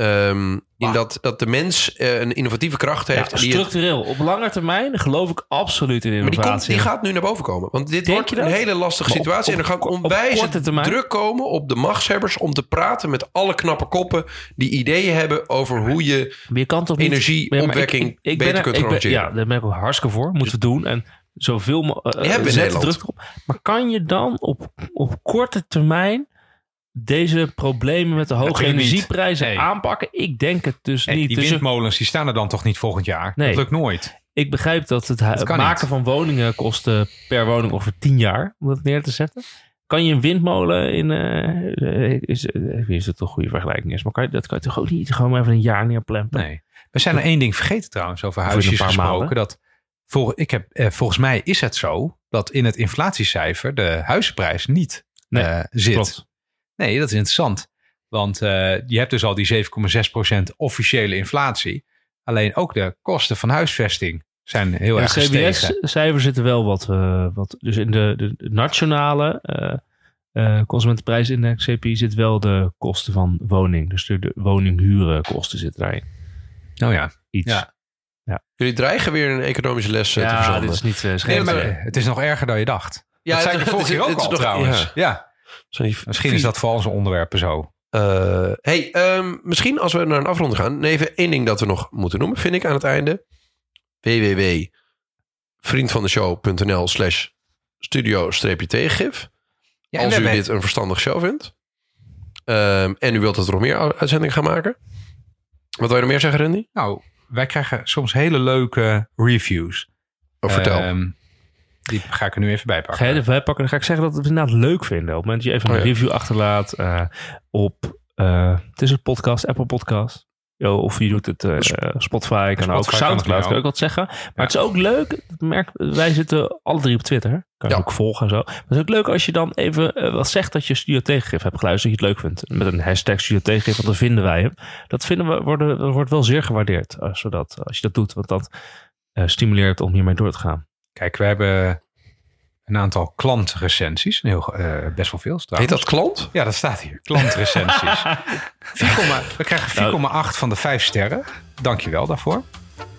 Speaker 2: ehm, in dat, dat de mens eh, een innovatieve kracht
Speaker 3: Ja,
Speaker 2: heeft. die het-
Speaker 3: structureel. Op lange termijn geloof ik absoluut in
Speaker 2: Maar die,
Speaker 3: innovatie.
Speaker 2: komt, die gaat nu naar boven komen. Want dit
Speaker 3: Denk
Speaker 2: wordt een hele lastige
Speaker 3: Maar op-
Speaker 2: situatie.
Speaker 3: op-
Speaker 2: en er gaat
Speaker 3: op- op
Speaker 2: onwijs druk komen op de machtshebbers... om te praten met alle knappe koppen... die ideeën hebben over hoe je
Speaker 3: Maar
Speaker 2: energieopwekking
Speaker 3: Ja, maar
Speaker 2: beter
Speaker 3: ben er-
Speaker 2: kunt organiseren.
Speaker 3: Ja, daar ben ik ook hartstikke voor. Moeten we doen. En zoveel mogelijk...
Speaker 2: Die hebben we in
Speaker 3: zet
Speaker 2: Nederland.
Speaker 3: druk erop. Maar kan je dan op, op korte termijn... deze problemen met de hoge energieprijzen
Speaker 1: Nee.
Speaker 3: aanpakken? Ik denk het dus niet.
Speaker 1: die
Speaker 3: Dus
Speaker 1: windmolens die staan er dan toch niet volgend jaar?
Speaker 3: Nee.
Speaker 1: Dat lukt nooit.
Speaker 3: ik begrijp dat het,
Speaker 1: Dat
Speaker 3: maken
Speaker 1: niet.
Speaker 3: van woningen kost eh, per woning ongeveer 10 jaar om dat neer te zetten. Kan je een windmolen in. eh, eh, is, eh, niet of het een goede vergelijking is, maar kan je, dat kan je toch ook niet gewoon even een jaar neerplempen?
Speaker 1: Nee. We zijn er één ding vergeten trouwens over huisjes
Speaker 3: paar
Speaker 1: gesproken.
Speaker 3: maanden.
Speaker 1: Dat vol, ik heb, eh, volgens mij is het zo dat in het inflatiecijfer de huizenprijs niet
Speaker 3: Nee,
Speaker 1: zit.
Speaker 3: Klopt.
Speaker 1: Nee, dat is interessant. Want eh, je hebt dus al die 7,6% officiële inflatie. Alleen ook de kosten van huisvesting zijn heel
Speaker 3: Ja,
Speaker 1: erg gestegen.
Speaker 3: CBS-cijfers zitten wel wat, eh, wat. Dus in de, de, nationale eh eh, consumentenprijsindex, CPI, zit wel de kosten van woning. Dus de, de woninghurenkosten zitten daarin.
Speaker 1: Oh ja.
Speaker 3: Iets.
Speaker 1: Ja.
Speaker 2: Jullie dreigen weer een economische les eh, te
Speaker 3: Ja,
Speaker 2: verzanden.
Speaker 3: dit is niet.
Speaker 1: Nee, maar het is nog erger dan je dacht.
Speaker 2: Ja,
Speaker 1: dat zei
Speaker 2: het-
Speaker 1: ik ook
Speaker 2: het
Speaker 1: al
Speaker 2: nog-
Speaker 1: trouwens.
Speaker 2: ja. Zijn
Speaker 1: Misschien is dat voor onze onderwerpen zo.
Speaker 2: Eh, hey, ehm, misschien als we naar een afronding gaan. nee, Even één ding dat we nog moeten noemen, vind ik aan het einde. www.vriendvandeshow.nl slash studio-tegengif.
Speaker 1: Ja,
Speaker 2: als u dit een verstandig show vindt. Ehm, en u wilt dat we nog meer uitzendingen gaan maken. Wat wil je nog meer zeggen, Randy?
Speaker 1: Nou, wij krijgen soms hele leuke reviews.
Speaker 2: Of vertel.
Speaker 1: Ehm, die ga ik er nu even bij
Speaker 3: Ga
Speaker 1: pakken.
Speaker 3: je er bij pakken? Dan ga ik zeggen dat we het inderdaad leuk vinden. Op het moment dat je even een
Speaker 2: Oh ja.
Speaker 3: review achterlaat eh, op... eh, het is een podcast, Apple Podcast. Yo, of je doet het eh, Spotify, kan ook. Soundcloud kan ik ook wat zeggen. Maar het is ook leuk. Merk, wij zitten alle drie op Twitter. Kan je
Speaker 2: Ja.
Speaker 3: ook volgen en zo. Maar het is ook leuk als je dan even wat zegt dat je Studio Tegengif hebt geluisterd. Dat je het leuk vindt. Met een hashtag Studio Tegengif, want dan vinden wij hem. Dat vinden we, worden, wordt wel zeer gewaardeerd als, we dat, als je dat doet. Want dat stimuleert om hiermee door te gaan.
Speaker 1: Kijk, we hebben een aantal klantrecensies. Heel, eh, best wel veel
Speaker 2: Heet
Speaker 1: trouwens.
Speaker 2: dat klant?
Speaker 1: Ja, dat staat hier. Klantrecensies. 4,8 we krijgen 4,8 van de 5 sterren. Dankjewel daarvoor.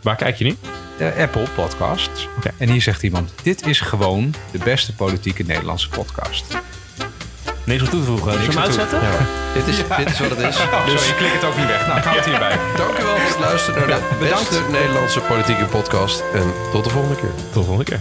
Speaker 3: Waar kijk je nu?
Speaker 1: Eh, Apple Podcasts.
Speaker 3: Oké.
Speaker 1: En hier zegt iemand: Dit is gewoon de beste politieke Nederlandse podcast.
Speaker 3: Niks om toe te voegen. Zullen we hem
Speaker 1: aan
Speaker 3: uitzetten?
Speaker 2: Dit is, dit is wat het is.
Speaker 1: Oh,
Speaker 2: Dus
Speaker 1: sorry, ik klik het ook niet weg. Nou, gaan we het hierbij.
Speaker 2: dank u wel voor het luisteren naar de
Speaker 1: bedankt.
Speaker 2: beste Nederlandse politieke podcast. En tot de volgende keer.
Speaker 3: Tot de volgende keer.